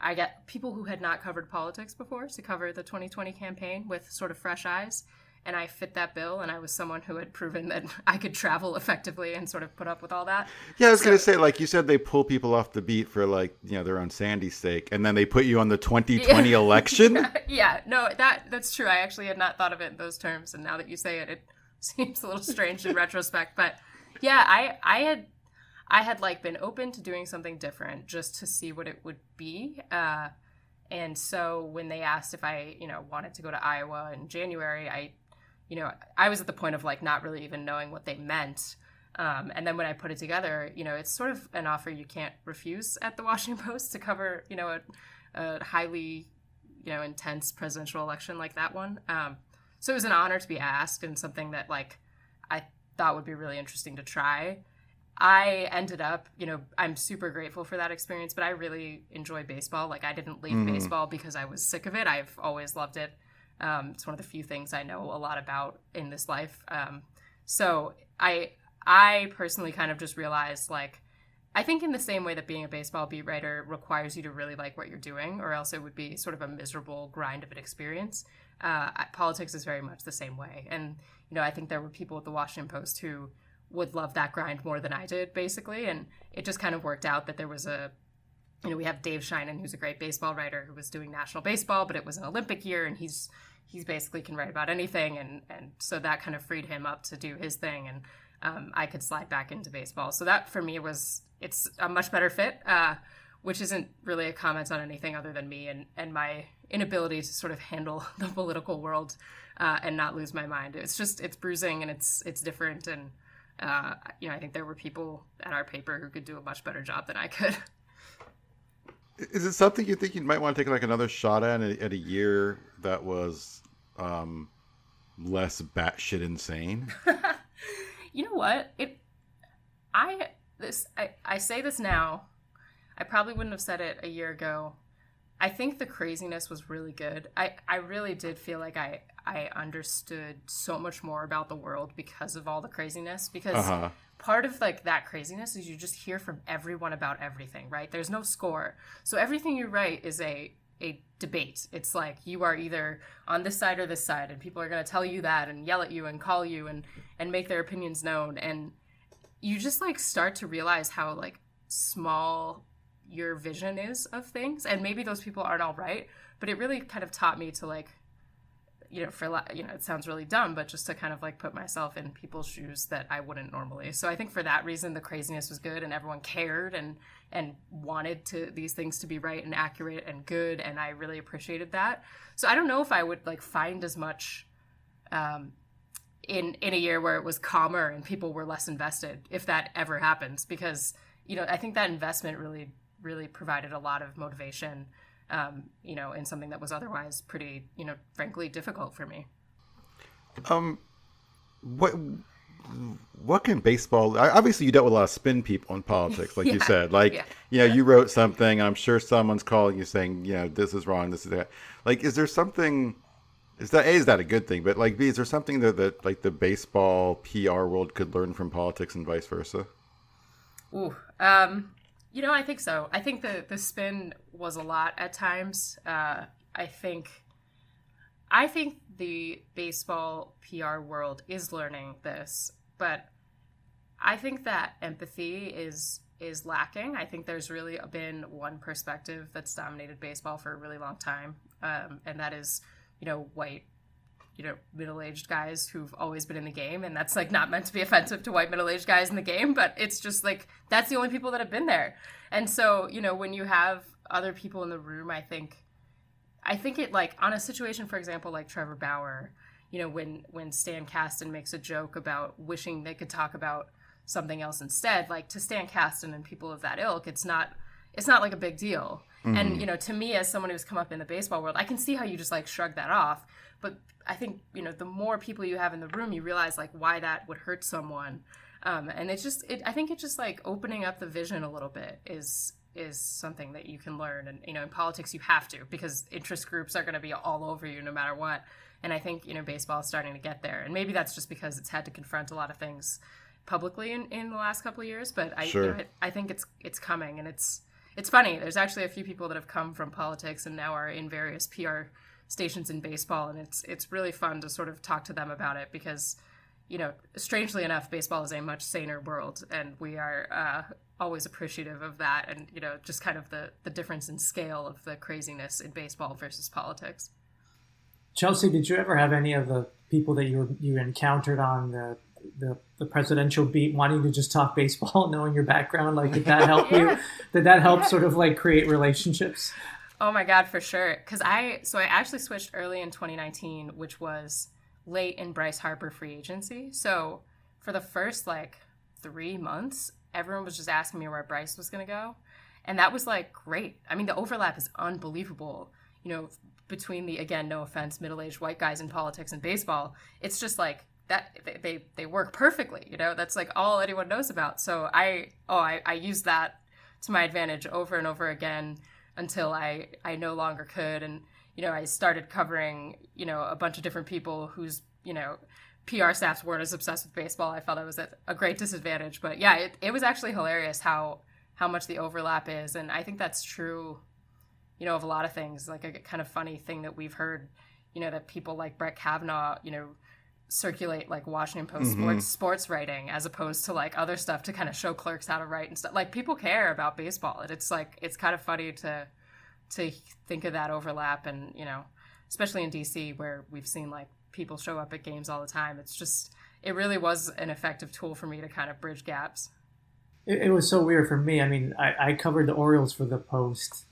[SPEAKER 3] I get people who had not covered politics before to cover the 2020 campaign with sort of fresh eyes and I fit that bill, and I was someone who had proven that I could travel effectively and sort of put up with all that.
[SPEAKER 1] Yeah, I was so, gonna say, like you said, they pull people off the beat for like you know their own Sandy's sake, and then they put you on the 2020 yeah, election.
[SPEAKER 3] Yeah, yeah, no, that that's true. I actually had not thought of it in those terms, and now that you say it, it seems a little strange in retrospect. But yeah, I I had I had like been open to doing something different just to see what it would be. Uh, and so when they asked if I, you know, wanted to go to Iowa in January, I you know, I was at the point of like not really even knowing what they meant. Um, and then when I put it together, you know, it's sort of an offer you can't refuse at the Washington Post to cover, you know, a, a highly, you know, intense presidential election like that one. Um, so it was an honor to be asked and something that like I thought would be really interesting to try. I ended up, you know, I'm super grateful for that experience, but I really enjoy baseball. Like I didn't leave mm. baseball because I was sick of it. I've always loved it. Um, it's one of the few things I know a lot about in this life. Um, so I I personally kind of just realized like I think in the same way that being a baseball beat writer requires you to really like what you're doing, or else it would be sort of a miserable grind of an experience. Uh, politics is very much the same way, and you know I think there were people at the Washington Post who would love that grind more than I did, basically, and it just kind of worked out that there was a you know, we have Dave Sheinin, who's a great baseball writer who was doing national baseball, but it was an Olympic year and he's he's basically can write about anything and and so that kind of freed him up to do his thing and um, I could slide back into baseball. So that for me was it's a much better fit, uh, which isn't really a comment on anything other than me and and my inability to sort of handle the political world uh, and not lose my mind. It's just it's bruising and it's it's different and uh, you know I think there were people at our paper who could do a much better job than I could.
[SPEAKER 1] Is it something you think you might want to take like another shot at at a year that was um, less batshit insane?
[SPEAKER 3] you know what? It, I this I, I say this now. I probably wouldn't have said it a year ago. I think the craziness was really good. I, I really did feel like I, I understood so much more about the world because of all the craziness. Because
[SPEAKER 1] Uh-huh.
[SPEAKER 3] Part of like that craziness is you just hear from everyone about everything, right? There's no score. So everything you write is a a debate. It's like you are either on this side or this side and people are going to tell you that and yell at you and call you and and make their opinions known and you just like start to realize how like small your vision is of things and maybe those people aren't all right, but it really kind of taught me to like you know, for you know, it sounds really dumb, but just to kind of like put myself in people's shoes that I wouldn't normally. So I think for that reason, the craziness was good, and everyone cared and and wanted to these things to be right and accurate and good, and I really appreciated that. So I don't know if I would like find as much um, in in a year where it was calmer and people were less invested, if that ever happens, because you know I think that investment really really provided a lot of motivation um, you know, in something that was otherwise pretty, you know, frankly difficult for me.
[SPEAKER 1] Um, what what can baseball? Obviously, you dealt with a lot of spin people in politics, like you said. Like,
[SPEAKER 3] yeah.
[SPEAKER 1] you know, you wrote something. I'm sure someone's calling you saying, you know, this is wrong, this is that. Like, is there something? Is that a is that a good thing? But like, b is there something that that like the baseball PR world could learn from politics and vice versa?
[SPEAKER 3] Ooh, um, you know, I think so. I think the the spin was a lot at times. Uh, I think, I think the baseball PR world is learning this, but I think that empathy is is lacking. I think there's really been one perspective that's dominated baseball for a really long time, um, and that is, you know, white you know middle-aged guys who've always been in the game and that's like not meant to be offensive to white middle-aged guys in the game but it's just like that's the only people that have been there. And so you know when you have other people in the room i think i think it like on a situation for example like trevor bauer you know when when Stan Kasten makes a joke about wishing they could talk about something else instead like to Stan Kasten and people of that ilk it's not it's not like a big deal. And mm-hmm. you know to me as someone who's come up in the baseball world i can see how you just like shrug that off but i think you know the more people you have in the room you realize like why that would hurt someone. Um, and it's just it, i think it's just like opening up the vision a little bit is is something that you can learn. And you know in politics you have to because interest groups are going to be all over you no matter what. And i think you know baseball is starting to get there. And maybe that's just because it's had to confront a lot of things publicly in, in the last couple of years but i
[SPEAKER 1] Sure.
[SPEAKER 3] you know, I think it's it's coming. And it's it's funny. There's actually a few people that have come from politics and now are in various pr stations in baseball and it's it's really fun to sort of talk to them about it because you know strangely enough baseball is a much saner world and we are uh, always appreciative of that and you know just kind of the the difference in scale of the craziness in baseball versus politics
[SPEAKER 2] Chelsea, did you ever have any of the people that you you encountered on the the, the presidential beat wanting to just talk baseball, knowing your background? Like, did that help you? Did that help sort of like create relationships?
[SPEAKER 3] Oh my god, for sure. Because I so I actually switched early in 2019, which was late in Bryce Harper free agency. So for the first like three months, everyone was just asking me where Bryce was gonna go, and that was like great. I mean, the overlap is unbelievable. You know, between the again, no offense, middle-aged white guys in politics and baseball, it's just like that they, they they work perfectly. You know, that's like all anyone knows about. So I oh I I use that to my advantage over and over again until I I no longer could and you know I started covering you know a bunch of different people whose you know PR staffs weren't as obsessed with baseball. I felt I was at a great disadvantage, but yeah, it, it was actually hilarious how how much the overlap is, and I think that's true. You know, of a lot of things. Like a kind of funny thing that we've heard, you know, that people like Brett Kavanaugh, you know, circulate like Washington Post mm-hmm. sports sports writing as opposed to like other stuff to kind of show clerks how to write and stuff. Like people care about baseball. And it's like it's kind of funny to to think of that overlap and, you know, especially in DC where we've seen like people show up at games all the time. It's just it really was an effective tool for me to kind of bridge gaps.
[SPEAKER 2] It, it was so weird for me. I mean, I, I covered the Orioles for the Post,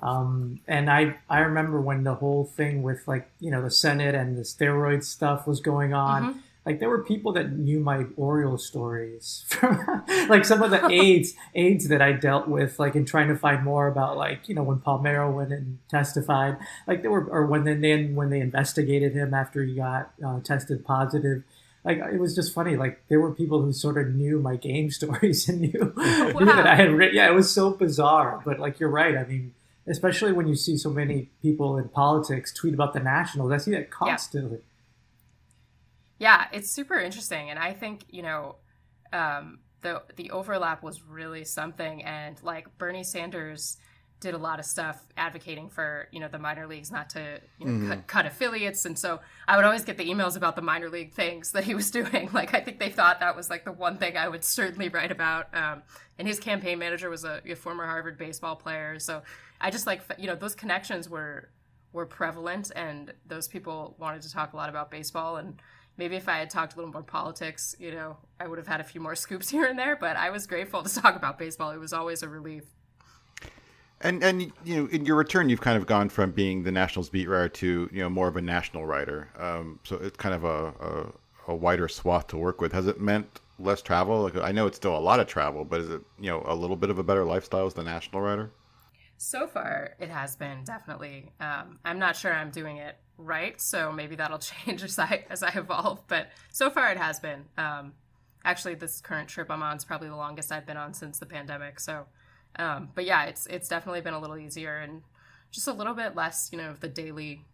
[SPEAKER 2] um, and I I remember when the whole thing with like you know the Senate and the steroid stuff was going on. Like there were people that knew my Orioles stories, from, like some of the aides aides that I dealt with, like in trying to find more about like you know when Palmeiro went and testified, like there were or when then then when they investigated him after he got uh, tested positive like it was just funny. Like there were people who sort of knew my game stories and knew,
[SPEAKER 3] Wow.
[SPEAKER 2] knew that I had written. Yeah, it was so bizarre. But like you're right. I mean, especially when you see so many people in politics tweet about the Nationals, I see that constantly.
[SPEAKER 3] Yeah, it's super interesting, and I think you know, um, the the overlap was really something. And like Bernie Sanders did a lot of stuff advocating for you know the minor leagues not to you know cut, cut affiliates, and so I would always get the emails about the minor league things that he was doing. Like I think they thought that was like the one thing I would certainly write about. Um, and his campaign manager was a, a former Harvard baseball player, so I just like you know those connections were were prevalent, and those people wanted to talk a lot about baseball and maybe if I had talked a little more politics, you know, I would have had a few more scoops here and there. But I was grateful to talk about baseball. It was always a relief.
[SPEAKER 1] And and you know, in your return, you've kind of gone from being the Nationals beat writer to you know more of a national writer. Um, so it's kind of a, a a wider swath to work with. Has it meant less travel? Like I know it's still a lot of travel, but is it you know a little bit of a better lifestyle as the national writer?
[SPEAKER 3] So far, it has been definitely. Um, I'm not sure I'm doing it right, so maybe that'll change as I as I evolve. But so far, it has been. Um, actually, this current trip I'm on is probably the longest I've been on since the pandemic. So, um, but yeah, it's it's definitely been a little easier and just a little bit less, you know, of the daily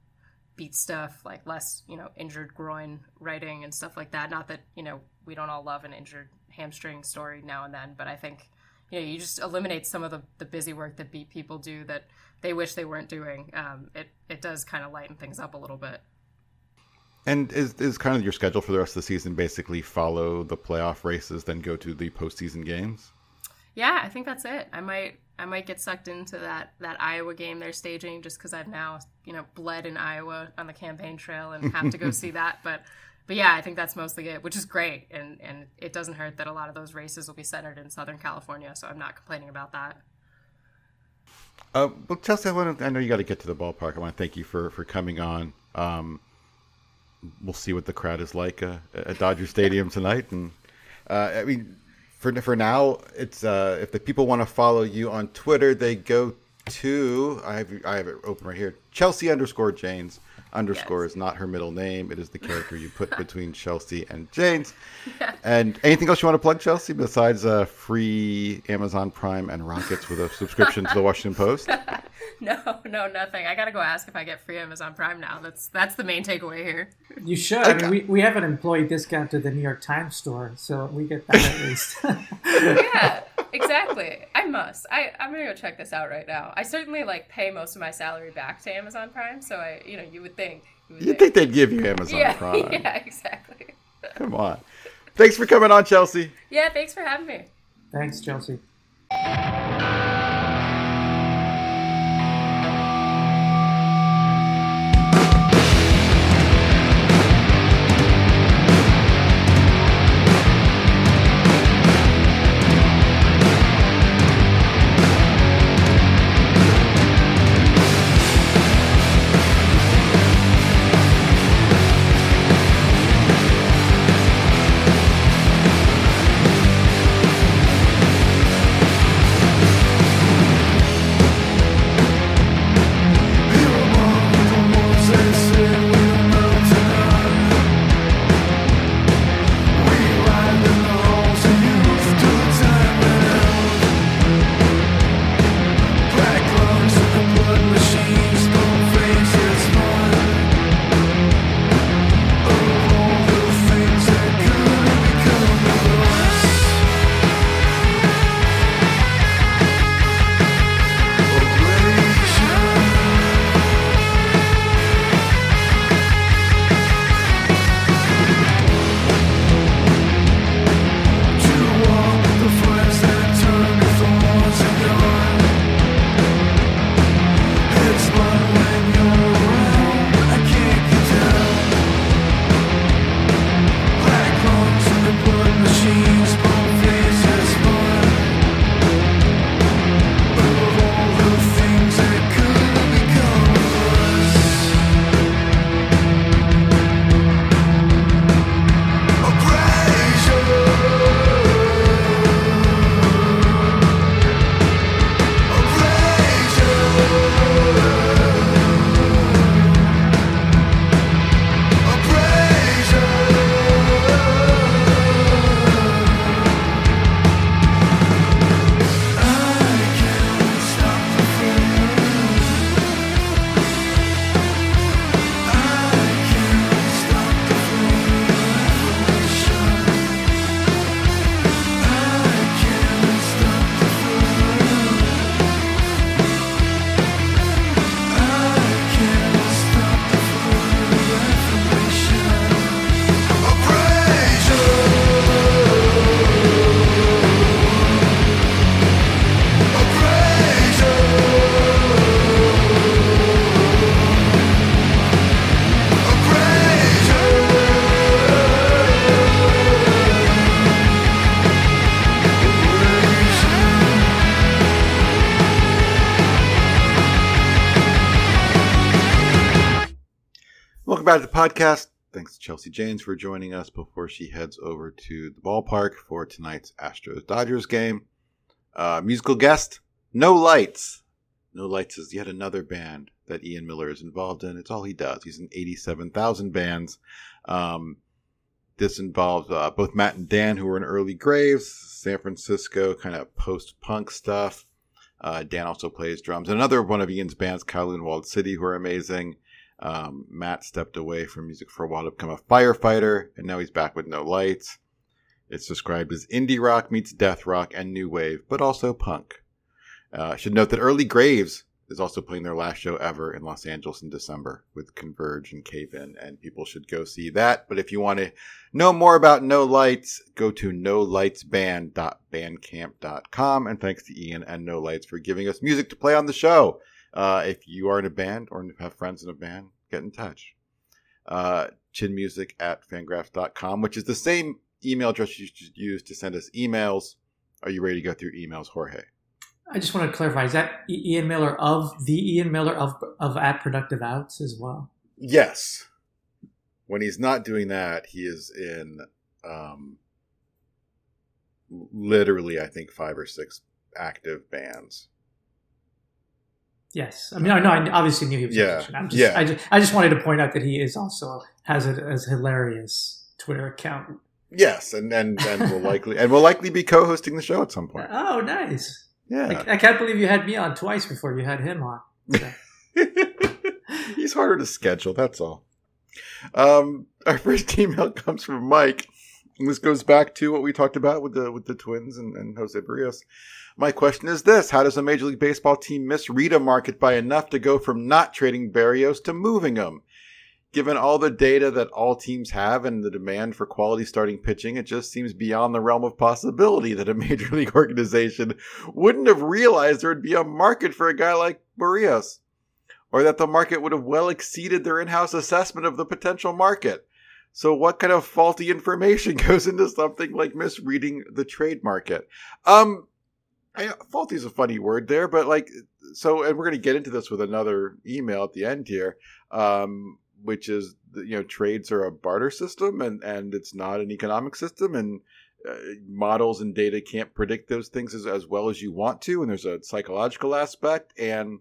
[SPEAKER 3] beat stuff, like less, you know, injured groin writing and stuff like that. Not that you know we don't all love an injured hamstring story now and then, but I think you know, you just eliminate some of the, the busy work that beat people do that they wish they weren't doing. Um, it, it does kind of lighten things up a little bit.
[SPEAKER 1] And is is kind of your schedule for the rest of the season basically follow the playoff races, then go to the postseason games?
[SPEAKER 3] Yeah, I think that's it. I might I might get sucked into that that Iowa game they're staging just because I've now you know bled in Iowa on the campaign trail and have to go see that. But but yeah, I think that's mostly it, which is great, and and it doesn't hurt that a lot of those races will be centered in Southern California, so I'm not complaining about that.
[SPEAKER 1] Uh, well, Chelsea, I, want to, I know you got to get to the ballpark. I want to thank you for for coming on. Um, we'll see what the crowd is like uh, at Dodger Stadium tonight, and uh, I mean, for for now, it's uh, if the people want to follow you on Twitter, they go to I have I have it open right here. Chelsea underscore Janes underscore
[SPEAKER 3] Yes.
[SPEAKER 1] is not her middle name. It is the character you put between Chelsea and Janes. And anything else you want to plug, Chelsea, besides uh, free Amazon Prime and rockets with a subscription to the Washington Post?
[SPEAKER 3] No, no, nothing. I gotta go ask if I get free Amazon Prime now. That's that's the main takeaway here.
[SPEAKER 2] You should. I mean, we, we have an employee discount to the New York Times store, so we get that at least.
[SPEAKER 3] yeah, exactly. I must. I I'm gonna go check this out right now. I certainly like pay most of my salary back to Amazon Prime, so I you know you would think. You would
[SPEAKER 1] You'd think they'd give you Amazon
[SPEAKER 3] yeah,
[SPEAKER 1] Prime.
[SPEAKER 3] yeah, exactly.
[SPEAKER 1] Come on. Thanks for coming on, Chelsea.
[SPEAKER 3] Yeah, thanks for having me.
[SPEAKER 2] Thanks, Chelsea.
[SPEAKER 1] Podcast. Thanks to Chelsea Janes for joining us before she heads over to the ballpark for tonight's Astros Dodgers game. Uh, musical guest, No Lights. No Lights is yet another band that Ian Miller is involved in. It's all he does. He's in 87,000 bands. Um, this involves uh, both Matt and Dan, who were in early Graves, San Francisco kind of post punk stuff. Uh, Dan also plays drums. Another one of Ian's bands, Kowloon Walled City, who are amazing. Um, Matt stepped away from music for a while to become a firefighter, and now he's back with No Lights. It's described as indie rock meets death rock and new wave, but also punk. Uh, should note that Early Graves is also playing their last show ever in Los Angeles in December with Converge and Cave In, and people should go see that. But if you want to know more about No Lights, go to nolightsband.bandcamp.com. And thanks to Ian and No Lights for giving us music to play on the show. Uh, if you are in a band or have friends in a band, get in touch. Uh, chinmusic at fangraphs.com, which is the same email address you should use to send us emails. Are you ready to go through emails, Jorge?
[SPEAKER 2] I just want to clarify: is that Ian Miller of the Ian Miller of of at Productive Outs as well?
[SPEAKER 1] Yes. When he's not doing that, he is in um, literally, I think, five or six active bands.
[SPEAKER 2] Yes, I mean, I know. I obviously knew he was. a
[SPEAKER 1] Yeah.
[SPEAKER 2] I'm just,
[SPEAKER 1] yeah.
[SPEAKER 2] I just, I just wanted to point out that he is also has a as hilarious Twitter account.
[SPEAKER 1] Yes, and and, and will likely and will likely be co-hosting the show at some point.
[SPEAKER 2] Oh, nice!
[SPEAKER 1] Yeah,
[SPEAKER 2] I, I can't believe you had me on twice before you had him on.
[SPEAKER 1] he's harder to schedule. That's all. Um, our first email comes from Mike. And this goes back to what we talked about with the with the Twins and, and Jose Berrios. My question is this: How does a Major League Baseball team misread a market by enough to go from not trading Berrios to moving him? Given all the data that all teams have and the demand for quality starting pitching, it just seems beyond the realm of possibility that a major league organization wouldn't have realized there would be a market for a guy like Berrios or that the market would have well exceeded their in-house assessment of the potential market. So what kind of faulty information goes into something like misreading the trade market? Um I, faulty is a funny word there, but like so and we're going to get into this with another email at the end here. Um which is you know trades are a barter system and and it's not an economic system and uh, models and data can't predict those things as, as well as you want to and there's a psychological aspect and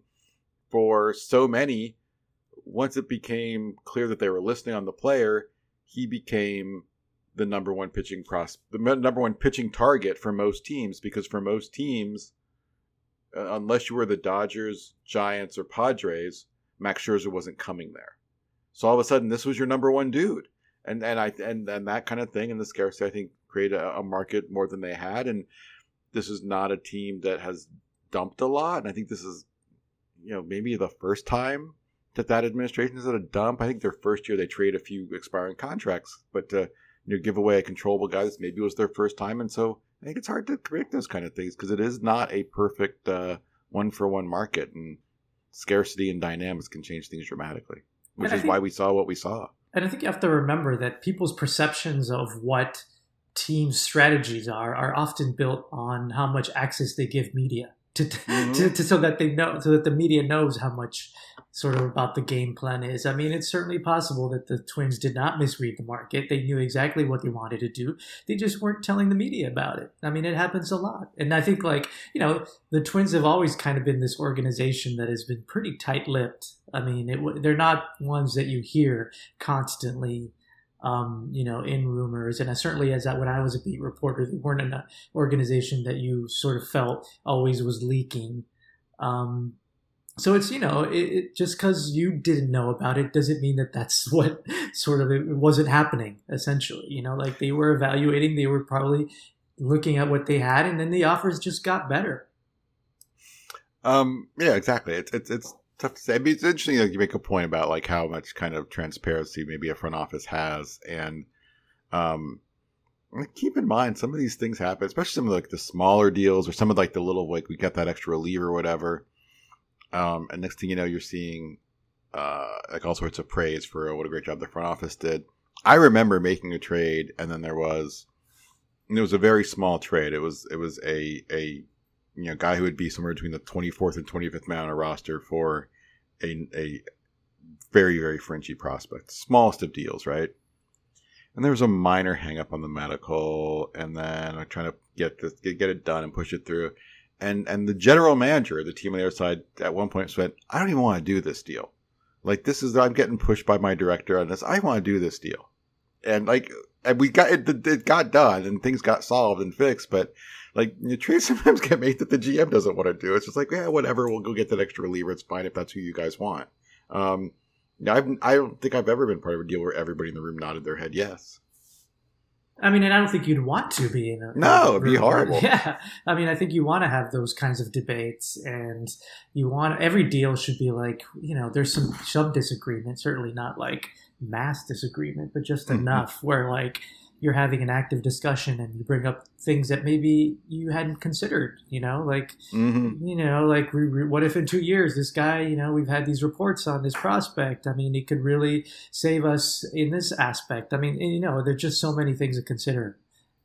[SPEAKER 1] for so many, once it became clear that they were listening on the player, he became the number one pitching pros, the number one pitching target for most teams because for most teams, uh, unless you were the Dodgers, Giants, or Padres, Max Scherzer wasn't coming there. So all of a sudden, this was your number one dude, and and I and and that kind of thing, and the scarcity, I think, created a, a market more than they had, and this is not a team that has dumped a lot, and I think this is you know, maybe the first time that that administration is at a dump. I think their first year they trade a few expiring contracts, but to you know give away a controllable guy, this maybe was their first time, and so I think it's hard to predict those kind of things because it is not a perfect uh, one for one market, and scarcity and dynamics can change things dramatically, which is
[SPEAKER 2] think-
[SPEAKER 1] why we saw what we saw.
[SPEAKER 2] And I think you have to remember that people's perceptions of what team strategies are are often built on how much access they give media to,
[SPEAKER 1] Mhm.
[SPEAKER 2] to, to so that they know so that the media knows how much sort of about the game plan is. I mean, it's certainly possible that the Twins did not misread the market. They knew exactly what they wanted to do. They just weren't telling the media about it. I mean, it happens a lot. And I think like, you know, the Twins have always kind of been this organization that has been pretty tight-lipped. I mean, it, they're not ones that you hear constantly um, you know, in rumors. And I certainly, as I, when I was a beat reporter, they weren't an organization that you sort of felt always was leaking. Um, so it's you know, it, it, just because you didn't know about it doesn't mean that that's what sort of it wasn't happening. Essentially, you know, like they were evaluating, they were probably looking at what they had, and then the offers just got better.
[SPEAKER 1] Um, yeah, exactly. It's it's it's tough. I mean, it's interesting. Like you make a point about like how much kind of transparency maybe a front office has, and um, keep in mind some of these things happen, especially some of like the smaller deals or some of like the little like we got that extra relief or whatever. Um, and next thing you know, you're seeing uh like all sorts of praise for what a great job the front office did. I remember making a trade, and then there was it was a very small trade. It was it was a a you know guy who would be somewhere between the 24th and 25th man on a roster for a a very very fringy prospect, smallest of deals, right? And there was a minor hang up on the medical, and then I'm trying to get this, get it done and push it through. And and the general manager, of the team on the other side, at one point said, "I don't even want to do this deal. Like this is I'm getting pushed by my director on this. I want to do this deal." And like, and we got it, it got done, and things got solved and fixed, but like you know, trades sometimes get made that the GM doesn't want to do. It's just like, yeah, whatever. We'll go get that extra reliever. It's fine if that's who you guys want. Um, I've, I don't think I've ever been part of a deal where everybody in the room nodded their head yes.
[SPEAKER 2] I mean, and I don't think you'd want to be in a
[SPEAKER 1] No, it'd be horrible.
[SPEAKER 2] Yeah, I mean, I think you want to have those kinds of debates, and you want every deal should be like, you know, there's some sub disagreement, certainly not like mass disagreement, but just
[SPEAKER 1] Mhm.
[SPEAKER 2] enough where like you're having an active discussion and you bring up things that maybe you hadn't considered, you know, like
[SPEAKER 1] Mm-hmm.
[SPEAKER 2] you know, like we, we- what if in two years this guy, you know, we've had these reports on this prospect. I mean, he could really save us in this aspect. I mean, and, you know, there's just so many things to consider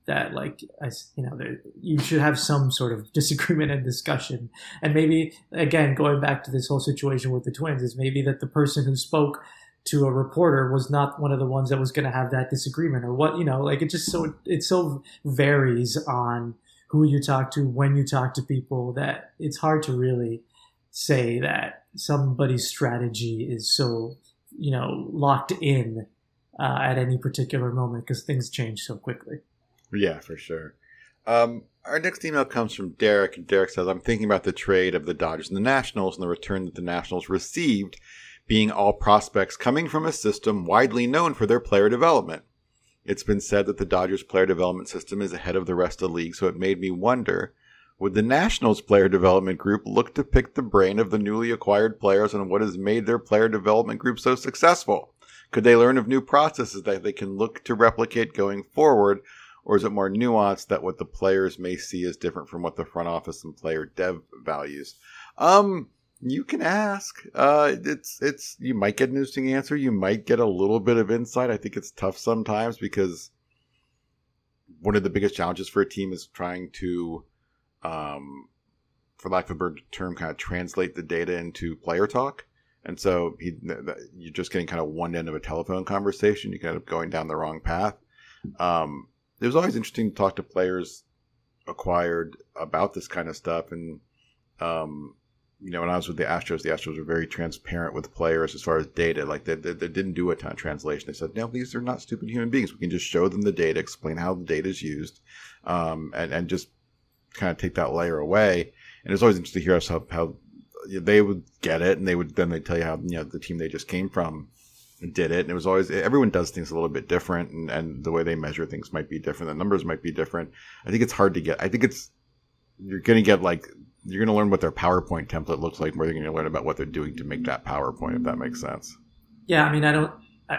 [SPEAKER 2] that, like, I, you know, there, you should have some sort of disagreement and discussion. And maybe, again, going back to this whole situation with the twins, is maybe that the person who spoke to a reporter was not one of the ones that was going to have that disagreement or what, you know, like it just so, it so varies on who you talk to, when you talk to people, that it's hard to really say that somebody's strategy is so, you know, locked in uh, at any particular moment because things change so quickly.
[SPEAKER 1] Yeah, for sure. Um, our next email comes from Derek, and Derek says, I'm thinking about the trade of the Dodgers and the Nationals and the return that the Nationals received, being all prospects coming from a system widely known for their player development. It's been said that the Dodgers player development system is ahead of the rest of the league, so it made me wonder would the Nationals player development group look to pick the brain of the newly acquired players on what has made their player development group so successful? Could they learn of new processes that they can look to replicate going forward? or is it more nuanced that what the players may see is different from what the front office and player dev values? Um, you can ask. Uh, it's it's you might get an interesting answer. You might get a little bit of insight. I think it's tough sometimes because one of the biggest challenges for a team is trying to, um, for lack of a better term, kind of translate the data into player talk. And so he, you're just getting kind of one end of a telephone conversation. You're kind of going down the wrong path. Um, it was always interesting to talk to players acquired about this kind of stuff. And, um, you know, when I was with the Astros, the Astros were very transparent with players as far as data. Like they, they, they didn't do a ton of translation. They said, no, these are not stupid human beings. We can just show them the data, explain how the data is used, um, and, and just kind of take that layer away. And it's always interesting to hear us how, how they would get it and they would then they tell you how, you know, the team they just came from did it. And it was always, everyone does things a little bit different and, and the way they measure things might be different. The numbers might be different. I think it's hard to get, I think it's, you're going to get like, you're going to learn what their PowerPoint template looks like more than you're going to learn about what they're doing to make that PowerPoint, if that makes sense.
[SPEAKER 2] Yeah, I mean, I don't.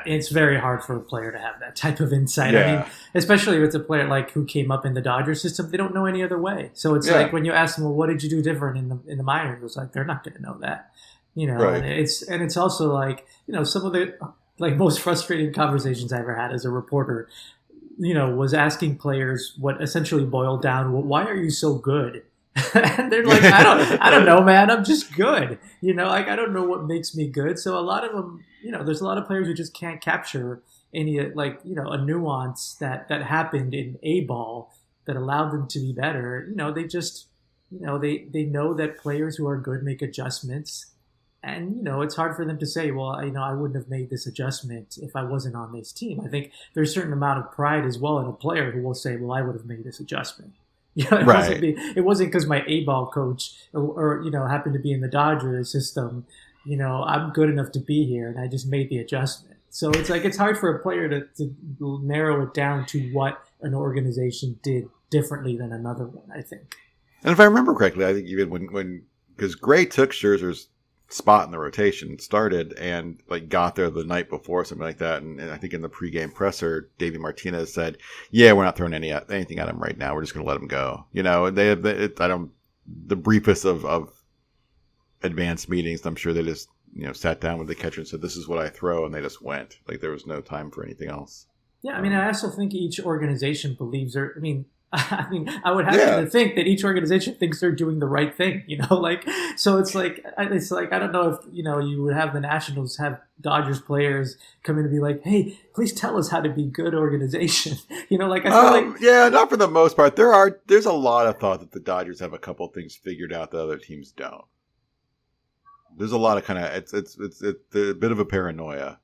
[SPEAKER 2] It's very hard for a player to have that type of insight. I mean, especially if it's a player like who came up in the Dodger system, they don't know any other way. So it's
[SPEAKER 1] Yeah.
[SPEAKER 2] like when you ask them, "Well, what did you do different in the in the minors?" It's like they're not going to know that, you know.
[SPEAKER 1] Right.
[SPEAKER 2] And it's and it's also like you know some of the like most frustrating conversations I ever had as a reporter, you know, was asking players what essentially boiled down, well, "Why are you so good?" And they're like, "I don't, I don't know, man. I'm just good." You know, like I don't know what makes me good. So a lot of them, you know, there's a lot of players who just can't capture any uh, like you know a nuance that that happened in a ball that allowed them to be better. You know, they just you know they they know that players who are good make adjustments, and you know it's hard for them to say, well, you know, I wouldn't have made this adjustment if I wasn't on this team. I think there's a certain amount of pride as well in a player who will say, well, I would have made this adjustment. You know, it
[SPEAKER 1] Right.
[SPEAKER 2] wasn't be, it wasn't because my A ball coach or, or you know happened to be in the Dodgers system. You know, I'm good enough to be here, and I just made the adjustment. So it's like it's hard for a player to, to narrow it down to what an organization did differently than another one. I think.
[SPEAKER 1] And if I remember correctly, I think even when, when, because Gray took Scherzer's spot in the rotation, started and like got there the night before, something like that. And, and I think in the pregame presser, Davey Martinez said, "Yeah, we're not throwing any anything at him right now. We're just going to let him go." You know, they have the, it, I don't the briefest of of advanced meetings. I'm sure they just you know sat down with the catcher and said, "This is what I throw," and they just went. Like there was no time for anything else.
[SPEAKER 2] Yeah, I mean, I also think each organization believes there. I mean, I mean, I would have
[SPEAKER 1] Yeah.
[SPEAKER 2] to think that each organization thinks they're doing the right thing, you know, like, so it's like, I- it's like, I don't know if, you know, you would have the Nationals have Dodgers players come in and be like, hey, please tell us how to be good organization. You know, like, I feel
[SPEAKER 1] Um,
[SPEAKER 2] like,
[SPEAKER 1] yeah, not for the most part. There are there's a lot of thought that the Dodgers have a couple things figured out that other teams don't. There's a lot of kind of it's it's it's it's a bit of a paranoia.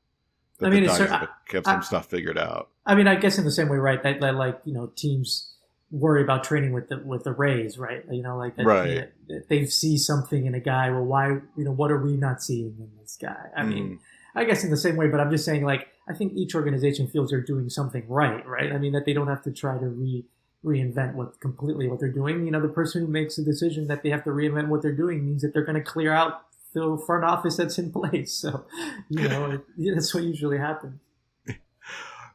[SPEAKER 1] That
[SPEAKER 2] I mean,
[SPEAKER 1] the Dodgers have, have some
[SPEAKER 2] I-
[SPEAKER 1] stuff figured out.
[SPEAKER 2] I mean, I guess in the same way, right? That, that like you know teams worry about training with the with the Rays, right? You know, like that,
[SPEAKER 1] Right.
[SPEAKER 2] that they see something in a guy. Well, why? You know, what are we not seeing in this guy? I mean,
[SPEAKER 1] Mm.
[SPEAKER 2] I guess in the same way, but I'm just saying, like, I think each organization feels they're doing something right, right? I mean, that they don't have to try to re reinvent what completely what they're doing. You know, the person who makes the decision that they have to reinvent what they're doing means that they're going to clear out the front office that's in place. So, you know, it, that's what usually happens.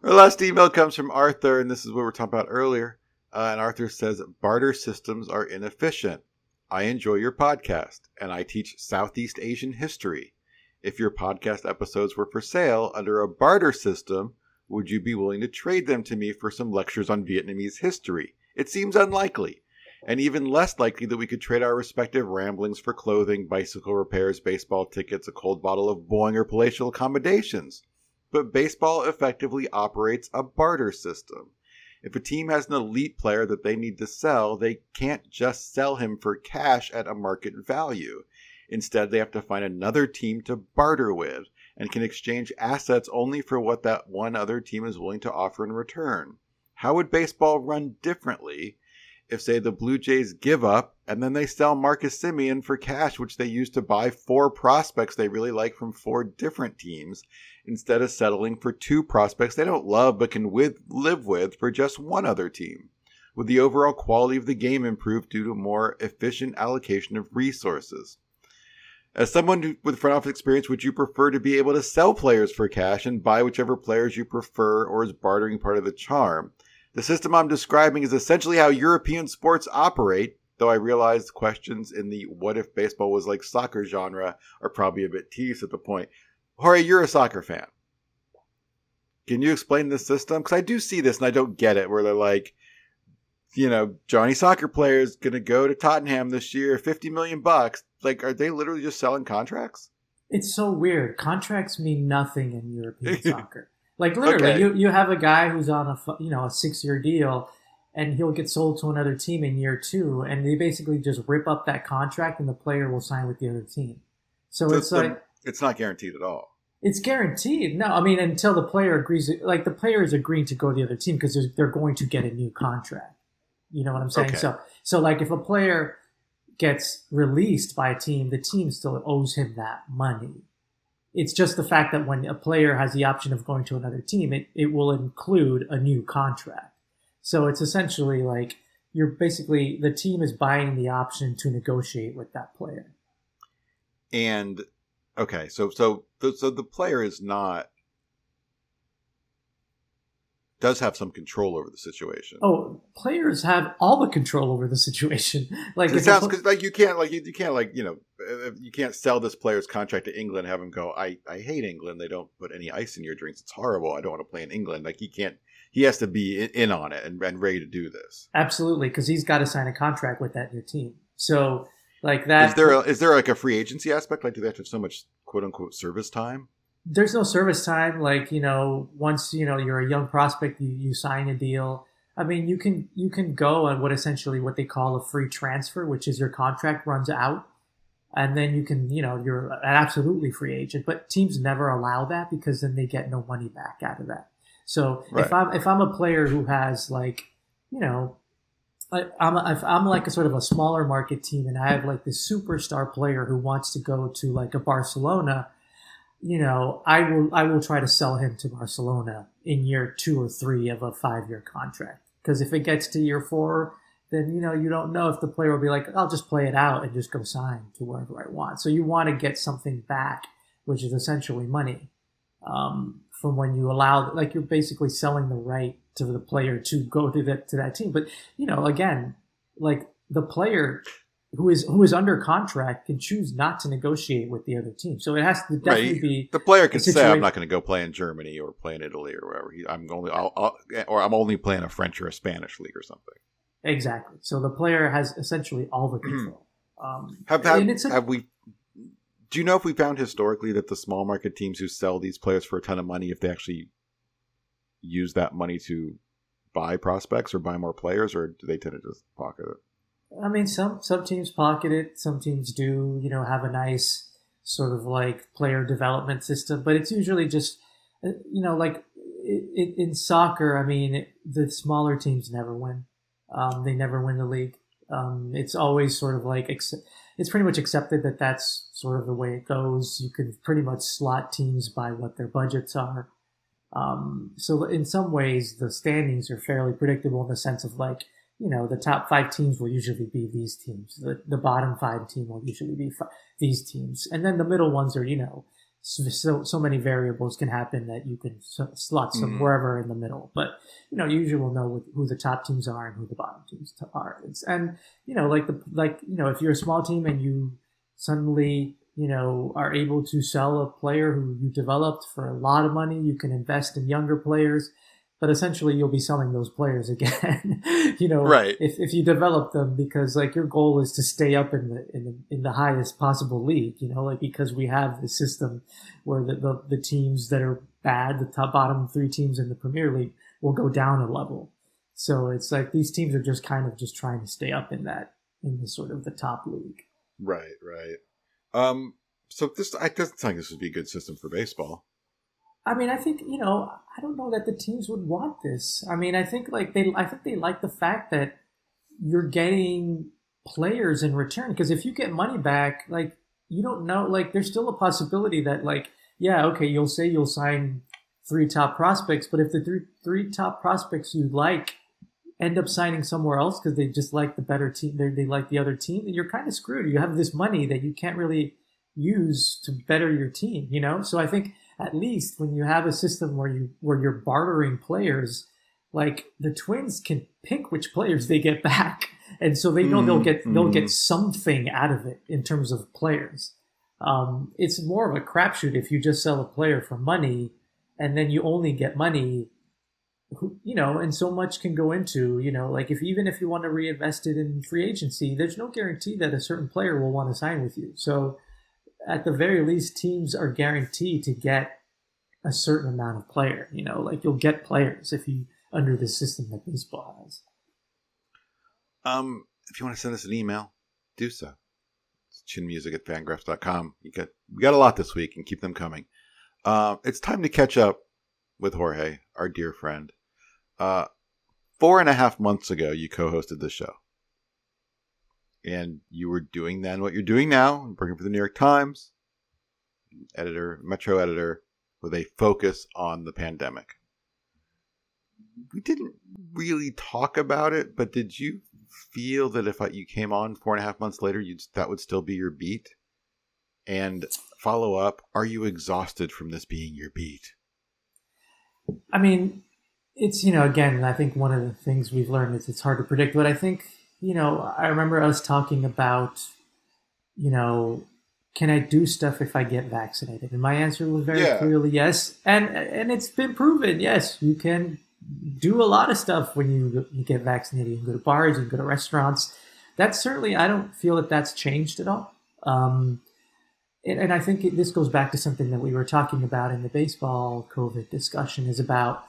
[SPEAKER 1] Our last email comes from Arthur, and this is what we were talking about earlier. Uh, and Arthur says barter systems are inefficient. I enjoy your podcast, and I teach Southeast Asian history. If your podcast episodes were for sale under a barter system, would you be willing to trade them to me for some lectures on Vietnamese history? It seems unlikely, and even less likely that we could trade our respective ramblings for clothing, bicycle repairs, baseball tickets, a cold bottle of Boeing or palatial accommodations but baseball effectively operates a barter system. If a team has an elite player that they need to sell, they can't just sell him for cash at a market value. Instead, they have to find another team to barter with and can exchange assets only for what that one other team is willing to offer in return. How would baseball run differently if, say, the Blue Jays give up and then they sell Marcus Semien for cash, which they use to buy four prospects they really like from four different teams? instead of settling for two prospects they don't love but can with, live with for just one other team? Would the overall quality of the game improve due to more efficient allocation of resources? As someone with front office experience, would you prefer to be able to sell players for cash and buy whichever players you prefer, or is bartering part of the charm? The system I'm describing is essentially how European sports operate, though I realize questions in the what if baseball was like soccer genre are probably a bit teased at the point. Jorge, you're a soccer fan. Can you explain this system? Because I do see this and I don't get it. Where they're like, you know, Johnny soccer player is going to go to Tottenham this year, fifty million bucks. Like, are they literally just selling contracts?
[SPEAKER 2] It's so weird. Contracts mean nothing in European soccer. Like literally,
[SPEAKER 1] Okay.
[SPEAKER 2] you you have a guy who's on a you know a six year deal, and he'll get sold to another team in year two, and they basically just rip up that contract, and the player will sign with the other team. So
[SPEAKER 1] So
[SPEAKER 2] it's
[SPEAKER 1] the-
[SPEAKER 2] like
[SPEAKER 1] It's not guaranteed at all.
[SPEAKER 2] it's guaranteed. No, I mean until the player agrees. Like the player is agreeing to go to the other team because they're going to get a new contract. You know what I'm saying?
[SPEAKER 1] Okay.
[SPEAKER 2] So so like if a player gets released by a team, the team still owes him that money. It's just the fact that when a player has the option of going to another team, it, it will include a new contract. So it's essentially like you're basically the team is buying the option to negotiate with that player.
[SPEAKER 1] And okay, so so so the player is not does have some control over the situation.
[SPEAKER 2] Oh, players have all the control over the situation. Like
[SPEAKER 1] it sounds
[SPEAKER 2] pl-
[SPEAKER 1] because like you can't like you, you can't like you know uh, you can't sell this player's contract to England and have him go I I hate England they don't put any ice in your drinks it's horrible I don't want to play in England like he can't he has to be in, in on it and, and ready to do this.
[SPEAKER 2] Absolutely, because he's got to sign a contract with that new team. So, like that,
[SPEAKER 1] Is there a, is there like a free agency aspect like do they have to have so much quote unquote service time?
[SPEAKER 2] There's no service time. Like you know, once you know you're a young prospect, you, you sign a deal. I mean, you can you can go on what essentially what they call a free transfer, which is your contract runs out, and then you can you know you're an absolutely free agent. But teams never allow that because then they get no money back out of that. So
[SPEAKER 1] Right.
[SPEAKER 2] if I'm if I'm a player who has like you know I- I'm if I'm like a sort of a smaller market team and I have like this superstar player who wants to go to like a Barcelona, you know, I will I will try to sell him to Barcelona in year two or three of a five year contract. Because if it gets to year four, then you know you don't know if the player will be like, I'll just play it out and just go sign to wherever I want. So you want to get something back, which is essentially money um, from when you allow, like you're basically selling the right to the player to go to that to that team. But you know, again, like the player who is who is under contract can choose not to negotiate with the other team. So it has to definitely
[SPEAKER 1] Right.
[SPEAKER 2] be
[SPEAKER 1] The player can say I'm not going to go play in Germany or play in Italy or wherever. I'm only I'll, I'll, or I'm only playing a French or a Spanish league or something.
[SPEAKER 2] Exactly. So the player has essentially all the control. Um,
[SPEAKER 1] Have, have,
[SPEAKER 2] a-
[SPEAKER 1] have we? Do you know if we found historically that the small market teams who sell these players for a ton of money, if they actually use that money to buy prospects or buy more players, or do they tend to just pocket it?
[SPEAKER 2] I mean, some some teams pocket it. Some teams do, you know, have a nice sort of like player development system, but it's usually just, uh, you know, like in, in soccer. I mean, the smaller teams never win. Um, they never win the league. Um, it's always sort of like it's pretty much accepted that that's sort of the way it goes. You can pretty much slot teams by what their budgets are. Um, so in some ways, the standings are fairly predictable in the sense of like, you know, the top five teams will usually be these teams. The, the bottom five team will usually be fi- these teams. And then the middle ones are, you know, so, so, many variables can happen that you can slot some
[SPEAKER 1] Mhm.
[SPEAKER 2] wherever in the middle. But, you know, usually we'll know who the top teams are and who the bottom teams are. It's, and, you know, like the, like, you know, if you're a small team and you suddenly, you know, are able to sell a player who you developed for a lot of money, you can invest in younger players but essentially you'll be selling those players again you know
[SPEAKER 1] Right.
[SPEAKER 2] if, if you develop them because like your goal is to stay up in the in the in the highest possible league you know like because we have the system where the, the, the teams that are bad the top bottom three teams in the premier league will go down a level so it's like these teams are just kind of just trying to stay up in that in the sort of the top league
[SPEAKER 1] Right, right. Um, so this I doesn't like this would be a good system for baseball.
[SPEAKER 2] I mean, I think you know, I don't know that the teams would want this. I mean, I think like they, I think they like the fact that you're getting players in return because if you get money back, like you don't know, like there's still a possibility that like, yeah, okay, you'll say you'll sign three top prospects, but if the three three top prospects you like end up signing somewhere else because they just like the better team, they they like the other team, then you're kind of screwed. You have this money that you can't really use to better your team, you know. So I think at least when you have a system where you where you're bartering players, like the Twins can pick which players they get back, and so they know they'll
[SPEAKER 1] Mhm,
[SPEAKER 2] get they'll
[SPEAKER 1] mhm.
[SPEAKER 2] get something out of it in terms of players. Um, it's more of a crapshoot if you just sell a player for money, and then you only get money. You know, and so much can go into, you know, like if even if you want to reinvest it in free agency, there's no guarantee that a certain player will want to sign with you. So, at the very least, teams are guaranteed to get a certain amount of player. You know, like you'll get players if you under the system that baseball has.
[SPEAKER 1] Um, if you want to send us an email, do so. It's chinmusic at fangraphs.com. You got we got a lot this week and keep them coming. Uh, it's time to catch up with Jorge, our dear friend. Uh, four and a half months ago, you co-hosted the show, and you were doing then what you're doing now, working for the New York Times, editor, Metro editor, with a focus on the pandemic. We didn't really talk about it, but did you feel that if you came on four and a half months later, you'd that would still be your beat? And follow up: Are you exhausted from this being your beat?
[SPEAKER 2] I mean, it's you know again, I think one of the things we've learned is it's hard to predict. But I think you know, I remember us talking about, you know, can I do stuff if I get vaccinated? And my answer was very
[SPEAKER 1] Yeah.
[SPEAKER 2] clearly yes. And and it's been proven. Yes, you can do a lot of stuff when you you get vaccinated. You can go to bars, you can go to restaurants. That's certainly I don't feel that that's changed at all. Um, and, and I think it, this goes back to something that we were talking about in the baseball COVID discussion is about,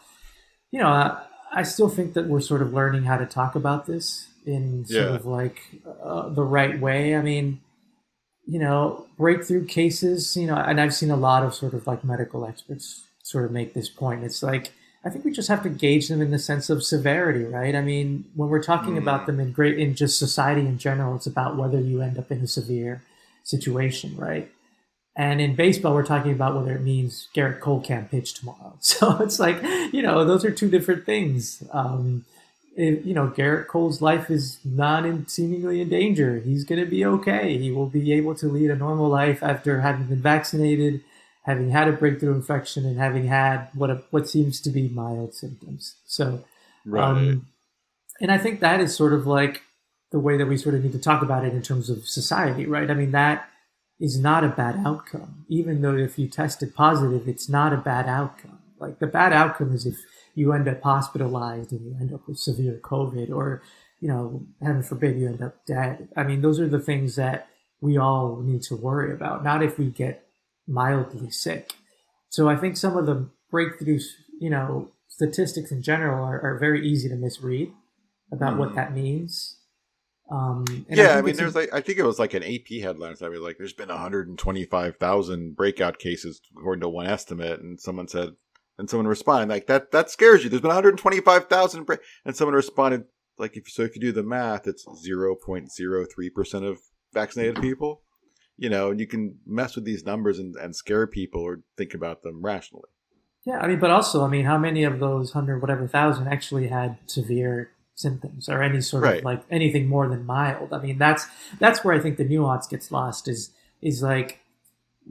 [SPEAKER 2] you know, I, I still think that we're sort of learning how to talk about this in sort
[SPEAKER 1] Yeah.
[SPEAKER 2] of like uh, the right way. I mean, you know, breakthrough cases, you know, and I've seen a lot of sort of like medical experts sort of make this point. It's like, I think we just have to gauge them in the sense of severity, right? I mean, when we're talking
[SPEAKER 1] Mhm.
[SPEAKER 2] about them in great, in just society in general, it's about whether you end up in a severe situation, right? And in baseball, we're talking about whether it means Gerrit Cole can't pitch tomorrow. So it's like, you know, those are two different things. Um, if, you know, Gerrit Cole's life is not in, seemingly in danger. He's going to be okay. He will be able to lead a normal life after having been vaccinated, having had a breakthrough infection, and having had what a, what seems to be mild symptoms. So, um, and I think that is sort of like the way that we sort of need to talk about it in terms of society, right? I mean, that is not a bad outcome. Even though if you tested positive, it's not a bad outcome. Like the bad outcome is if you end up hospitalized and you end up with severe COVID, or you know, heaven forbid you end up dead. I mean, those are the things that we all need to worry about, not if we get mildly sick. So I think some of the breakthroughs, you know, statistics in general are, are very easy to misread about
[SPEAKER 1] Mhm.
[SPEAKER 2] what that means. Um,
[SPEAKER 1] yeah, I,
[SPEAKER 2] think
[SPEAKER 1] mean, there's like I think it was like an AP headline. I mean, like there's been 125,000 breakout cases according to one estimate, and someone said, and someone responded like that that scares you. There's been 125,000, break-" and someone responded like if so if you do the math, it's 0.03 percent of vaccinated people. You know, and you can mess with these numbers and, and scare people or think about them rationally.
[SPEAKER 2] Yeah, I mean, but also, I mean, how many of those hundred whatever thousand actually had severe symptoms or any sort
[SPEAKER 1] Right.
[SPEAKER 2] of like anything more than mild? I mean, that's that's where I think the nuance gets lost. Is is like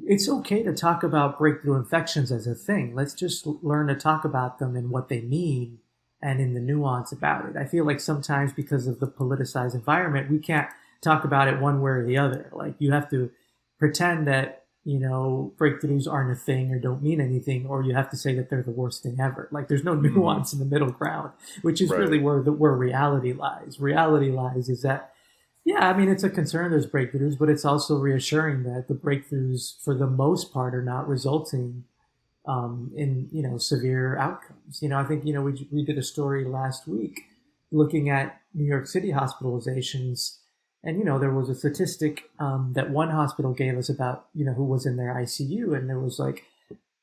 [SPEAKER 2] it's okay to talk about breakthrough infections as a thing. Let's just learn to talk about them and what they mean and in the nuance about it. I feel like sometimes because of the politicized environment, we can't talk about it one way or the other. Like you have to pretend that you know breakthroughs aren't a thing or don't mean anything, or you have to say that they're the worst thing ever. Like there's no mm-hmm. nuance in the middle ground, which is
[SPEAKER 1] Right.
[SPEAKER 2] really where the where reality lies. Reality lies is that yeah, I mean it's a concern there's breakthroughs, but it's also reassuring that the breakthroughs for the most part are not resulting um, in you know severe outcomes. You know, I think you know we we did a story last week looking at New York City hospitalizations, and you know there was a statistic um, that one hospital gave us about you know who was in their ICU, and there was like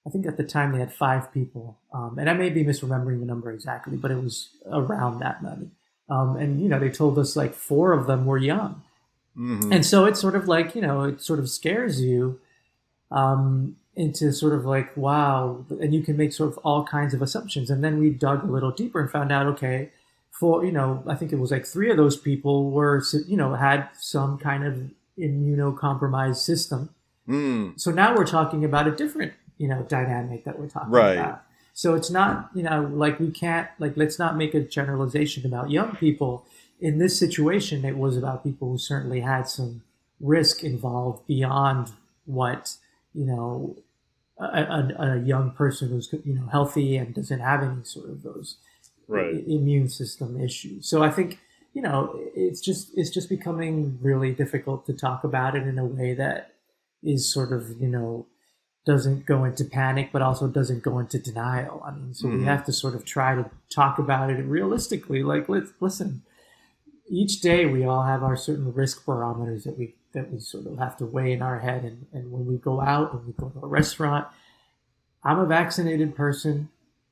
[SPEAKER 2] I think at the time they had five people, um, and I may be misremembering the number exactly, but it was around that many. Um, and you know they told us like four of them were young,
[SPEAKER 1] Mm-hmm.
[SPEAKER 2] and so it's sort of like you know it sort of scares you um, into sort of like wow and you can make sort of all kinds of assumptions and then we dug a little deeper and found out okay for you know i think it was like three of those people were you know had some kind of immunocompromised system
[SPEAKER 1] Mm.
[SPEAKER 2] so now we're talking about a different, you know, dynamic that we're talking
[SPEAKER 1] Right.
[SPEAKER 2] about. So it's not, you know, like we can't, like, let's not make a generalization about young people. In this situation, it was about people who certainly had some risk involved beyond what, you know, a, a, a young person who's, you know, healthy and doesn't have any sort of those i- immune system issues. So I think, you know, it's just, it's just becoming really difficult to talk about it in a way that is sort of you know doesn't go into panic but also doesn't go into denial. I mean so we
[SPEAKER 1] Mhm.
[SPEAKER 2] have to sort of try to talk about it realistically. Like let's listen each day we all have our certain risk barometers that we that we sort of have to weigh in our head. And, and when we go out and we go to a restaurant i'm a vaccinated person.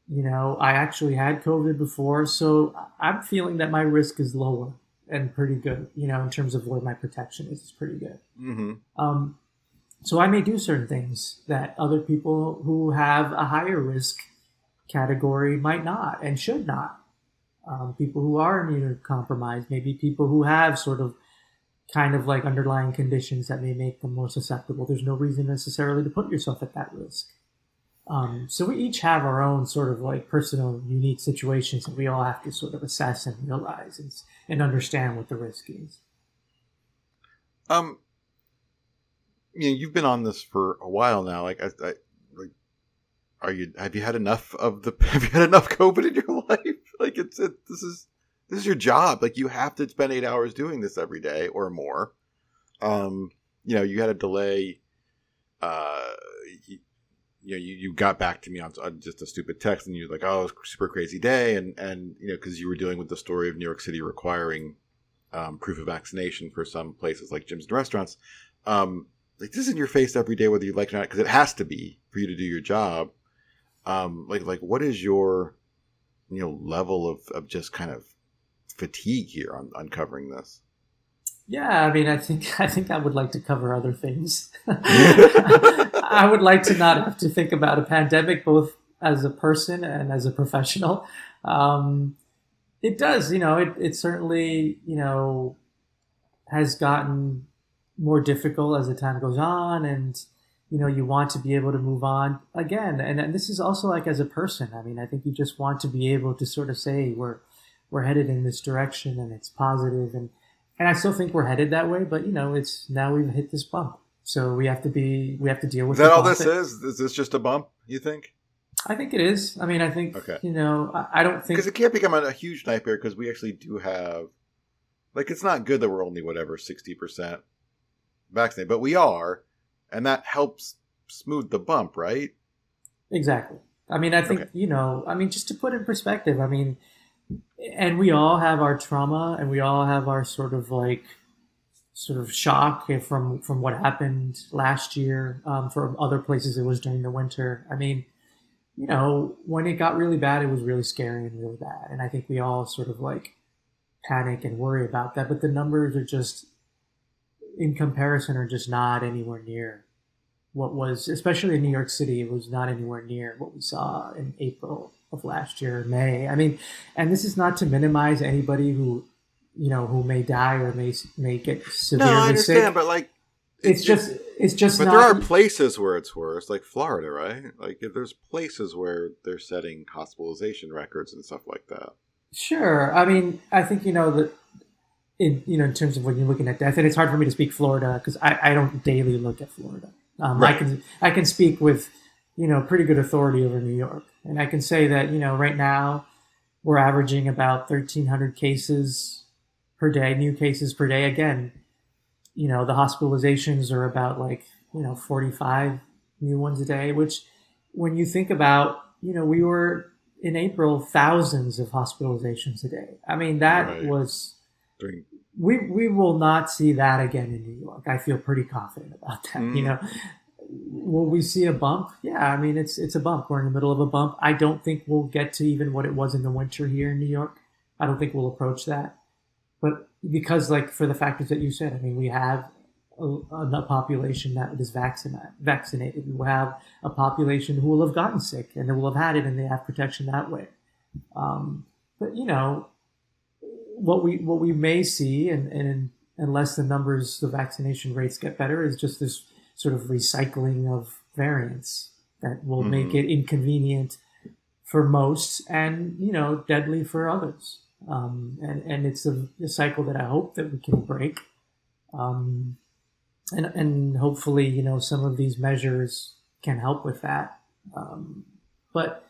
[SPEAKER 2] You know i actually had covid before so i'm feeling that my risk is lower and pretty good you know in terms of where my protection is it's pretty good.
[SPEAKER 1] Mm-hmm.
[SPEAKER 2] um, so I may do certain things that other people who have a higher risk category might not and should not. Um, people who are immunocompromised, maybe people who have sort of kind of like underlying conditions that may make them more susceptible. There's no reason necessarily to put yourself at that risk. Um, so we each have our own sort of like personal, unique situations that we all have to sort of assess and realize and, and understand what the risk is.
[SPEAKER 1] Um, you know, you've been on this for a while now. Like, I, I, like, are you? Have you had enough of the? Have you had enough COVID in your life? Like, it's it. This is this is your job. Like, you have to spend eight hours doing this every day or more. Um, you know, you had a delay. Uh, you, you know, you, you got back to me on, on just a stupid text, and you're like, "Oh, it was super crazy day," and and you know, because you were dealing with the story of New York City requiring um, proof of vaccination for some places like gyms and restaurants. Um, like this is in your face every day, whether you like it or not, because it has to be for you to do your job. Um, like, like what is your, you know, level of, of just kind of fatigue here on, uncovering this?
[SPEAKER 2] Yeah, I mean, I think I think I would like to cover other things. I would like to not have to think about a pandemic, both as a person and as a professional. Um, it does, you know, it, it certainly, you know, has gotten more difficult as the time goes on, and you know, you want to be able to move on again. And, and this is also like as a person. I mean, I think you just want to be able to sort of say we're we're headed in this direction, and it's positive and and I still think we're headed that way. But you know, it's now we've hit this bump, so we have to be we have to deal with.
[SPEAKER 1] Is that all this is? Is this just a bump? You think?
[SPEAKER 2] I think it is. I mean, I think
[SPEAKER 1] Okay.
[SPEAKER 2] you know, I, I don't think
[SPEAKER 1] Because it can't become a, a huge nightmare because we actually do have Like it's not good that we're only whatever sixty percent vaccinated, but we are, and that helps smooth the bump, right?
[SPEAKER 2] Exactly. I mean, I think
[SPEAKER 1] Okay.
[SPEAKER 2] you know. I mean, just to put in perspective, I mean, and we all have our trauma, and we all have our sort of like sort of shock from from what happened last year. Um, for other places, it was during the winter. I mean, you know, when it got really bad, it was really scary and really bad, and I think we all sort of like panic and worry about that. But the numbers are just, in comparison, are just not anywhere near what was, especially in New York City, it was not anywhere near what we saw in April of last year, May. I mean, and this is not to minimize anybody who, you know, who may die or may may get
[SPEAKER 1] No,
[SPEAKER 2] severely
[SPEAKER 1] I understand,
[SPEAKER 2] sick.
[SPEAKER 1] but like
[SPEAKER 2] It's just, it's just
[SPEAKER 1] But
[SPEAKER 2] not.
[SPEAKER 1] there are places where it's worse, like Florida, right? Like if there's places where they're setting hospitalization records and stuff like that.
[SPEAKER 2] Sure. I mean, I think you know that in you know in terms of when you're looking at death, and it's hard for me to speak Florida because I, I don't daily look at Florida. Um, I can I can speak with you know pretty good authority over New York, and I can say that you know right now we're averaging about 1,300 cases per day, new cases per day. Again, you know the hospitalizations are about like you know 45 new ones a day, which when you think about you know we were in April, thousands of hospitalizations a day. I mean, that
[SPEAKER 1] Right.
[SPEAKER 2] was
[SPEAKER 1] During
[SPEAKER 2] we we will not see that again in New York. I feel pretty confident about that. You
[SPEAKER 1] Mm.
[SPEAKER 2] know, will we see a bump? Yeah, I mean, it's it's a bump. We're in the middle of a bump. I don't think we'll get to even what it was in the winter here in New York. I don't think we'll approach that. But because, like, for the factors that you said, I mean, we have a, a population that is vaccinated. Vaccinated. We have a population who will have gotten sick and they will have had it, and they have protection that way. Um, but you know, what we what we may see, and, and unless the numbers, the vaccination rates get better, is just this sort of recycling of variants that will make
[SPEAKER 1] Mhm.
[SPEAKER 2] it inconvenient for most, and you know, deadly for others. Um, and and it's a, a cycle that I hope that we can break. Um, and and hopefully, you know, some of these measures can help with that. Um, but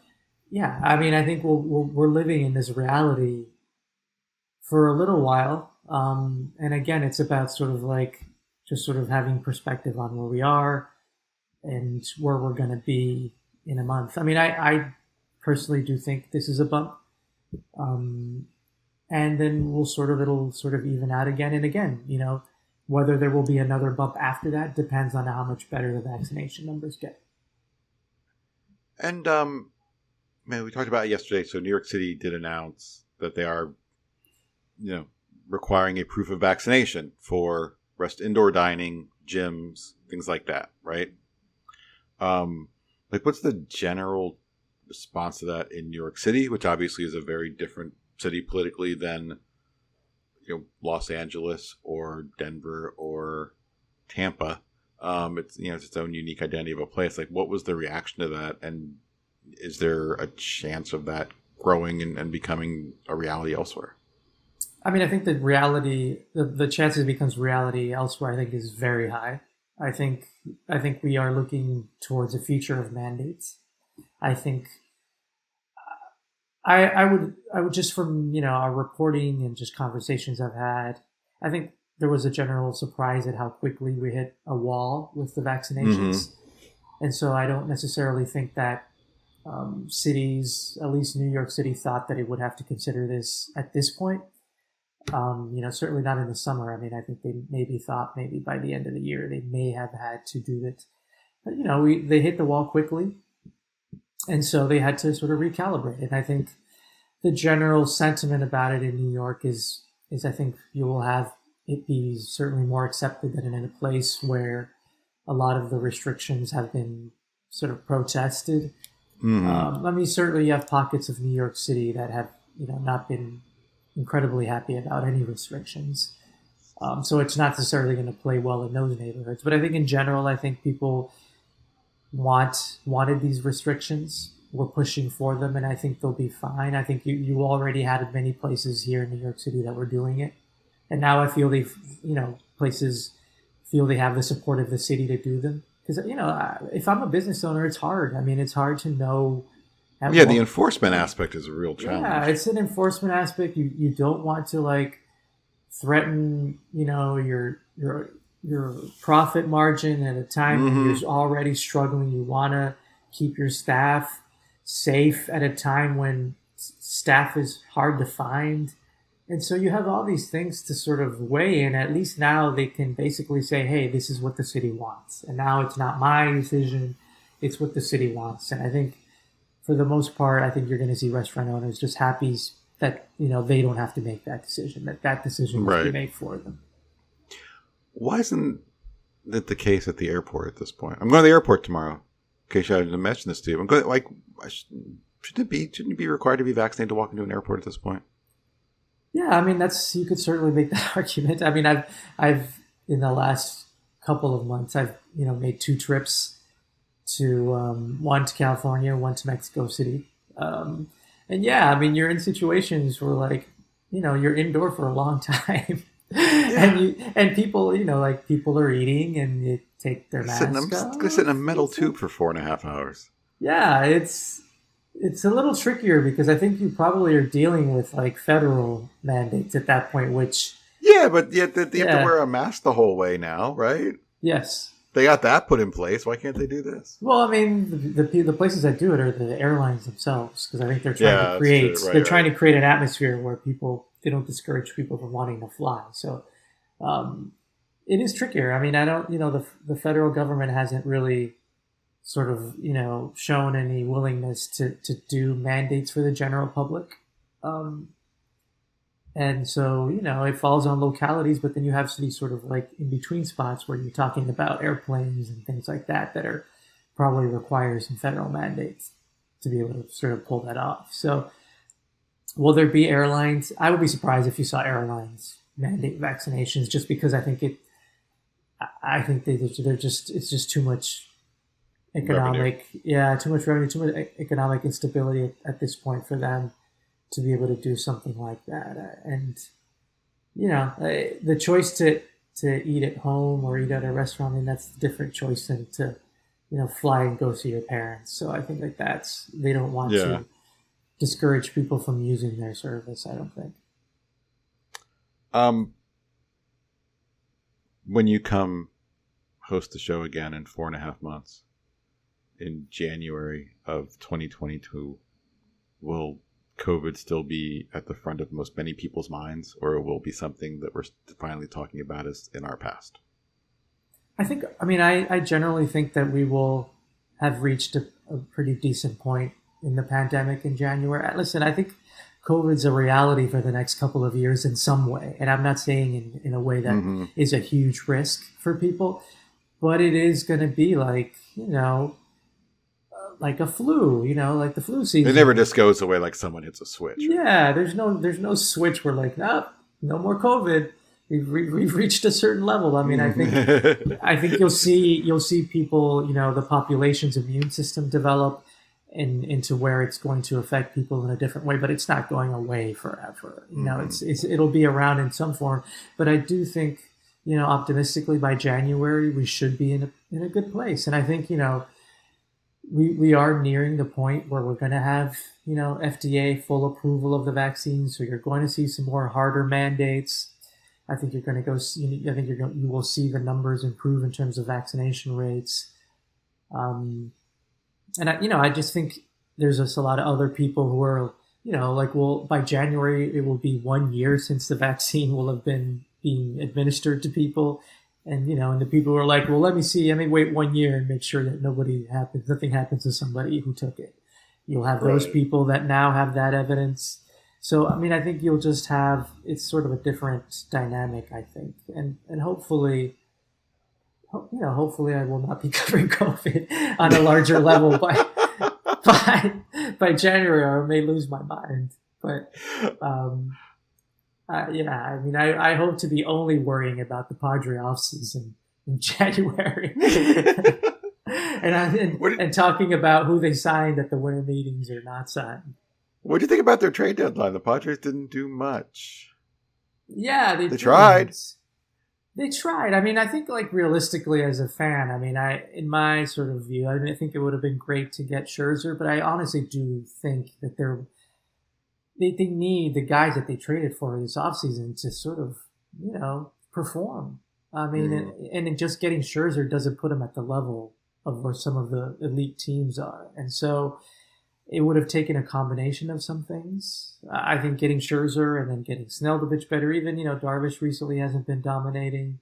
[SPEAKER 2] yeah, I mean, I think we'll, we'll, we're living in this reality for a little while. Um, and again, it's about sort of like just sort of having perspective on where we are and where we're going to be in a month. I mean, I, I personally do think this is a bump. Um, and then we'll sort of, it'll sort of even out again and again, you know, whether there will be another bump after that depends on how much better the vaccination numbers get.
[SPEAKER 1] and um man, we talked about it yesterday. So New York City did announce that they are you know, requiring a proof of vaccination for rest indoor dining, gyms, things like that, right? Um like what's the general response to that in New York City, which obviously is a very different city politically than you know Los Angeles or Denver or Tampa. Um, it's you know it's its own unique identity of a place. Like, what was the reaction to that, and is there a chance of that growing and, and becoming a reality elsewhere?
[SPEAKER 2] I mean, I think the reality, the, the chances it becomes reality elsewhere, I think is very high. I think, I think we are looking towards a future of mandates. I think, I, I would, I would just from you know our reporting and just conversations I've had, I think there was a general surprise at how quickly we hit a wall with the vaccinations, and so I don't necessarily think that um, cities, at least New York City, thought that it would have to consider this at this point. Um, you know, certainly not in the summer. I mean, I think they maybe thought maybe by the end of the year they may have had to do it. But, you know, we, they hit the wall quickly. And so they had to sort of recalibrate. And I think the general sentiment about it in New York is, is I think you will have it be certainly more accepted than in a place where a lot of the restrictions have been sort of protested.
[SPEAKER 1] Mhm.
[SPEAKER 2] Um, I mean, certainly you have pockets of New York City that have, you know, not been incredibly happy about any restrictions. Um, so it's not necessarily going to play well in those neighborhoods. But I think in general, I think people want wanted these restrictions. We're pushing for them, and I think they'll be fine. I think you, you already had many places here in New York City that were doing it, and now I feel they, you know, places feel they have the support of the city to do them. Because you know, if I'm a business owner, it's hard. I mean, it's hard to know.
[SPEAKER 1] Yeah, the enforcement aspect is a real challenge.
[SPEAKER 2] yeah, it's an enforcement aspect. You you don't want to like threaten, you know, your your your profit margin at a time when
[SPEAKER 1] Mhm.
[SPEAKER 2] you're already struggling. You want to keep your staff safe at a time when staff is hard to find. And so you have all these things to sort of weigh in. At least now they can basically say, hey, this is what the city wants. And now it's not my decision, it's what the city wants. And I think for the most part, I think you're going to see restaurant owners just happy that, you know, they don't have to make that decision, that that decision will be made for them.
[SPEAKER 1] Why isn't that the case at the airport at this point? I'm going to the airport tomorrow. In case I didn't mention this to you, I'm going. Like, shouldn't it be? Shouldn't you be required to be vaccinated to walk into an airport at this point?
[SPEAKER 2] Yeah, I mean that's you could certainly make that argument. I mean, I've I've in the last couple of months, I've you know made two trips to um, one to California, one to Mexico City, um, and yeah, I mean you're in situations where like you know you're indoor for a long time, and you and people you know like people are eating and you take their
[SPEAKER 1] Sit in,
[SPEAKER 2] mask
[SPEAKER 1] a,
[SPEAKER 2] off.
[SPEAKER 1] gonna in a metal tube for four and a half hours.
[SPEAKER 2] Yeah, it's it's a little trickier because I think you probably are dealing with like federal mandates at that point, which
[SPEAKER 1] Yeah, but yet they, they have
[SPEAKER 2] Yeah.
[SPEAKER 1] to wear a mask the whole way now, right?
[SPEAKER 2] yes.
[SPEAKER 1] They got that put in place. Why can't they do this?
[SPEAKER 2] Well, I mean, the, the the places that do it are the airlines themselves because I think they're trying
[SPEAKER 1] Yeah,
[SPEAKER 2] to create.
[SPEAKER 1] Right,
[SPEAKER 2] they're
[SPEAKER 1] right.
[SPEAKER 2] trying to create an atmosphere where people they don't discourage people from wanting to fly. So um, it is trickier. I mean, I don't you know the the federal government hasn't really sort of you know shown any willingness to to do mandates for the general public. Um, and so, you know, it falls on localities, but then you have these sort of like in between spots where you're talking about airplanes and things like that that are probably require some federal mandates to be able to sort of pull that off. So, will there be airlines? I would be surprised if you saw airlines mandate vaccinations just because I think it, I- think they, they're just, it's just too much economic, yeah, too much revenue, too much economic instability at, at this point for them to be able to do something like that. Uh, And you know, uh, the choice to to eat at home or eat at a restaurant, I mean, that's a different choice than to you know fly and go see your parents. So I think like that's they don't want
[SPEAKER 1] Yeah.
[SPEAKER 2] to discourage people from using their service. I don't think.
[SPEAKER 1] Um, when you come host the show again in four and a half months, in January of 2022, will COVID still be at the front of most many people's minds, or it will be something that we're finally talking about as in our past?
[SPEAKER 2] I think, I mean, I, I generally think that we will have reached a, a pretty decent point in the pandemic in January. Uh, Listen, I think COVID's a reality for the next couple of years in some way. And I'm not saying in, in a way that is
[SPEAKER 1] Mhm.
[SPEAKER 2] a huge risk for people, but it is going to be like, you know, like a flu, you know, like the flu season.
[SPEAKER 1] It never just goes away like someone hits a switch.
[SPEAKER 2] Yeah, there's no there's no switch where like, no, no more COVID. We've, we've reached a certain level. I mean, I think I think you'll see you'll see people, you know, the population's immune system develop in, into where it's going to affect people in a different way, but it's not going away forever. You know, it's, it's it'll be around in some form. But I do think, you know, optimistically by January we should be in a in a good place. And I think, you know, we we are nearing the point where we're going to have, you know, FDA full approval of the vaccine. So you're going to see some more harder mandates. I think you're going to go. See, I think you're going. You will see the numbers improve in terms of vaccination rates. Um, and I, you know, I just think there's just a lot of other people who are, you know, like, well, by January it will be one year since the vaccine will have been being administered to people, and you know, and the people who are like, well, let me see, let me wait one year and make sure that nobody happens, nothing happens to somebody who took it. You'll have those people that now have that evidence. So, I mean, I think you'll just have it's sort of a different dynamic, I think, and and hopefully, ho- you know, hopefully, I will not be covering COVID on a larger level by by by January, or I may lose my mind. But um, uh, yeah, I mean, I, I hope to be only worrying about the Padre off season in January. and, I, and,
[SPEAKER 1] did-
[SPEAKER 2] and talking about who they signed at the winter meetings or not signed.
[SPEAKER 1] What do you think about their trade deadline? The Padres didn't do much.
[SPEAKER 2] Yeah, they,
[SPEAKER 1] They tried.
[SPEAKER 2] They tried. I mean, I think like realistically as a fan, I mean, I in my sort of view, I, mean, I think it would have been great to get Scherzer, but I honestly do think that they're they, they need the guys that they traded for this offseason to sort of you know, perform. I mean,
[SPEAKER 1] Mm.
[SPEAKER 2] and, and just getting Scherzer doesn't put him at the level of where some of the elite teams are, and so it would have taken a combination of some things. I think getting Scherzer and then getting Snell the bitch better. Even you know, Darvish recently hasn't been dominating.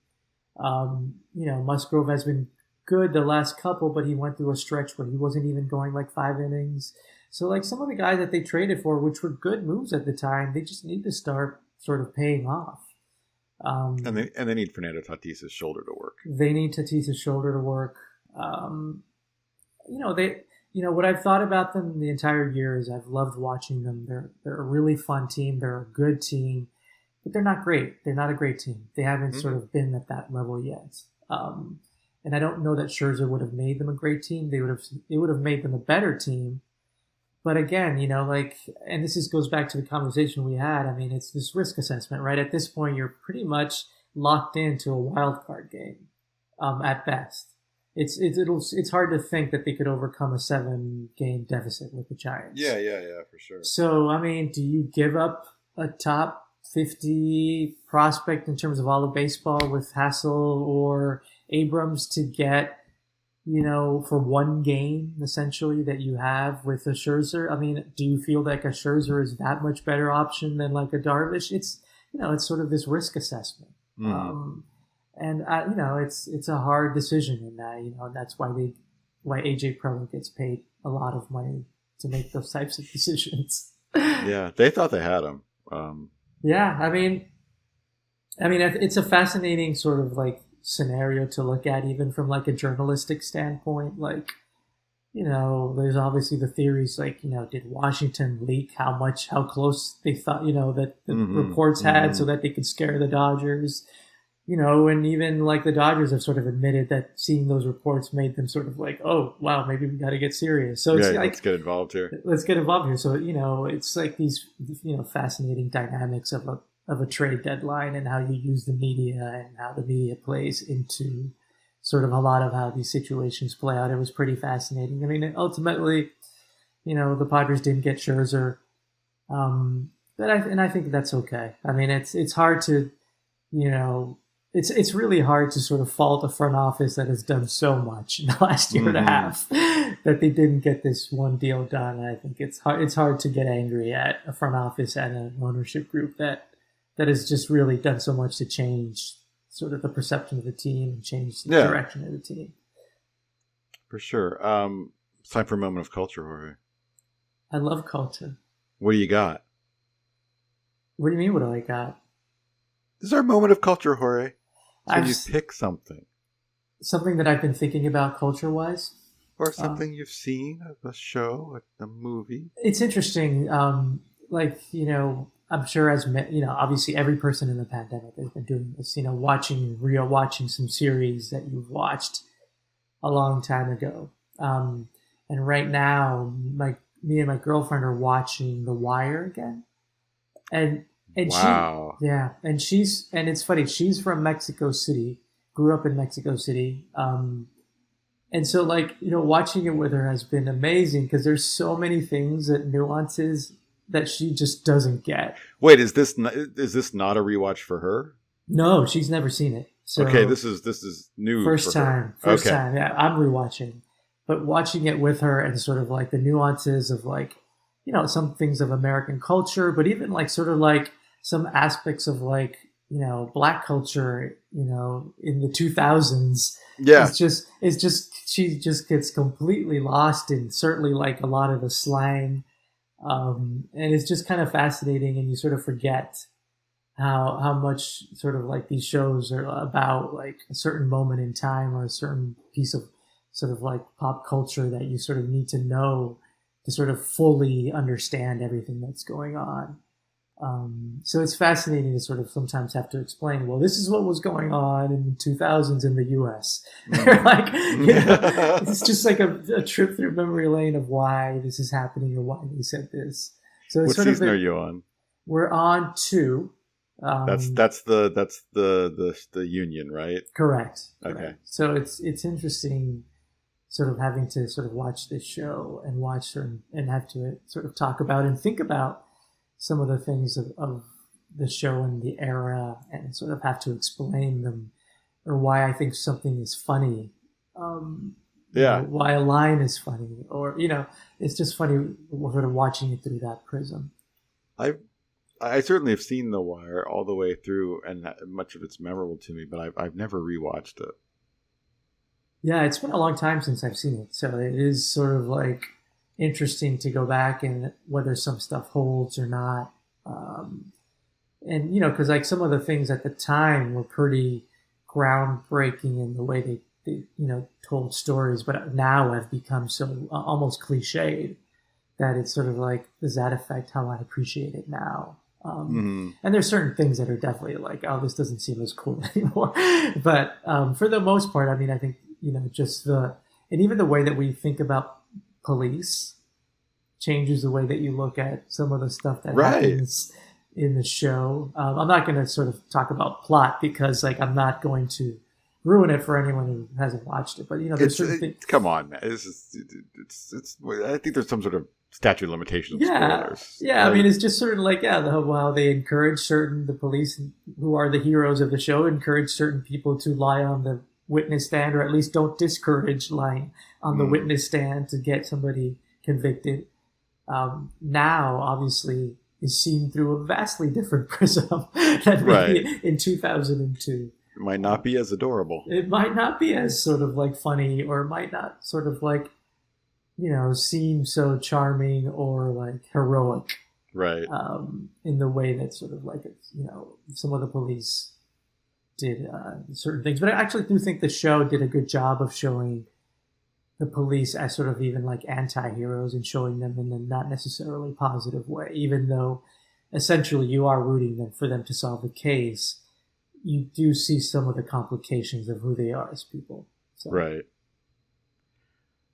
[SPEAKER 2] Um, you know, Musgrove has been good the last couple, but he went through a stretch where he wasn't even going like five innings. So like some of the guys that they traded for, which were good moves at the time, they just need to start sort of paying off. Um,
[SPEAKER 1] And they and they need Fernando Tatis's shoulder to work.
[SPEAKER 2] they need Tatis's shoulder to work. Um, you know, they, you know, what I've thought about them the entire year is I've loved watching them. They're they're a really fun team. They're a good team, but they're not great. They're not a great team. They haven't
[SPEAKER 1] Mhm.
[SPEAKER 2] sort of been at that level yet. Um, and I don't know that Scherzer would have made them a great team. They would have it would have made them a better team. But again, you know, like, and this is goes back to the conversation we had. I mean, it's this risk assessment, right? At this point, you're pretty much locked into a wild card game, um, at best. It's it's it'll it's hard to think that they could overcome a seven game deficit with the Giants.
[SPEAKER 1] yeah, yeah, yeah, for sure.
[SPEAKER 2] So I mean, do you give up a top fifty prospect in terms of all of baseball with Hassell or Abrams to get, you know, for one game essentially that you have with a Scherzer? I mean, do you feel like a Scherzer is that much better option than like a Darvish? It's you know, it's sort of this risk assessment.
[SPEAKER 1] Mhm.
[SPEAKER 2] Um, and I, you know, it's it's a hard decision, and you know that's why they why AJ Preller gets paid a lot of money to make those types of decisions.
[SPEAKER 1] yeah, they thought they had him. Um,
[SPEAKER 2] Yeah, I mean, I mean, it's a fascinating sort of like scenario to look at, even from like a journalistic standpoint. Like, you know, there's obviously the theories, like, you know, did Washington leak how much, how close they thought, you know, that the
[SPEAKER 1] Mhm,
[SPEAKER 2] reports had,
[SPEAKER 1] mhm.
[SPEAKER 2] so that they could scare the Dodgers. You know, and even like the Dodgers have sort of admitted that seeing those reports made them sort of like, oh wow, maybe we got to get serious. So it's
[SPEAKER 1] yeah,
[SPEAKER 2] like
[SPEAKER 1] let's get involved here.
[SPEAKER 2] let's get involved here. So you know, it's like these you know fascinating dynamics of a of a trade deadline and how you use the media and how the media plays into sort of a lot of how these situations play out. It was pretty fascinating. I mean, ultimately, you know, the Padres didn't get Scherzer, um, but I and I think that's okay. I mean, it's it's hard to, you know. It's it's really hard to sort of fault a front office that has done so much in the last year and a
[SPEAKER 1] Mhm.
[SPEAKER 2] half that they didn't get this one deal done. I think it's hard it's hard to get angry at a front office and an ownership group that that has just really done so much to change sort of the perception of the team and change the
[SPEAKER 1] Yeah.
[SPEAKER 2] direction of the team.
[SPEAKER 1] For sure. Um, it's time for a moment of culture, Jorge.
[SPEAKER 2] I love culture.
[SPEAKER 1] What do you got?
[SPEAKER 2] What do you mean? What do I got?
[SPEAKER 1] This is our moment of culture, Jorge. So
[SPEAKER 2] I've
[SPEAKER 1] you pick something
[SPEAKER 2] something that I've been thinking about culture wise.
[SPEAKER 1] or something you've seen, a show, a, a movie.
[SPEAKER 2] It's interesting. Um, like you know, I'm sure as you know, obviously every person in the pandemic has been doing this. You know, watching real, watching some series that you've watched a long time ago. Um, and right now, my me and my girlfriend are watching The Wire again, and and
[SPEAKER 1] wow.
[SPEAKER 2] she yeah, and she's and it's funny. She's from Mexico City, grew up in Mexico City. Um, and so like you know watching it with her has been amazing because there's so many things that nuances that she just doesn't get
[SPEAKER 1] Wait, is this not, is this not a rewatch for her?
[SPEAKER 2] no she's never seen it so
[SPEAKER 1] okay, this is this is new.
[SPEAKER 2] first
[SPEAKER 1] for her.
[SPEAKER 2] time first
[SPEAKER 1] Okay.
[SPEAKER 2] time yeah i'm rewatching but watching it with her and sort of like the nuances of like you know some things of american culture but even like sort of like some aspects of like you know black culture you know in the 2000s
[SPEAKER 1] Yeah,
[SPEAKER 2] it's just it's just she just gets completely lost in certainly like a lot of the slang um and it's just kind of fascinating and you sort of forget how how much sort of like these shows are about like a certain moment in time or a certain piece of sort of like pop culture that you sort of need to know to sort of fully understand everything that's going on um, so it's fascinating to sort of sometimes have to explain, well, this is what was going on in the 2000s in the US.
[SPEAKER 1] Mm.
[SPEAKER 2] like, you know, it's just like a, a trip through memory lane of why this is happening or why they said this. So it's
[SPEAKER 1] what
[SPEAKER 2] sort of,
[SPEAKER 1] season
[SPEAKER 2] a-
[SPEAKER 1] are you on?
[SPEAKER 2] we're on two. Um,
[SPEAKER 1] That's that's the that's the the the union, right?
[SPEAKER 2] correct.
[SPEAKER 1] Okay.
[SPEAKER 2] correct. So it's, it's interesting sort of having to sort of watch this show and watch and, and have to sort of talk about and think about some of the things of, of the show and the era and sort of have to explain them or why I think something is funny. Um, you
[SPEAKER 1] Yeah.
[SPEAKER 2] know, why a line is funny, or you know, it's just funny sort of watching it through that prism.
[SPEAKER 1] I I certainly have seen The Wire all the way through, and much of it's memorable to me. But I've I've never rewatched it.
[SPEAKER 2] Yeah, it's been a long time since I've seen it, so it is sort of like interesting to go back and whether some stuff holds or not. Um, and you know, because like some of the things at the time were pretty groundbreaking in the way they, they you know told stories, but now have become so uh, almost cliched that it's sort of like does that affect how I appreciate it now? Um,
[SPEAKER 1] Mhm.
[SPEAKER 2] and there's certain things that are definitely like, oh, this doesn't seem as cool anymore. but um, for the most part, I mean, I think you know, just the and even the way that we think about police changes the way that you look at some of the stuff that
[SPEAKER 1] Right.
[SPEAKER 2] happens in the show. Um, I'm not going to sort of talk about plot because, like, I'm not going to ruin it for anyone who hasn't watched it. But you know, there's
[SPEAKER 1] It's,
[SPEAKER 2] certain
[SPEAKER 1] it-
[SPEAKER 2] things.
[SPEAKER 1] come on, man. This is it's it's. I think there's some sort of statute of limitations.
[SPEAKER 2] Yeah,
[SPEAKER 1] spoilers.
[SPEAKER 2] yeah. I mean, it's just sort of like yeah, the, while they encourage certain the police who are the heroes of the show encourage certain people to lie on the witness stand, or at least don't discourage lying on the
[SPEAKER 1] Mm.
[SPEAKER 2] witness stand to get somebody convicted. Um, now, obviously, is seen through a vastly different prism than maybe in 2002
[SPEAKER 1] it might not be as adorable.
[SPEAKER 2] it might not be as sort of like funny or it might not sort of like you know seem so charming or like heroic
[SPEAKER 1] Right.
[SPEAKER 2] um, in the way that sort of like you know some of the police did uh, certain things but i actually do think the show did a good job of showing the police as sort of even like anti-heroes and showing them in a not necessarily positive way even though essentially you are rooting them for them to solve the case you do see some of the complications of who they are as people so
[SPEAKER 1] Right.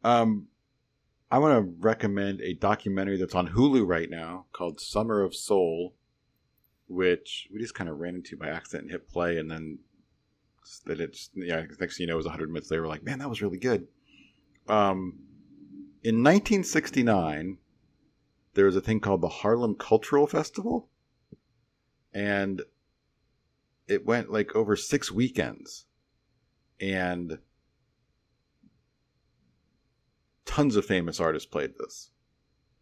[SPEAKER 1] Um, I want to recommend a documentary that's on Hulu right now called Summer of Soul, which we just kind of ran into by accident and hit play, and then that it's yeah. Next thing you know, it was hundred minutes later. We're like, man, that was really good. Um, in 1969, there was a thing called the Harlem Cultural Festival, and it went like over six weekends, and tons of famous artists played this.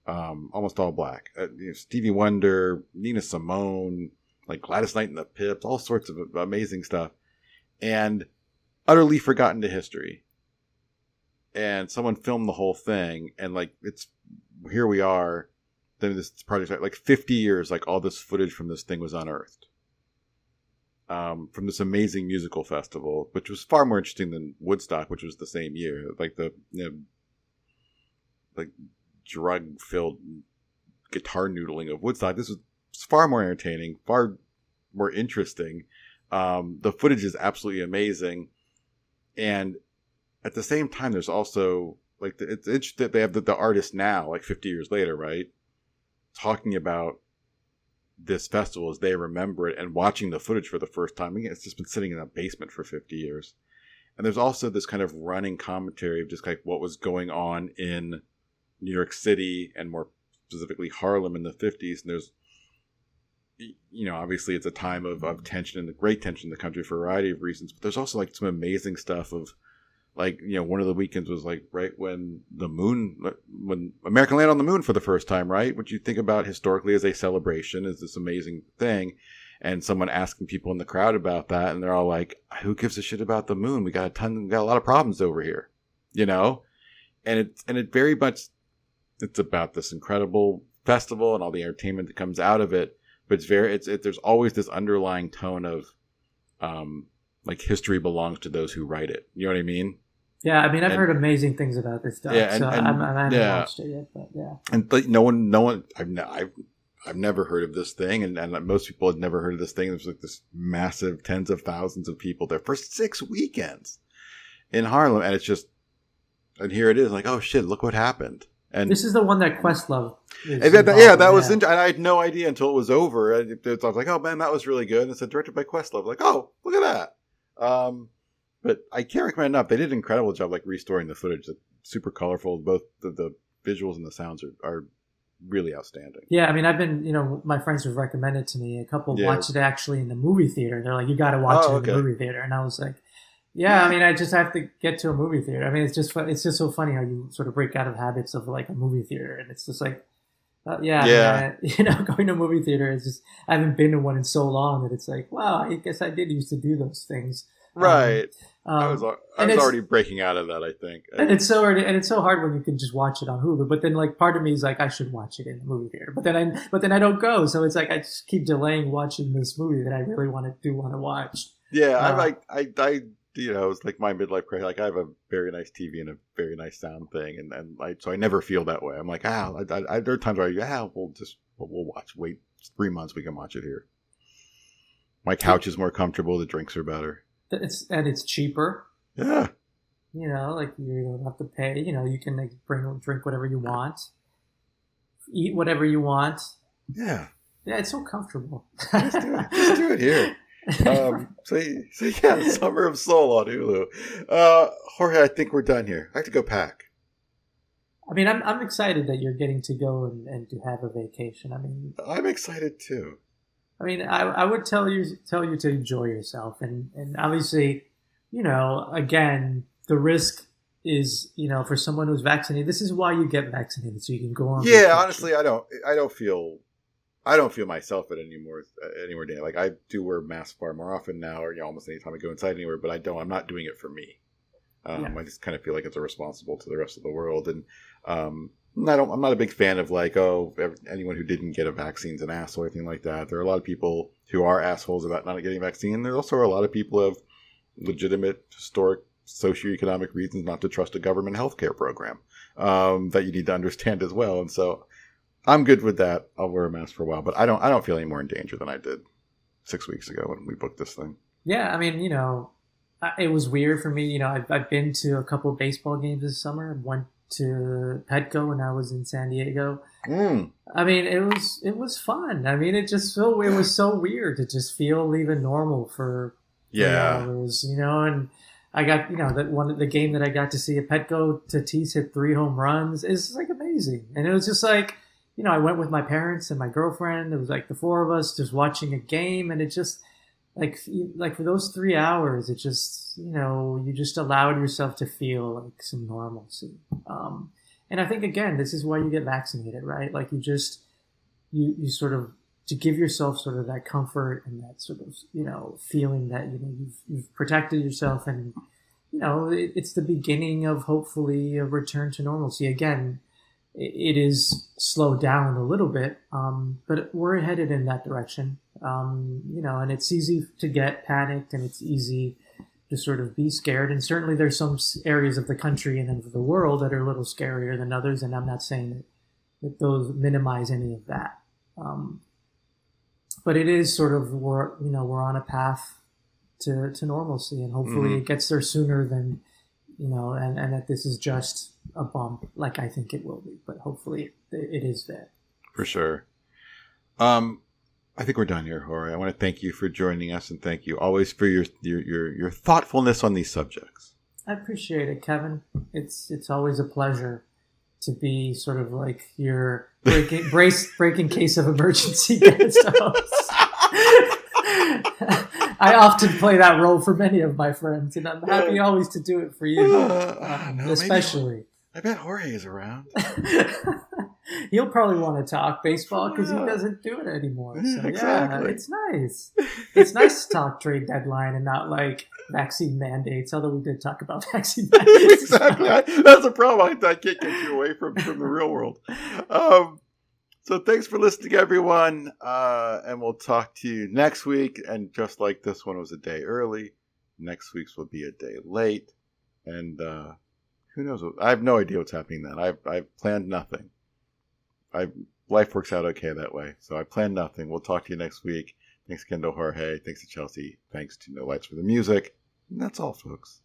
[SPEAKER 1] Um, almost all black. Uh, you know, Stevie Wonder, Nina Simone, like Gladys Knight and the Pips, all sorts of amazing stuff, and utterly forgotten to history. And someone filmed the whole thing, and like it's here we are. Then this project, like fifty years, like all this footage from this thing was unearthed. Um, from this amazing musical festival, which was far more interesting than Woodstock, which was the same year. Like the you know, like drug filled guitar noodling of Woodstock. This was far more entertaining, far more interesting. Um, the footage is absolutely amazing, and at the same time, there's also like it's interesting that they have the, the artist now, like 50 years later, right, talking about this festival as they remember it and watching the footage for the first time. Again, it's just been sitting in a basement for 50 years. And there's also this kind of running commentary of just like what was going on in New York City and more specifically Harlem in the 50s. And there's, you know, obviously it's a time of, of tension and the great tension in the country for a variety of reasons. But there's also like some amazing stuff of like, you know, one of the weekends was like right when the moon, when American landed on the moon for the first time, right? What you think about historically as a celebration is this amazing thing. And someone asking people in the crowd about that, and they're all like, "Who gives a shit about the moon? We got a ton, we got a lot of problems over here," you know. And it and it very much it's about this incredible festival and all the entertainment that comes out of it. But it's very it's it, there's always this underlying tone of, um, like history belongs to those who write it. You know what I mean?
[SPEAKER 2] Yeah i mean i've
[SPEAKER 1] And-
[SPEAKER 2] heard amazing things about this stuff
[SPEAKER 1] Yeah, and-
[SPEAKER 2] so
[SPEAKER 1] and-
[SPEAKER 2] I'm, I haven't
[SPEAKER 1] yeah.
[SPEAKER 2] watched it yet but yeah
[SPEAKER 1] and like no one, no one, I've, ne- I've, I've never heard of this thing, and, and most people had never heard of this thing. There's like this massive, tens of thousands of people there for six weekends in Harlem, and it's just, and here it is, like, oh shit, look what happened. And,
[SPEAKER 2] this is the one that questlove is
[SPEAKER 1] that, that- yeah, that was, int- and I had no idea until it was over. It, I was like, oh man, that was really good. And it's directed by Questlove. Like, oh, look at that. Um, but I can't recommend enough. They did an incredible job, like restoring the footage. It's super colorful. Both the, the visuals and the sounds are, are really outstanding.
[SPEAKER 2] Yeah, I mean, I've been, you know, my friends have recommended to me. A couple
[SPEAKER 1] Yeah.
[SPEAKER 2] watched it actually in the movie theater. They're like, you got to watch
[SPEAKER 1] Oh,
[SPEAKER 2] it in the movie theater, and I was like, yeah. I mean, I just have to get to a movie theater. I mean, it's just it's just so funny how you sort of break out of habits of like a movie theater, and it's just like, uh, yeah,
[SPEAKER 1] Yeah.
[SPEAKER 2] I- you know, going to a movie theater is just I haven't been to one in so long that it's like, wow, I guess I did used to do those things.
[SPEAKER 1] Right.
[SPEAKER 2] Um,
[SPEAKER 1] I was, I was already breaking out of that. I think.
[SPEAKER 2] and it's so already, and it's so hard when you can just watch it on Hulu. But then, like, part of me is like, I should watch it in the movie theater. But then I, but then I don't go. So it's like I just keep delaying watching this movie that I really want to do want to watch.
[SPEAKER 1] Yeah, I
[SPEAKER 2] Uh,
[SPEAKER 1] like I I you know it's like my midlife crisis. Like I have a very nice TV and a very nice sound thing, and and I so I never feel that way. I'm like ah, I, I, I there are times where I ah we'll just we'll, we'll watch. Wait three months, we can watch it here. My couch is more comfortable. The drinks are better.
[SPEAKER 2] It's and it's cheaper.
[SPEAKER 1] Yeah,
[SPEAKER 2] You know, like you don't have to pay. You know, you can like bring drink whatever you want, eat whatever you want.
[SPEAKER 1] yeah.
[SPEAKER 2] Yeah, it's so comfortable.
[SPEAKER 1] Just do it. Just do it here. Um, so, so yeah, Summer of Soul on Hulu. Uh, Jorge, I think we're done here. I have to go pack.
[SPEAKER 2] I mean, I'm I'm excited that you're getting to go and, and to have a vacation. I mean,
[SPEAKER 1] I'm excited too.
[SPEAKER 2] I mean, I, I would tell you tell you to enjoy yourself, and and obviously, you know, again, the risk is you know for someone who's vaccinated. This is why you get vaccinated, so you can go on.
[SPEAKER 1] Yeah, honestly, I don't. I don't feel. I don't feel myself at anymore uh, anywhere day. Like I do wear masks far more often now, or you know, almost anytime I go inside anywhere. But I don't. I'm not doing it for me. Um,
[SPEAKER 2] Yeah.
[SPEAKER 1] I just kind of feel like it's irresponsible to the rest of the world, and um, I don't. I'm not a big fan of like, oh, anyone who didn't get a vaccine's an asshole or anything like that. There are a lot of people who are assholes about not getting a vaccine. There also are a lot of people who have legitimate, historic, socioeconomic reasons not to trust a government healthcare program um, that you need to understand as well. And so, I'm good with that. I'll wear a mask for a while, but I don't. I don't feel any more in danger than I did six weeks ago when we booked this thing.
[SPEAKER 2] Yeah, I mean, you know, it was weird for me. You know, I've, I've been to a couple baseball games this summer. Went to Petco when I was in San Diego.
[SPEAKER 1] Mm.
[SPEAKER 2] I mean, it was it was fun. I mean, it just so it was so weird to just feel even normal for
[SPEAKER 1] Yeah.
[SPEAKER 2] hours, you know. And I got you know that one the game that I got to see a Petco Tatis hit three home runs is like amazing, and it was just like you know I went with my parents and my girlfriend. It was like the four of us just watching a game, and it just like like for those three hours, it just you know you just allowed yourself to feel like some normalcy. Um, and I think again, this is why you get vaccinated, right? Like you just you you sort of to give yourself sort of that comfort and that sort of you know feeling that you know you've you've protected yourself and you know it, it's the beginning of hopefully a return to normalcy again it, is slowed down a little bit um, but we're headed in that direction. Um, you know and it's easy to get panicked and it's easy to sort of be scared. And certainly there's some areas of the country and of the world that are a little scarier than others. And i'm not saying that, that those minimize any of that. Um, but it is sort of we're you know we're on a path to to normalcy, and hopefully
[SPEAKER 1] Mhm.
[SPEAKER 2] it gets there sooner than you know, and and that this is just a bump, like I think it will be. But hopefully it, it is there.
[SPEAKER 1] For sure. Um, I think we're done here, Jorge. I want to thank you for joining us, and thank you always for your your your, your thoughtfulness on these subjects.
[SPEAKER 2] I appreciate it, Kevin. It's it's always a pleasure to be sort of like your breaking brace breaking case of emergency guest host. I often play that role for many of my friends, and I'm happy always to do it for you,
[SPEAKER 1] Uh,
[SPEAKER 2] um,
[SPEAKER 1] no, maybe-
[SPEAKER 2] especially.
[SPEAKER 1] I bet Jorge is around.
[SPEAKER 2] He'll probably want to talk baseball because he doesn't do it anymore. So yeah,
[SPEAKER 1] Exactly.
[SPEAKER 2] it's nice. It's nice to talk trade deadline and not like vaccine mandates. Although we did talk about vaccine mandates.
[SPEAKER 1] exactly. I, that's a problem. I, I can't get you away from, from the real world. Um, so thanks for listening, everyone. Uh, and we'll talk to you next week. And just like this one was a day early, next week's will be a day late. And uh, who knows? What, I have no idea what's happening then. I've, I've planned nothing. I life works out okay that way. So I planned nothing. We'll talk to you next week. Thanks to Jorge. Thanks to Chelsea. Thanks to No Lights for the music. And that's all, folks.